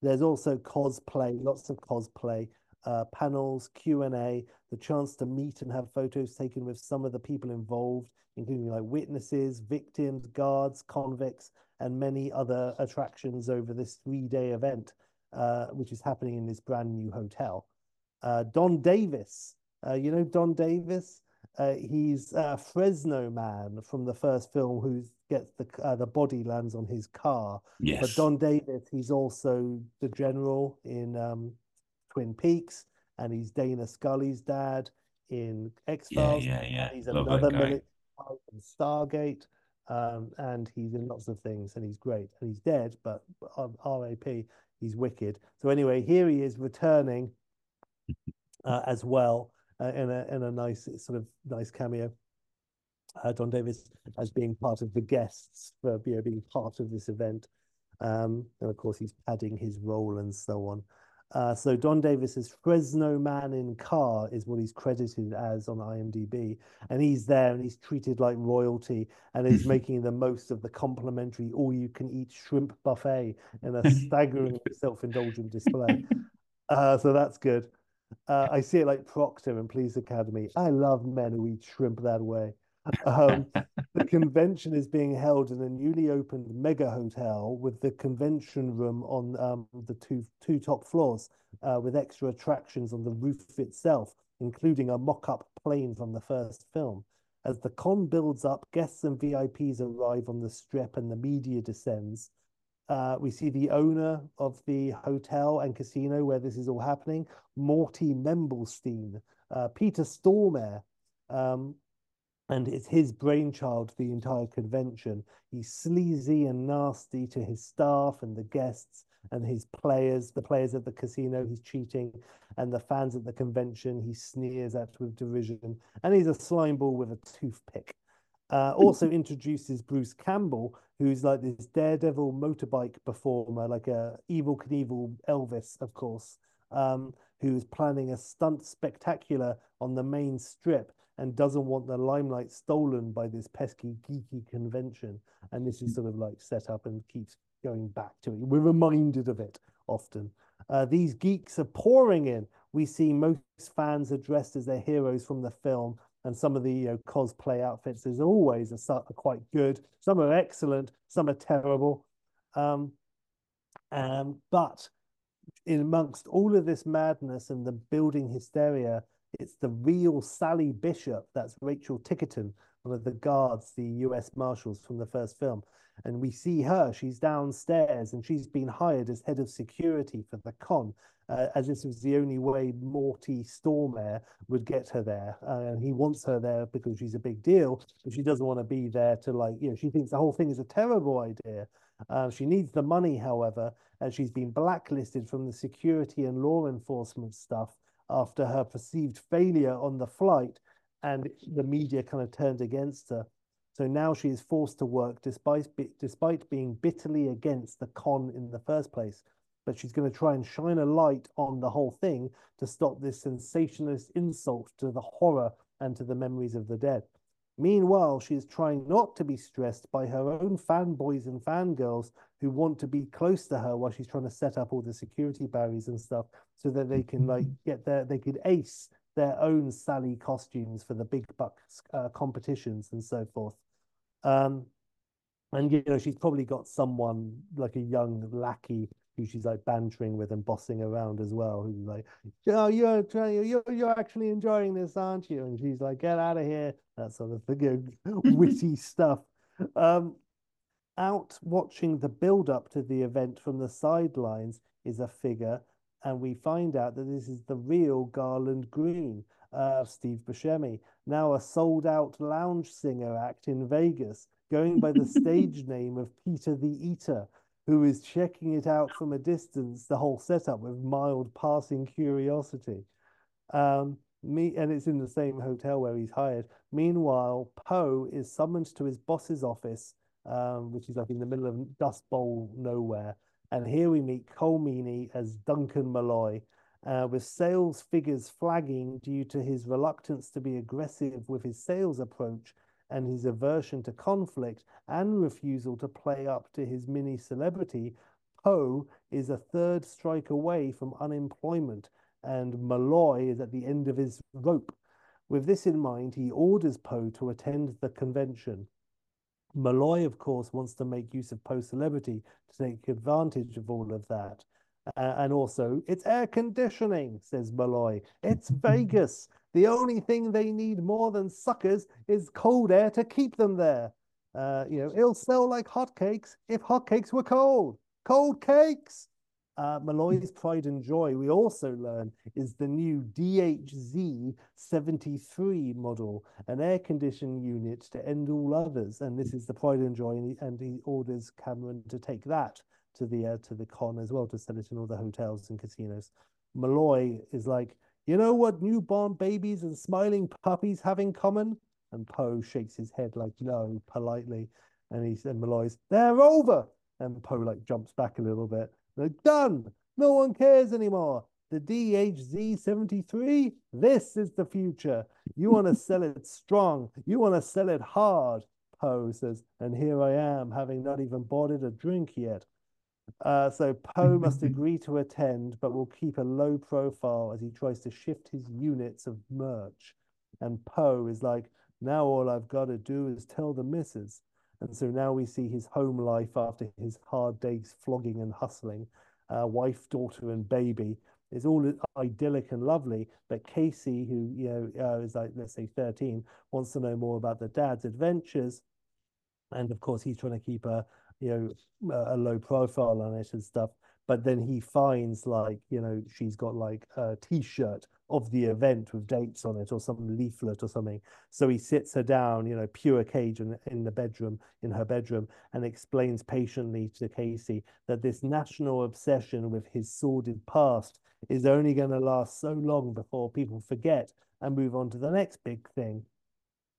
there's also cosplay, lots of cosplay, uh, panels, Q&A, the chance to meet and have photos taken with some of the people involved, including like witnesses, victims, guards, convicts, and many other attractions over this three-day event, uh, which is happening in this brand new hotel. Uh, Don Davis, uh, you know Don Davis? Uh, he's a Fresno man from the first film who gets the uh, the body lands on his car. Yes. But Don Davis, he's also the general in um, Twin Peaks, and he's Dana Scully's dad in X Files. Yeah, yeah, yeah. He's Love another military in Stargate, um, and he's in lots of things, and he's great. And he's dead, but um, R.A.P. He's wicked. So anyway, here he is returning uh, as well uh, in a in a nice sort of nice cameo. Uh, Don Davis as being part of the guests for you know, being part of this event, um, and of course he's padding his role and so on. Uh, so Don Davis's Fresno Man in Car is what he's credited as on IMDb, and he's there and he's treated like royalty, and is making the most of the complimentary all-you-can-eat shrimp buffet in a staggering self-indulgent display. Uh, so that's good. Uh, I see it like Proctor and Police Academy. I love men who eat shrimp that way. Um, the convention is being held in a newly opened mega hotel with the convention room on um, the two two top floors, uh, with extra attractions on the roof itself, including a mock-up plane from the first film. As the con builds up, guests and VIPs arrive on the strip, and the media descends. Uh, we see the owner of the hotel and casino where this is all happening, Morty Memblestein, uh, Peter Stormare, um, and it's his brainchild, the entire convention. He's sleazy and nasty to his staff and the guests and his players, the players at the casino, he's cheating, and the fans at the convention, he sneers at with derision, and he's a slime ball with a toothpick. Uh, also introduces Bruce Campbell, who's like this daredevil motorbike performer, like a Evel Knievel Elvis, of course, um, who's planning a stunt spectacular on the main strip and doesn't want the limelight stolen by this pesky geeky convention. And this is sort of like set up and keeps going back to it. We're reminded of it often. Uh, these geeks are pouring in. We see most fans are dressed as their heroes from the film, and some of the you know, cosplay outfits is always are, are quite good. Some are excellent, some are terrible. Um, um, but in amongst all of this madness and the building hysteria, it's the real Sally Bishop, that's Rachel Ticotin, one of the guards, the US Marshals from the first film. And we see her, she's downstairs and she's been hired as head of security for the con, uh, as this was the only way Morty Stormare would get her there. Uh, and he wants her there because she's a big deal, but she doesn't want to be there to, like, you know, she thinks the whole thing is a terrible idea. Uh, she needs the money, however, and she's been blacklisted from the security and law enforcement stuff after her perceived failure on the flight and the media kind of turned against her. So now she is forced to work despite despite being bitterly against the con in the first place. But she's going to try and shine a light on the whole thing to stop this sensationalist insult to the horror and to the memories of the dead. Meanwhile, she is trying not to be stressed by her own fanboys and fangirls who want to be close to her while she's trying to set up all the security barriers and stuff so that they can like get their they could ace their own Sally costumes for the big bucks uh, competitions and so forth. Um, and you know she's probably got someone like a young lackey who she's like bantering with and bossing around as well. Who's like, "Oh, you're trying, you're you're actually enjoying this, aren't you?" And she's like, "Get out of here!" That sort of thing, witty stuff. Um, out watching the build up to the event from the sidelines is a figure, and we find out that this is the real Garland Green, uh, Steve Buscemi, now a sold out lounge singer act in Vegas, going by the stage name of Peter the Eater, who is checking it out from a distance, the whole setup with mild passing curiosity. Um, me and it's in the same hotel where he's hired. Meanwhile, Poe is summoned to his boss's office, um, which is like in the middle of Dust Bowl nowhere. And here we meet Colm Meaney as Duncan Malloy. uh, with sales figures flagging due to his reluctance to be aggressive with his sales approach and his aversion to conflict and refusal to play up to his mini celebrity, Poe is a third strike away from unemployment, and Malloy is at the end of his rope. With this in mind, he orders Poe to attend the convention. Malloy, of course, wants to make use of Poe's celebrity to take advantage of all of that. Uh, and also, it's air conditioning, says Malloy. It's Vegas. The only thing they need more than suckers is cold air to keep them there. Uh, you know, it'll sell like hotcakes if hotcakes were cold. Cold cakes. Uh, Malloy's pride and joy, we also learn, is the new DHZ 73 model, an air conditioning unit to end all others. And this is the pride and joy, and he, and he orders Cameron to take that to the uh, to the con as well to sell it in all the hotels and casinos. Malloy is like, you know what newborn babies and smiling puppies have in common? And Poe shakes his head like no, politely. And he said, Malloy's, they're over. And Poe like jumps back a little bit. They're done. No one cares anymore. The DHZ 73, this is the future. You want to sell it strong. You want to sell it hard. Poe says, and here I am, having not even bought it a drink yet. Uh, so Poe must agree to attend, but will keep a low profile as he tries to shift his units of merch. And Poe is like, now all I've got to do is tell the missus. And so now we see his home life after his hard days flogging and hustling. Uh, wife, daughter, and baby is all idyllic and lovely. But Casey, who you know uh, is like let's say 13, wants to know more about the dad's adventures, and of course he's trying to keep a you know a, low profile on it and stuff. But then he finds like you know she's got like a T-shirt of the event with dates on it or some leaflet or something. So he sits her down, you know, pure cage in, in the bedroom, in her bedroom, and explains patiently to Casey that this national obsession with his sordid past is only going to last so long before people forget and move on to the next big thing.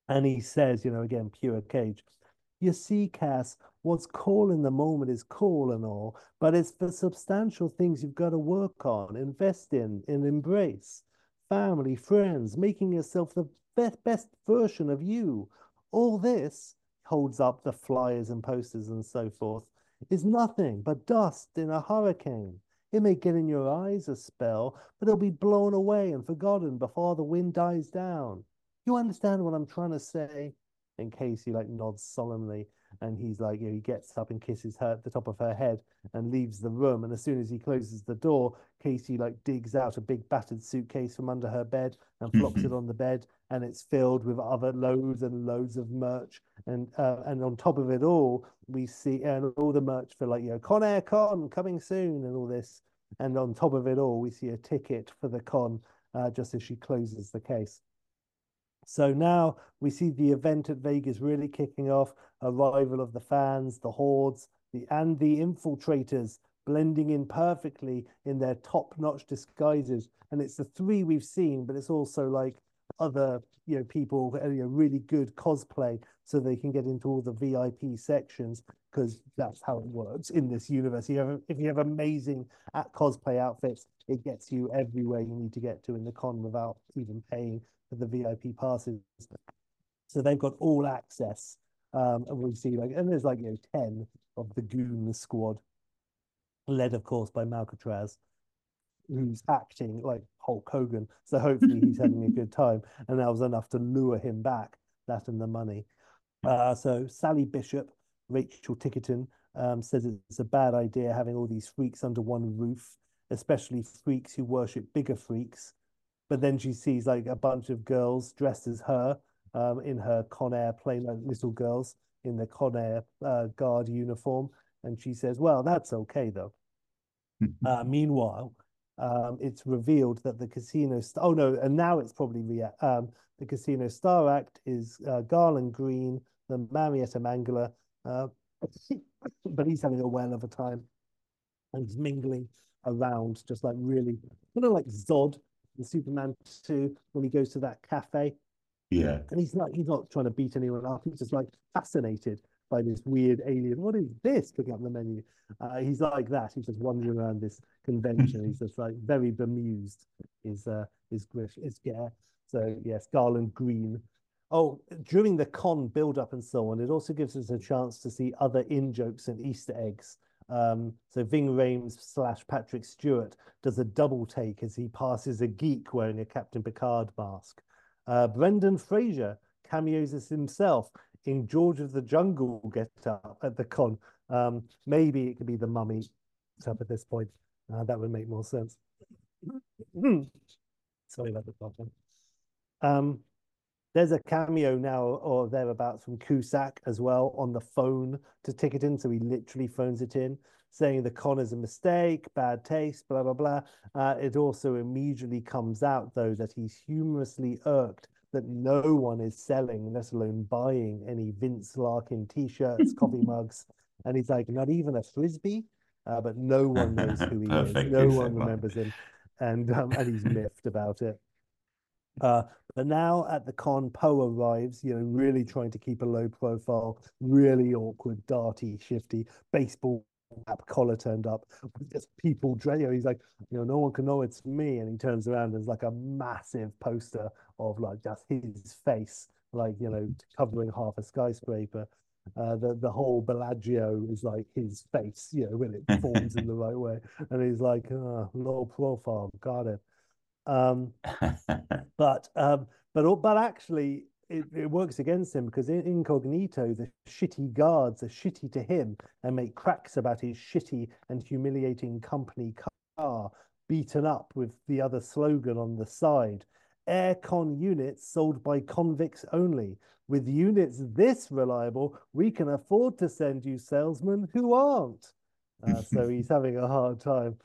And he says, you know, again, pure cage. You see, Cass, what's cool in the moment is cool and all, but it's the substantial things you've got to work on, invest in, and embrace family, friends, making yourself the best, best version of you. All this holds up the flyers and posters and so forth is nothing but dust in a hurricane. It may get in your eyes a spell, but it'll be blown away and forgotten before the wind dies down. You understand what I'm trying to say? And Casey like nods solemnly and he's like, you know, he gets up and kisses her at the top of her head and leaves the room. And as soon as he closes the door, Casey like digs out a big battered suitcase from under her bed and flops it on the bed, and it's filled with other loads and loads of merch. And uh, and on top of it all, we see and all the merch for like you know Con Air Con coming soon and all this. And on top of it all, we see a ticket for the con uh, just as she closes the case. So now we see the event at Vegas really kicking off, arrival of the fans, the hordes, the and the infiltrators blending in perfectly in their top-notch disguises. And it's the three we've seen, but it's also like other you know people uh, you know really good cosplay so they can get into all the VIP sections because that's how it works in this universe. You have if you have amazing at cosplay outfits, it gets you everywhere you need to get to in the con without even paying the VIP passes. So they've got all access. Um, and we see like, and there's like, you know, 10 of the goon squad, led, of course, by Malcatraz, who's acting like Hulk Hogan. So hopefully he's having a good time. And that was enough to lure him back, that and the money. Uh, so Sally Bishop, Rachel Ticotin, um, says it's a bad idea having all these freaks under one roof, especially freaks who worship bigger freaks but then she sees like a bunch of girls dressed as her um, in her Con Air playing like little girls in the Con Air uh, guard uniform. And she says, well, that's okay though. uh, meanwhile, um, it's revealed that the casino, st- oh no, and now it's probably rea- um, the casino star act is uh, Garland Green, the Marietta Mangler, uh, but he's having a well of a time and he's mingling around, just like really, kind of like Zod in Superman 2 when he goes to that cafe. Yeah. And he's not he's not trying to beat anyone up. He's just like fascinated by this weird alien. What is this? Picking up the menu. Uh, he's like that. He's just wandering around this convention. he's just like very bemused. Is uh, is Griff is yeah. So yes, Garland Green. Oh, during the con build up and so on, it also gives us a chance to see other in jokes and Easter eggs. Um, so Ving Rhames slash Patrick Stewart does a double take as he passes a geek wearing a Captain Picard mask. Uh, Brendan Fraser cameos as himself in George of the Jungle get up at the con. Um, maybe it could be the mummy up at this point. Uh, that would make more sense. Sorry about the bottom. Um, there's a cameo now or thereabouts from Cusack as well on the phone to Ticotin. So he literally phones it in, saying the con is a mistake, bad taste, blah, blah, blah. Uh, it also immediately comes out, though, that he's humorously irked that no one is selling, let alone buying any Vince Larkin t shirts, coffee mugs. And he's like, not even a frisbee, uh, but no one knows who he is. No one remembers him. And, um, and he's miffed about it. Uh, but now at the con, Poe arrives, you know, really trying to keep a low profile, really awkward, darty, shifty, baseball cap collar turned up, just people, you know, he's like, you know, no one can know it's me. And he turns around, and there's like a massive poster of like just his face, like, you know, covering half a skyscraper. Uh, the the whole Bellagio is like his face, you know, when it forms in the right way, and he's like, oh, low profile, got it. Um, but um, but but actually, it, it works against him because incognito, the shitty guards are shitty to him and make cracks about his shitty and humiliating company car, beaten up with the other slogan on the side. Aircon units sold by convicts only. With units this reliable, we can afford to send you salesmen who aren't. Uh, so he's having a hard time.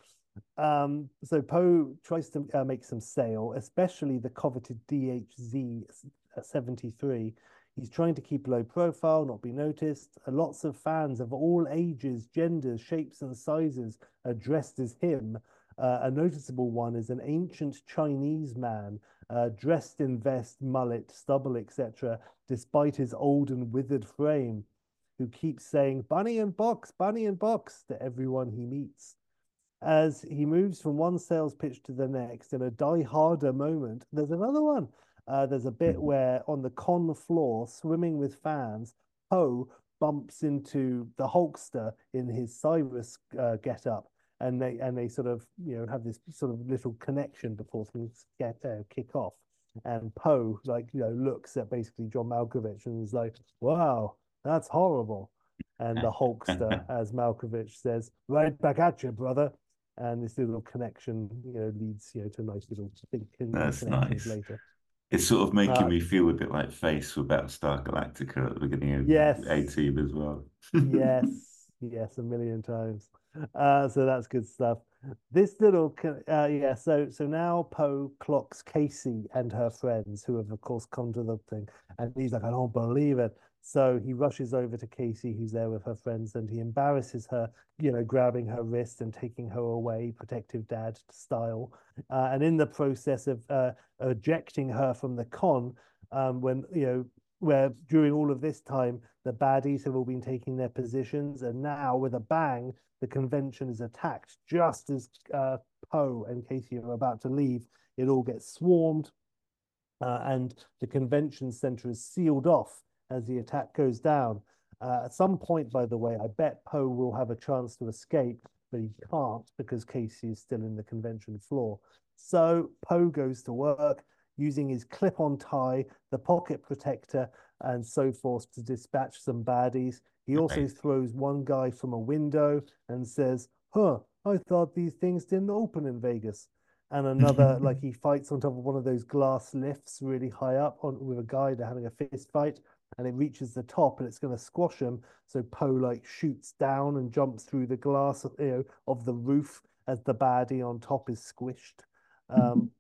Um, so Poe tries to uh, make some sale, especially the coveted DHZ 73. He's trying to keep low profile, not be noticed. Uh, lots of fans of all ages, genders, shapes, and sizes are dressed as him. Uh, a noticeable one is an ancient Chinese man uh, dressed in vest, mullet, stubble, etc., despite his old and withered frame, who keeps saying, Bunny and box, bunny and box to everyone he meets as he moves from one sales pitch to the next in a die harder moment. There's another one. Uh, there's a bit mm-hmm. where on the con floor, swimming with fans, Poe bumps into the Hulkster in his Cyrus uh, get up. And they and they sort of you know have this sort of little connection before things get uh, kick off. And Poe like you know looks at basically John Malkovich and is like, "Wow, that's horrible." And the Hulkster, as Malkovich says, "Right back at you, brother." And this little connection, you know, leads you know to a nice little thing. That's nice. Later. It's sort of making uh, me feel a bit like Face with Battlestar Galactica at the beginning of yes. A Team as well. yes, yes, a million times. Uh, so that's good stuff. This little, uh, yeah. So so now Poe clocks Casey and her friends, who have of course come to the thing, and he's like, I don't believe it. So he rushes over to Casey, who's there with her friends, and he embarrasses her, you know, grabbing her wrist and taking her away, protective dad style. Uh, and in the process of uh, ejecting her from the con, um, when, you know, where during all of this time, the baddies have all been taking their positions. And now, with a bang, the convention is attacked just as uh, Poe and Casey are about to leave. It all gets swarmed. Uh, and the convention center is sealed off as the attack goes down. Uh, at some point, by the way, I bet Poe will have a chance to escape, but he can't because Casey is still in the convention floor. So Poe goes to work using his clip on tie, the pocket protector, and so forth to dispatch some baddies. He also okay. throws one guy from a window and says, Huh, I thought these things didn't open in Vegas. And another, like he fights on top of one of those glass lifts really high up on, with a guy. They're having a fist fight and it reaches the top and it's going to squash him. So Poe like shoots down and jumps through the glass you know, of the roof as the baddie on top is squished. Um,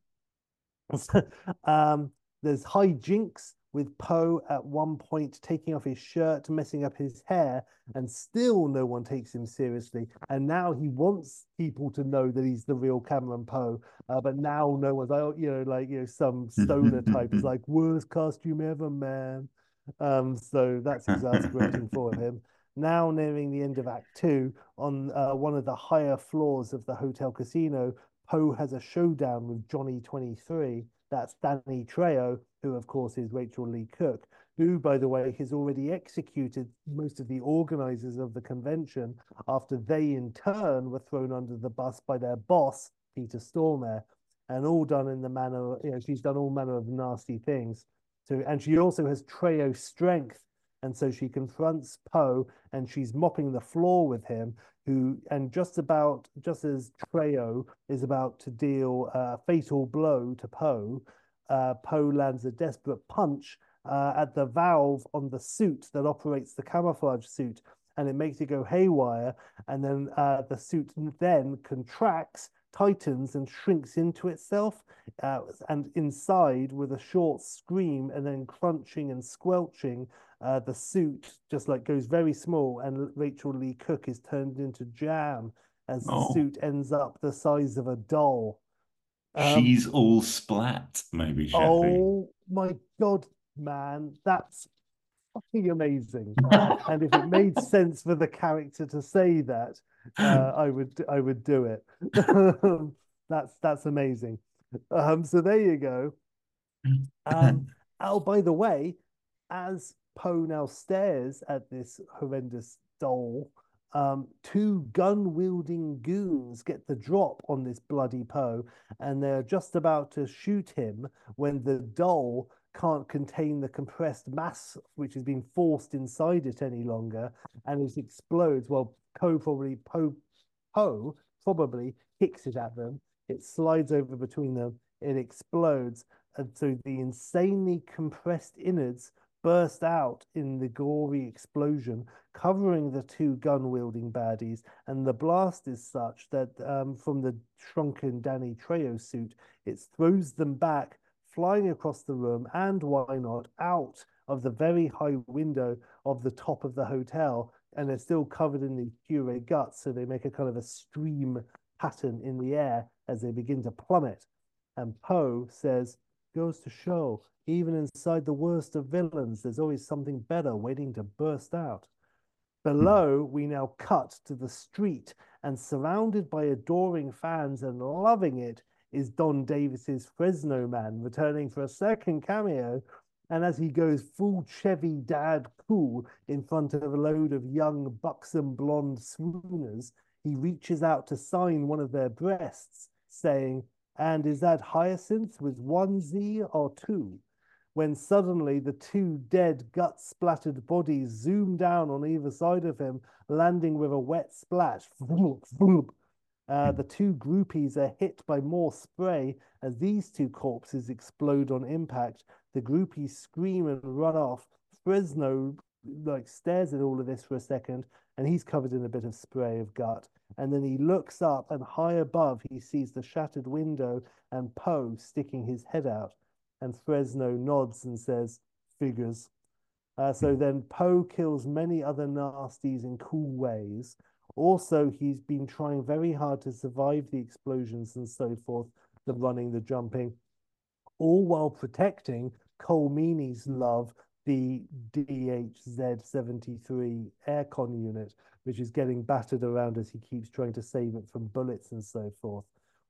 um, there's hijinks with Poe at one point taking off his shirt, messing up his hair, and still no one takes him seriously. And now he wants people to know that he's the real Cameron Poe, uh, but now no one's like, you know, like you know, some stoner type is like worst costume ever, man. Um, so that's exasperating for him. Now, nearing the end of Act Two, on uh, one of the higher floors of the hotel casino, Poe has a showdown with Johnny 23. That's Danny Trejo, who, of course, is Rachael Leigh Cook, who, by the way, has already executed most of the organizers of the convention after they, in turn, were thrown under the bus by their boss, Peter Stormare, and all done in the manner, you know, she's done all manner of nasty things. So, and she also has Trejo strength and so she confronts Poe and she's mopping the floor with him, who, and just about, just as Trejo is about to deal a fatal blow to Poe, uh, Poe lands a desperate punch uh, at the valve on the suit that operates the camouflage suit, and it makes it go haywire. And then uh, the suit then contracts tightens and shrinks into itself, uh, and inside, with a short scream and then crunching and squelching, uh, the suit just like goes very small, and Rachael Leigh Cook is turned into jam as oh. the suit ends up the size of a doll. Um, She's all splat, maybe. Sheffy. Oh my god, man, that's fucking amazing. and if it made sense for the character to say that, uh, I would I would do it. that's that's amazing. Um, so there you go. Um, oh, by the way, as Poe now stares at this horrendous doll, um, two gun wielding goons get the drop on this bloody Poe, and they're just about to shoot him when the doll can't contain the compressed mass which has been forced inside it any longer, and it explodes. Well, Poe probably Poe Poe probably kicks it at them. It slides over between them. It explodes, and so the insanely compressed innards burst out in the gory explosion, covering the two gun wielding baddies. And the blast is such that um, from the shrunken Danny Trejo suit, it throws them back, flying across the room and why not out of the very high window of the top of the hotel. And they're still covered in the puree guts. So they make a kind of a stream pattern in the air as they begin to plummet. And Poe says, goes to show even inside the worst of villains, there's always something better waiting to burst out. Below, we now cut to the street, and surrounded by adoring fans and loving it is Don Davis's Fresno man returning for a second cameo. And as he goes full Chevy dad cool in front of a load of young, buxom blonde swooners, he reaches out to sign one of their breasts, saying, And is that Hyacinth with one Z or two? when suddenly the two dead, gut splattered bodies zoom down on either side of him, landing with a wet splash. Uh, the two groupies are hit by more spray as these two corpses explode on impact. The groupies scream and run off. Fresno like stares at all of this for a second, and he's covered in a bit of spray of gut. And then he looks up, and high above, he sees the shattered window and Poe sticking his head out and Fresno nods and says, figures. Uh, so then Poe kills many other nasties in cool ways. Also, he's been trying very hard to survive the explosions and so forth, the running, the jumping, all while protecting Colm Meaney's love, the DHZ-73 aircon unit, which is getting battered around as he keeps trying to save it from bullets and so forth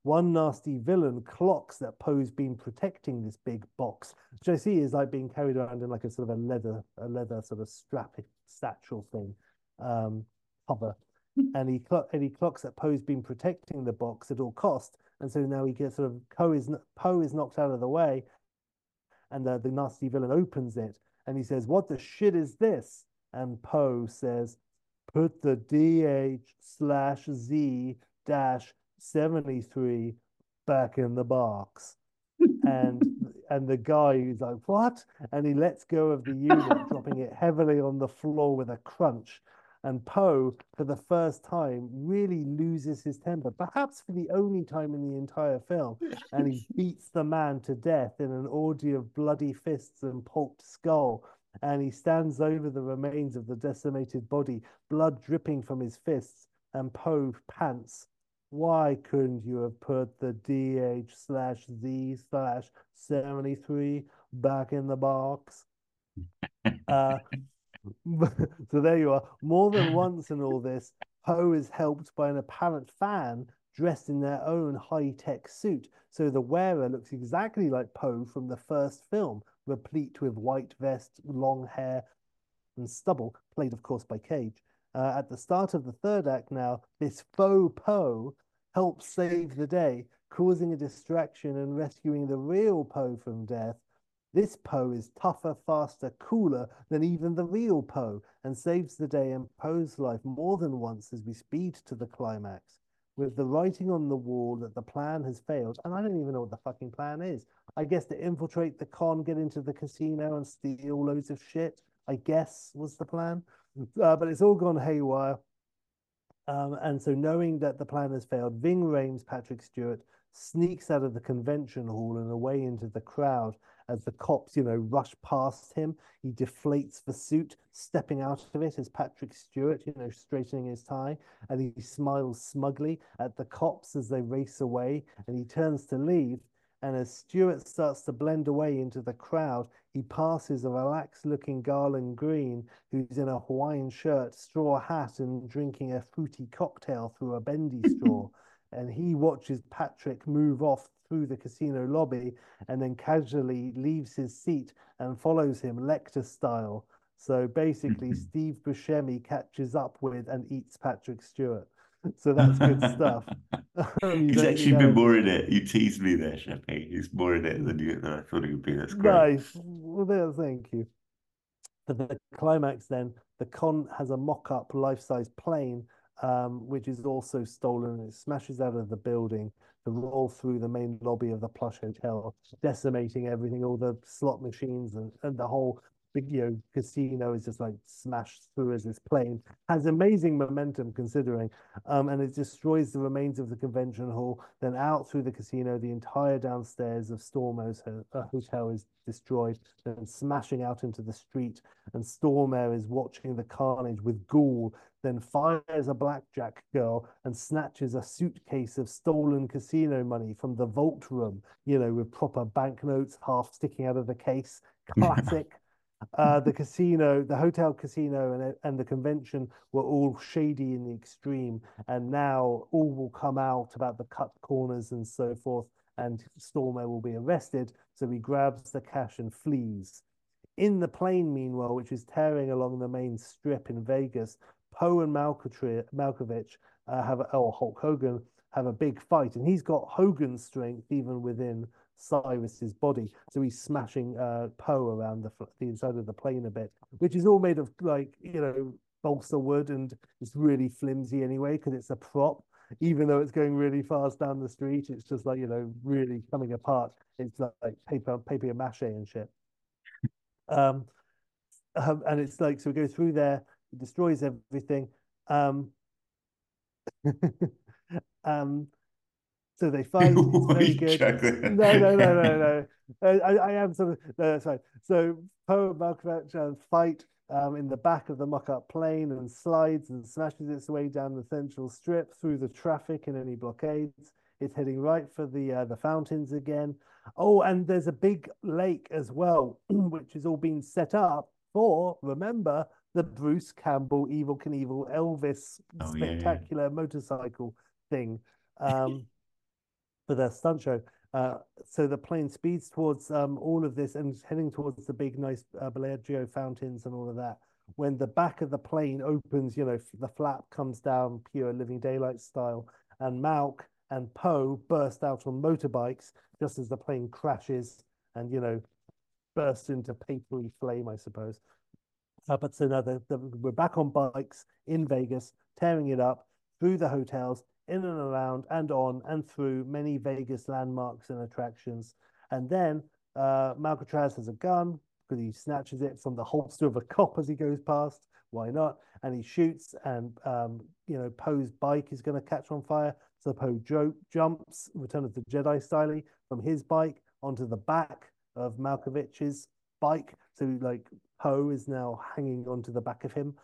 one nasty villain clocks that Poe's been protecting this big box, which I see is like being carried around in like a sort of a leather, a leather sort of strap satchel thing, um, cover. Hmm. and he cl- and he clocks that Poe's been protecting the box at all cost, and so now he gets sort of Poe is Poe is knocked out of the way, and the, the nasty villain opens it, and he says, "What the shit is this?" And Poe says, "Put the DH slash Z dash 73 back in the box. and and the guy is like, what? And he lets go of the unit, dropping it heavily on the floor with a crunch. And Poe, for the first time, really loses his temper, perhaps for the only time in the entire film. And he beats the man to death in an orgy of bloody fists and pulped skull. And he stands over the remains of the decimated body, blood dripping from his fists. And Poe pants why couldn't you have put the DH slash Z slash 73 back in the box? Uh, so there you are. More than once in all this, Poe is helped by an apparent fan dressed in their own high tech suit. So the wearer looks exactly like Poe from the first film, replete with white vest, long hair, and stubble, played, of course, by Cage. Uh, at the start of the third act, now, this faux Poe helps save the day, causing a distraction and rescuing the real Poe from death. This Poe is tougher, faster, cooler than even the real Poe and saves the day and Poe's life more than once as we speed to the climax. With the writing on the wall that the plan has failed, and I don't even know what the fucking plan is. I guess to infiltrate the con, get into the casino, and steal loads of shit. I guess was the plan, uh, but it's all gone haywire. Um, and so, knowing that the plan has failed, Ving Rhames, Patrick Stewart, sneaks out of the convention hall and away into the crowd as the cops, you know, rush past him. He deflates the suit, stepping out of it as Patrick Stewart, you know, straightening his tie, and he smiles smugly at the cops as they race away, and he turns to leave. And as Stewart starts to blend away into the crowd, he passes a relaxed looking Garland Greene who's in a Hawaiian shirt, straw hat, and drinking a fruity cocktail through a bendy straw. and he watches Patrick move off through the casino lobby and then casually leaves his seat and follows him Lecter style. So basically, mm-hmm. Steve Buscemi catches up with and eats Patrick Stewart. So that's good stuff. He's actually been more in it. You teased me there, Sheppy. He's more in it than, you, than I thought he would be. That's great. Nice. Well, there, thank you. For the climax, then, the con has a mock up life size plane um, which is also stolen. It smashes out of the building to roll through the main lobby of the plush hotel, decimating everything, all the slot machines and, and the whole you know casino is just like smashed through as this plane has amazing momentum considering um, and it destroys the remains of the convention hall then out through the casino the entire downstairs of stormer's uh, hotel is destroyed then smashing out into the street and stormer is watching the carnage with ghoul then fires a blackjack girl and snatches a suitcase of stolen casino money from the vault room you know with proper banknotes half sticking out of the case. Classic uh, the casino, the hotel casino, and and the convention were all shady in the extreme, and now all will come out about the cut corners and so forth. And Stormer will be arrested, so he grabs the cash and flees. In the plane, meanwhile, which is tearing along the main strip in Vegas, Poe and Malkovich uh, have, or Hulk Hogan have a big fight, and he's got Hogan's strength even within Cyrus's body. So he's smashing uh, Poe around the, the inside of the plane a bit, which is all made of like, you know, balsa wood and it's really flimsy anyway because it's a prop. Even though it's going really fast down the street, it's just like, you know, really coming apart. It's like, like paper, paper mache and shit. Um, um, and it's like, so we go through there, it destroys everything. Um, um, so they fight. It's very good. No, no, no, no, no. I, I am sort of no, fine. So Poe and Malkovich uh, fight um, in the back of the mock-up plane and slides and smashes its way down the central strip through the traffic and any blockades. It's heading right for the uh, the fountains again. Oh, and there's a big lake as well, which is all being set up for. Remember the Bruce Campbell Evel Knievel Elvis oh, spectacular yeah, yeah. motorcycle thing. Um, for their stunt show. Uh, so the plane speeds towards um, all of this and heading towards the big, nice uh, Bellagio fountains and all of that. When the back of the plane opens, you know, the flap comes down, pure Living Daylight style, and Malk and Poe burst out on motorbikes just as the plane crashes and, you know, bursts into papery flame, I suppose. Uh, but so now the, the, we're back on bikes in Vegas, tearing it up through the hotels, in and around and on and through many Vegas landmarks and attractions. And then uh, Malcatraz has a gun because he snatches it from the holster of a cop as he goes past. Why not? And he shoots, and um, you know Poe's bike is going to catch on fire. So Poe jo- jumps, Return of the Jedi style, from his bike onto the back of Malkovich's bike. So like Poe is now hanging onto the back of him,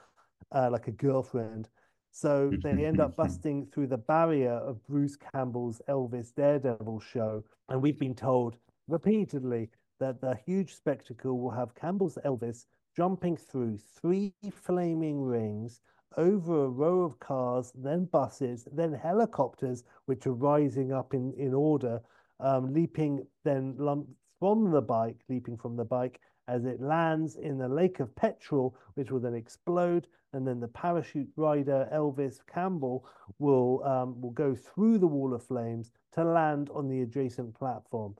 uh, like a girlfriend. So they end up busting through the barrier of Bruce Campbell's Elvis Daredevil show. And we've been told repeatedly that the huge spectacle will have Campbell's Elvis jumping through three flaming rings over a row of cars, then buses, then helicopters, which are rising up in, in order, um, leaping then lump from the bike, leaping from the bike as it lands in the lake of petrol, which will then explode, and then the parachute rider Elvis Campbell will um, will go through the wall of flames to land on the adjacent platform.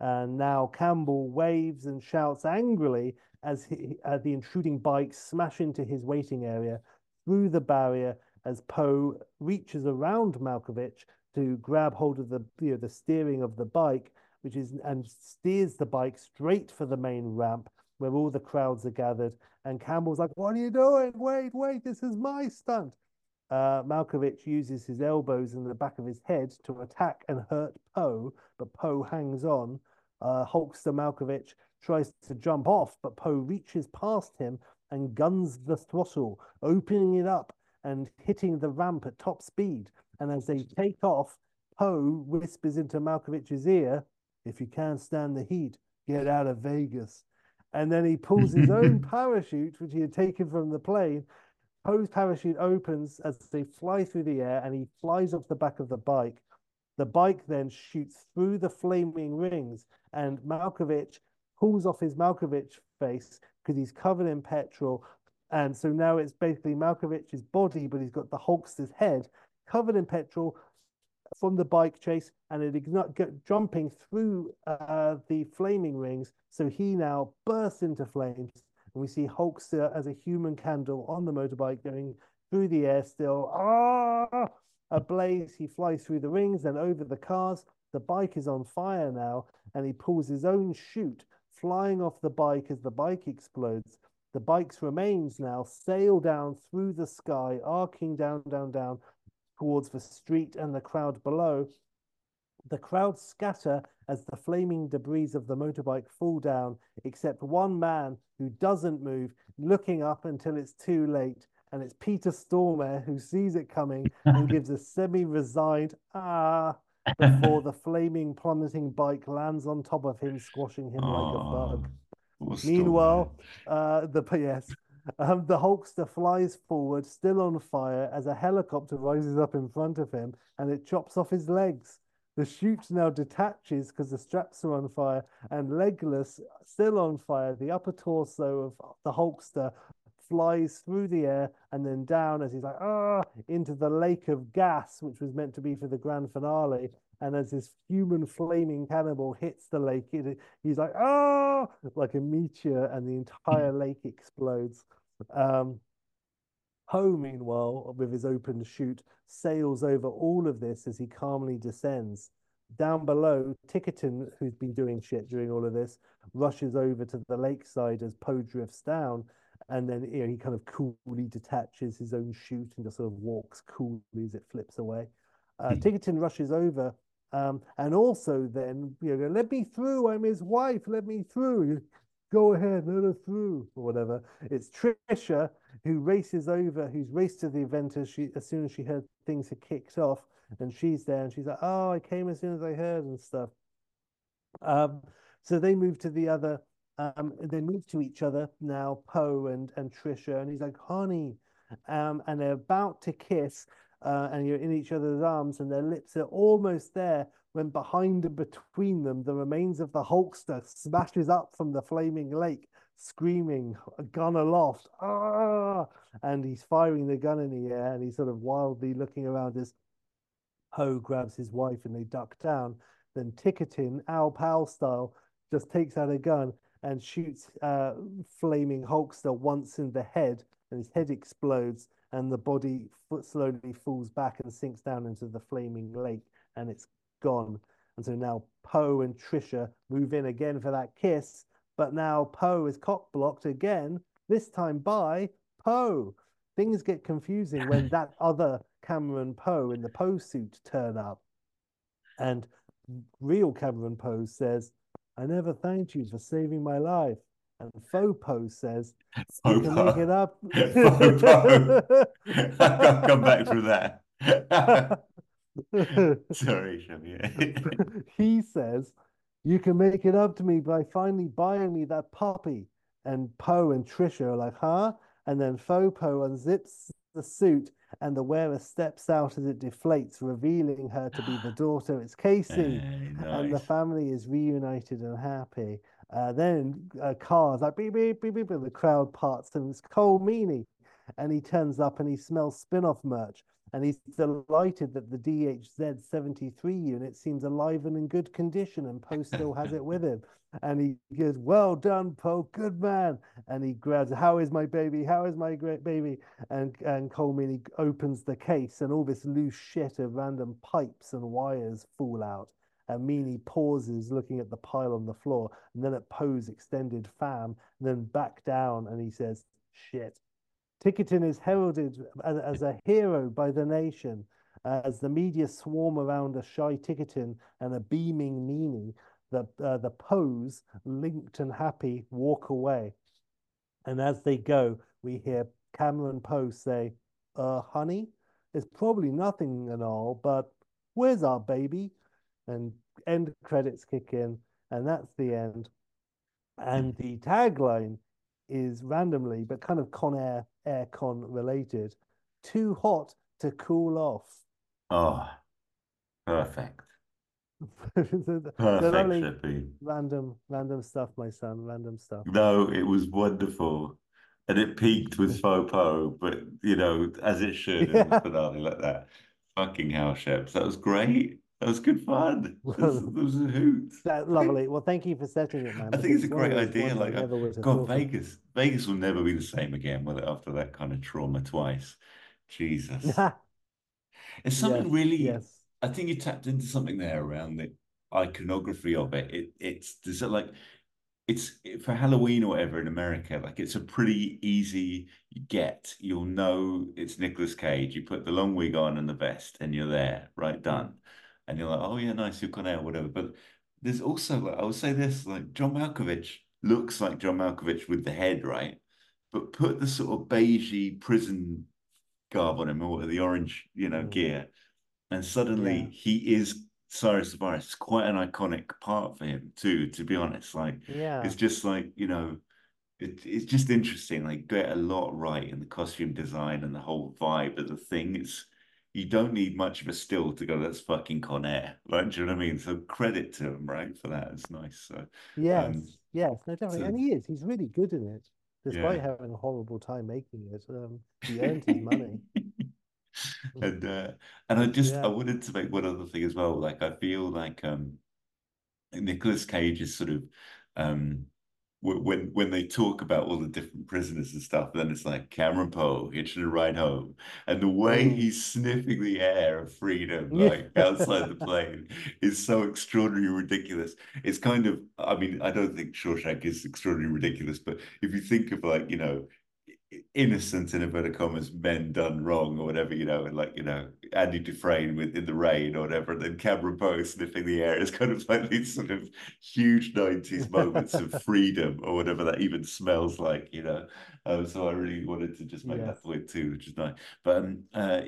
And now Campbell waves and shouts angrily as he, uh, the intruding bikes smash into his waiting area through the barrier as Poe reaches around Malkovich to grab hold of the you know, the steering of the bike, which is and steers the bike straight for the main ramp where all the crowds are gathered. And Campbell's like, "What are you doing? Wait, wait! This is my stunt." Uh, Malkovich uses his elbows in the back of his head to attack and hurt Poe, but Poe hangs on. Uh, Hulkster Malkovich tries to jump off, but Poe reaches past him and guns the throttle, opening it up and hitting the ramp at top speed. And as they take off, Poe whispers into Malkovich's ear, If you can't stand the heat, get out of Vegas. And then he pulls his own parachute, which he had taken from the plane. Poe's parachute opens as they fly through the air and he flies off the back of the bike. The bike then shoots through the flaming rings, and Malkovich pulls off his Malkovich face because he's covered in petrol. And so now it's basically Malkovich's body, but he's got the Hulkster's head covered in petrol from the bike chase and it ignite, jumping through uh, the flaming rings. So he now bursts into flames. And we see Hulkster as a human candle on the motorbike going through the air still. Ah! Ablaze, he flies through the rings and over the cars. The bike is on fire now, and he pulls his own chute flying off the bike as the bike explodes. The bike's remains now sail down through the sky, arcing down, down, down towards the street and the crowd below. The crowd scatter as the flaming debris of the motorbike fall down, except one man who doesn't move, looking up until it's too late. And it's Peter Stormare who sees it coming and gives a semi resigned ah before the flaming plummeting bike lands on top of him, squashing him oh, like a bug. Meanwhile, uh, the yes, um, the Hulkster flies forward, still on fire, as a helicopter rises up in front of him and it chops off his legs. The chute now detaches because the straps are on fire, and legless, still on fire, the upper torso of the Hulkster flies through the air and then down as he's like, ah, into the lake of gas, which was meant to be for the grand finale. And as this human flaming cannibal hits the lake, he's like, ah, like a meteor, and the entire lake explodes. Um, Poe, meanwhile, with his open chute, sails over all of this as he calmly descends. Down below, Ticotin, who's been doing shit during all of this, rushes over to the lakeside as Poe drifts down and then you know he kind of coolly detaches his own chute and just sort of walks coolly as it flips away. Uh, mm. rushes over, um, and also then you know, let me through. I'm his wife. Let me through. Go ahead, let her through, or whatever. It's Trisha who races over, who's raced to the event as she as soon as she heard things had kicked off, and she's there, and she's like, "Oh, I came as soon as I heard and stuff." Um, so they move to the other um, they move to each other now, Poe and, and Trisha, and he's like, honey. Um, and they're about to kiss, uh, and you're in each other's arms, and their lips are almost there when behind and between them, the remains of the Hulkster smashes up from the flaming lake, screaming, a gun aloft, ah! And he's firing the gun in the air, and he's sort of wildly looking around as Poe grabs his wife and they duck down. Then Ticotin, Al Powell style, just takes out a gun and shoots uh, flaming Hulkster once in the head, and his head explodes, and the body slowly falls back and sinks down into the flaming lake, and it's gone. And so now Poe and Trisha move in again for that kiss, but now Poe is cock blocked again, this time by Poe. Things get confusing when that other Cameron Poe in the Poe suit turn up. And real Cameron Poe says, I never thanked you for saving my life. And Faux Poe says, you can make it up. I'll come back from that. Sorry, he says, you can make it up to me by finally buying me that puppy. and Poe and Trisha are like, huh? And then Faux Poe unzips the suit and the wearer steps out as it deflates, revealing her to be the daughter. It's Casey. Hey, And the family is reunited and happy. Uh, then uh, cars like beep, beep, beep, beep, and the crowd parts, and it's Colm Meaney. And he turns up and he smells spin off merch. And he's delighted that the DHZ 73 unit seems alive and in good condition, and Poe still has it with him. And he goes, Well done, Poe, good man. And he grabs, How is my baby? How is my great baby? And and Colm Meaney opens the case, and all this loose shit of random pipes and wires fall out. And pauses, looking at the pile on the floor, and then at Poe's extended fam, and then back down, and he says, Shit. Ticotin is heralded as, as a hero by the nation. uh, as the media swarm around a shy Ticotin and a beaming Meany, the, uh, the pose, linked and happy, walk away. And as they go, we hear Cameron Poe say, uh, honey, it's probably nothing and all, but where's our baby? And end credits kick in, and that's the end. And hmm. the tagline is randomly, but kind of Con Air, Air Con related, too hot to cool off. Oh, perfect. so, Perfect, random, random stuff, my son, random stuff. No, it was wonderful. And it peaked with Faux Poe, but you know, as it should in Yeah. the finale like that. Fucking hell, Sheps. That was great. That was good fun. It was, it was a hoot. That's lovely. Well, thank you for setting it, man. I think it's a because one of great idea. Like, uh, never would have God. Vegas. Vegas will never be the same again, will it, after that kind of trauma twice? Jesus. It's something Yes, really yes. I think you tapped into something there around the iconography of it. It it's there's a like it's for Halloween or whatever in America, like it's a pretty easy get. You'll know it's Nicolas Cage. You put the long wig on and the vest, and you're there, right? Done. And you're like, oh yeah, nice, you're gone out, whatever. But there's also like I would say this, like John Malkovich looks like John Malkovich with the head, right? But put the sort of beigey prison garb on him or the orange, you know, Mm. gear, and suddenly Yeah. he is Cyrus the Virus. It's quite an iconic part for him too, to be honest. Like Yeah. it's just like, you know, it, it's just interesting. Like get a lot right in the costume design and the whole vibe of the thing. It's you don't need much of a still to go, that's fucking Con Air. Like, do you know what I mean? So credit to him, right? For that. It's nice. So Yes, um, yes, no, definitely. so- And he is. He's really good in it, despite Yeah. having a horrible time making it. Um, he earned his money. and uh and I just I wanted to make one other thing as well. Like I feel like um Nicolas Cage is sort of um when when they talk about all the different prisoners and stuff, then it's like Cameron Poe hitching a ride home, and the way Mm. he's sniffing the air of freedom, like outside the plane, is so extraordinarily ridiculous. It's kind of, I mean, I don't think Shawshank is extraordinarily ridiculous, but if you think of like, you know, innocent in inverted commas men done wrong or whatever, you know, and like, you know, Andy Dufresne with in the rain or whatever, and then Cameron Poe sniffing the air. is kind of like these sort of huge 90s moments of freedom or whatever that even smells like, you know. Um, so I really wanted to just make Yes. that point too, which is nice. But um, uh,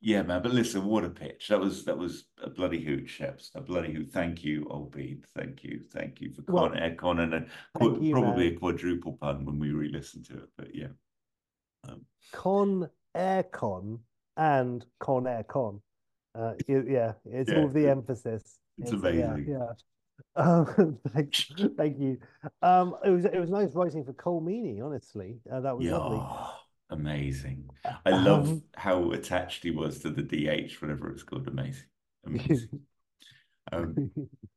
yeah, man. But listen, what a pitch! That was that was a bloody hoot, Sheps. A bloody hoot. Thank you, old Bean. Thank you, thank you for Well, Con Air Con and a qu- you, probably a quadruple pun when we re-listen to it. But yeah, um, Con Aircon and Con Aircon. Uh, yeah, it's all Yeah, of the emphasis. it's yeah, amazing. yeah. Um, thank, thank you. Um, it was it was nice writing for Colm Meaney, honestly. Uh, that was yeah, lovely. oh, amazing. I love Um, how attached he was to the DH, whatever it's called. Amazing, amazing.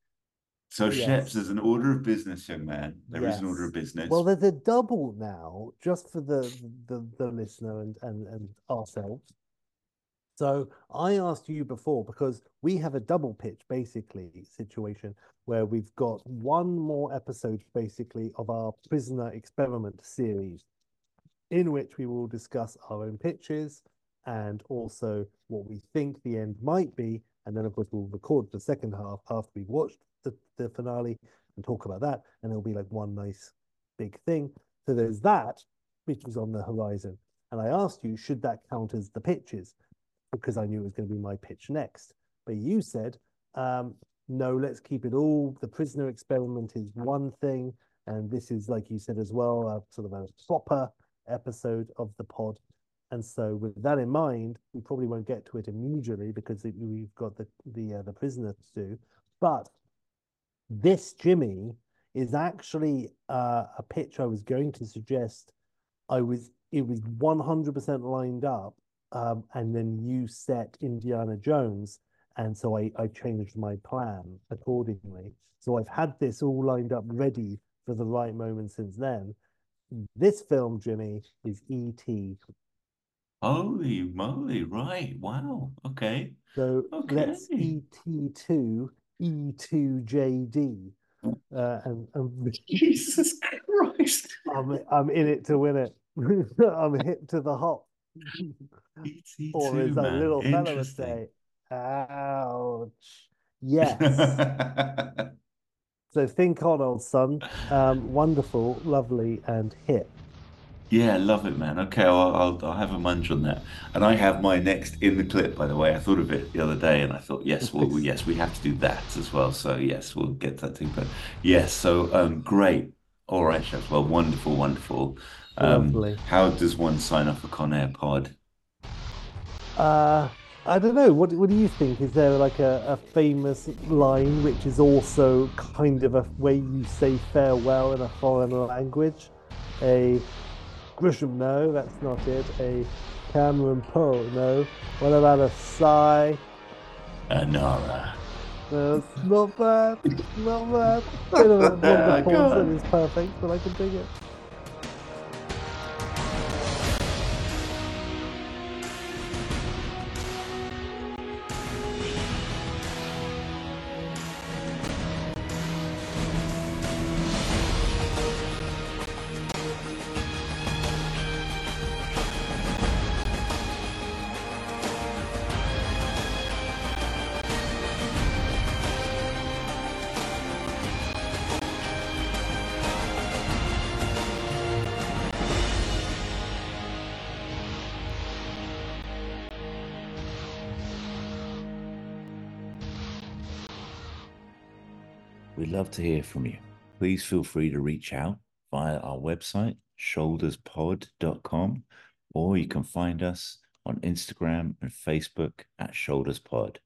So Yes. Sheps, there's an order of business, young man. There is an order of business. Well, there's a double now, just for the the, the listener and, and and ourselves. So I asked you before because we have a double pitch basically situation where we've got one more episode basically of our prisoner experiment series, in which we will discuss our own pitches and also what we think the end might be, and then of course we'll record the second half after we've watched the, the finale and talk about that, and it'll be like one nice big thing. So there's that, which was on the horizon. And I asked you, should that count as the pitches? Because I knew it was going to be my pitch next. But you said, um, no, let's keep it all. The prisoner experiment is one thing, and this is, like you said as well, a sort of a proper episode of the pod. And so, with that in mind, we probably won't get to it immediately because we've got the the uh, the prisoner to do. But this Jimmy is actually uh, a pitch I was going to suggest. I was it was one hundred percent lined up, um, and then you set Indiana Jones, and so I I changed my plan accordingly. So I've had this all lined up ready for the right moment since then. This film, Jimmy, is E.T. Holy moly! Right. Wow. Okay. So let's ET2 E2JD. Uh, and, and Jesus Christ. I'm, I'm in it to win it. I'm hip to the hop. ET2, Or as that little fella would say, ouch. Yes. so think on, old son. Um, wonderful, lovely, and hip. Yeah, love it, man. Okay, I'll, I'll I'll have a munch on that. And I have my next in the clip, by the way. I thought of it the other day, and I thought, yes, well, we- yes, we have to do that as well. So yes, we'll get that too. But yes, so um, great. All right, Sheps. Well, wonderful, wonderful. Um, Lovely. how does one sign up for Conair Pod? Uh, I don't know. What What do you think? Is there like a, a famous line which is also kind of a way you say farewell in a foreign language? A Grisham, no, that's not it. A Cameron Poe, no. What about a sigh? Anara. No, it's not bad. Not bad. Bit of a wonderful that is perfect, but I can dig it. Love to hear from you. Please feel free to reach out via our website, shoulderspod.com, or you can find us on Instagram and Facebook at shoulderspod.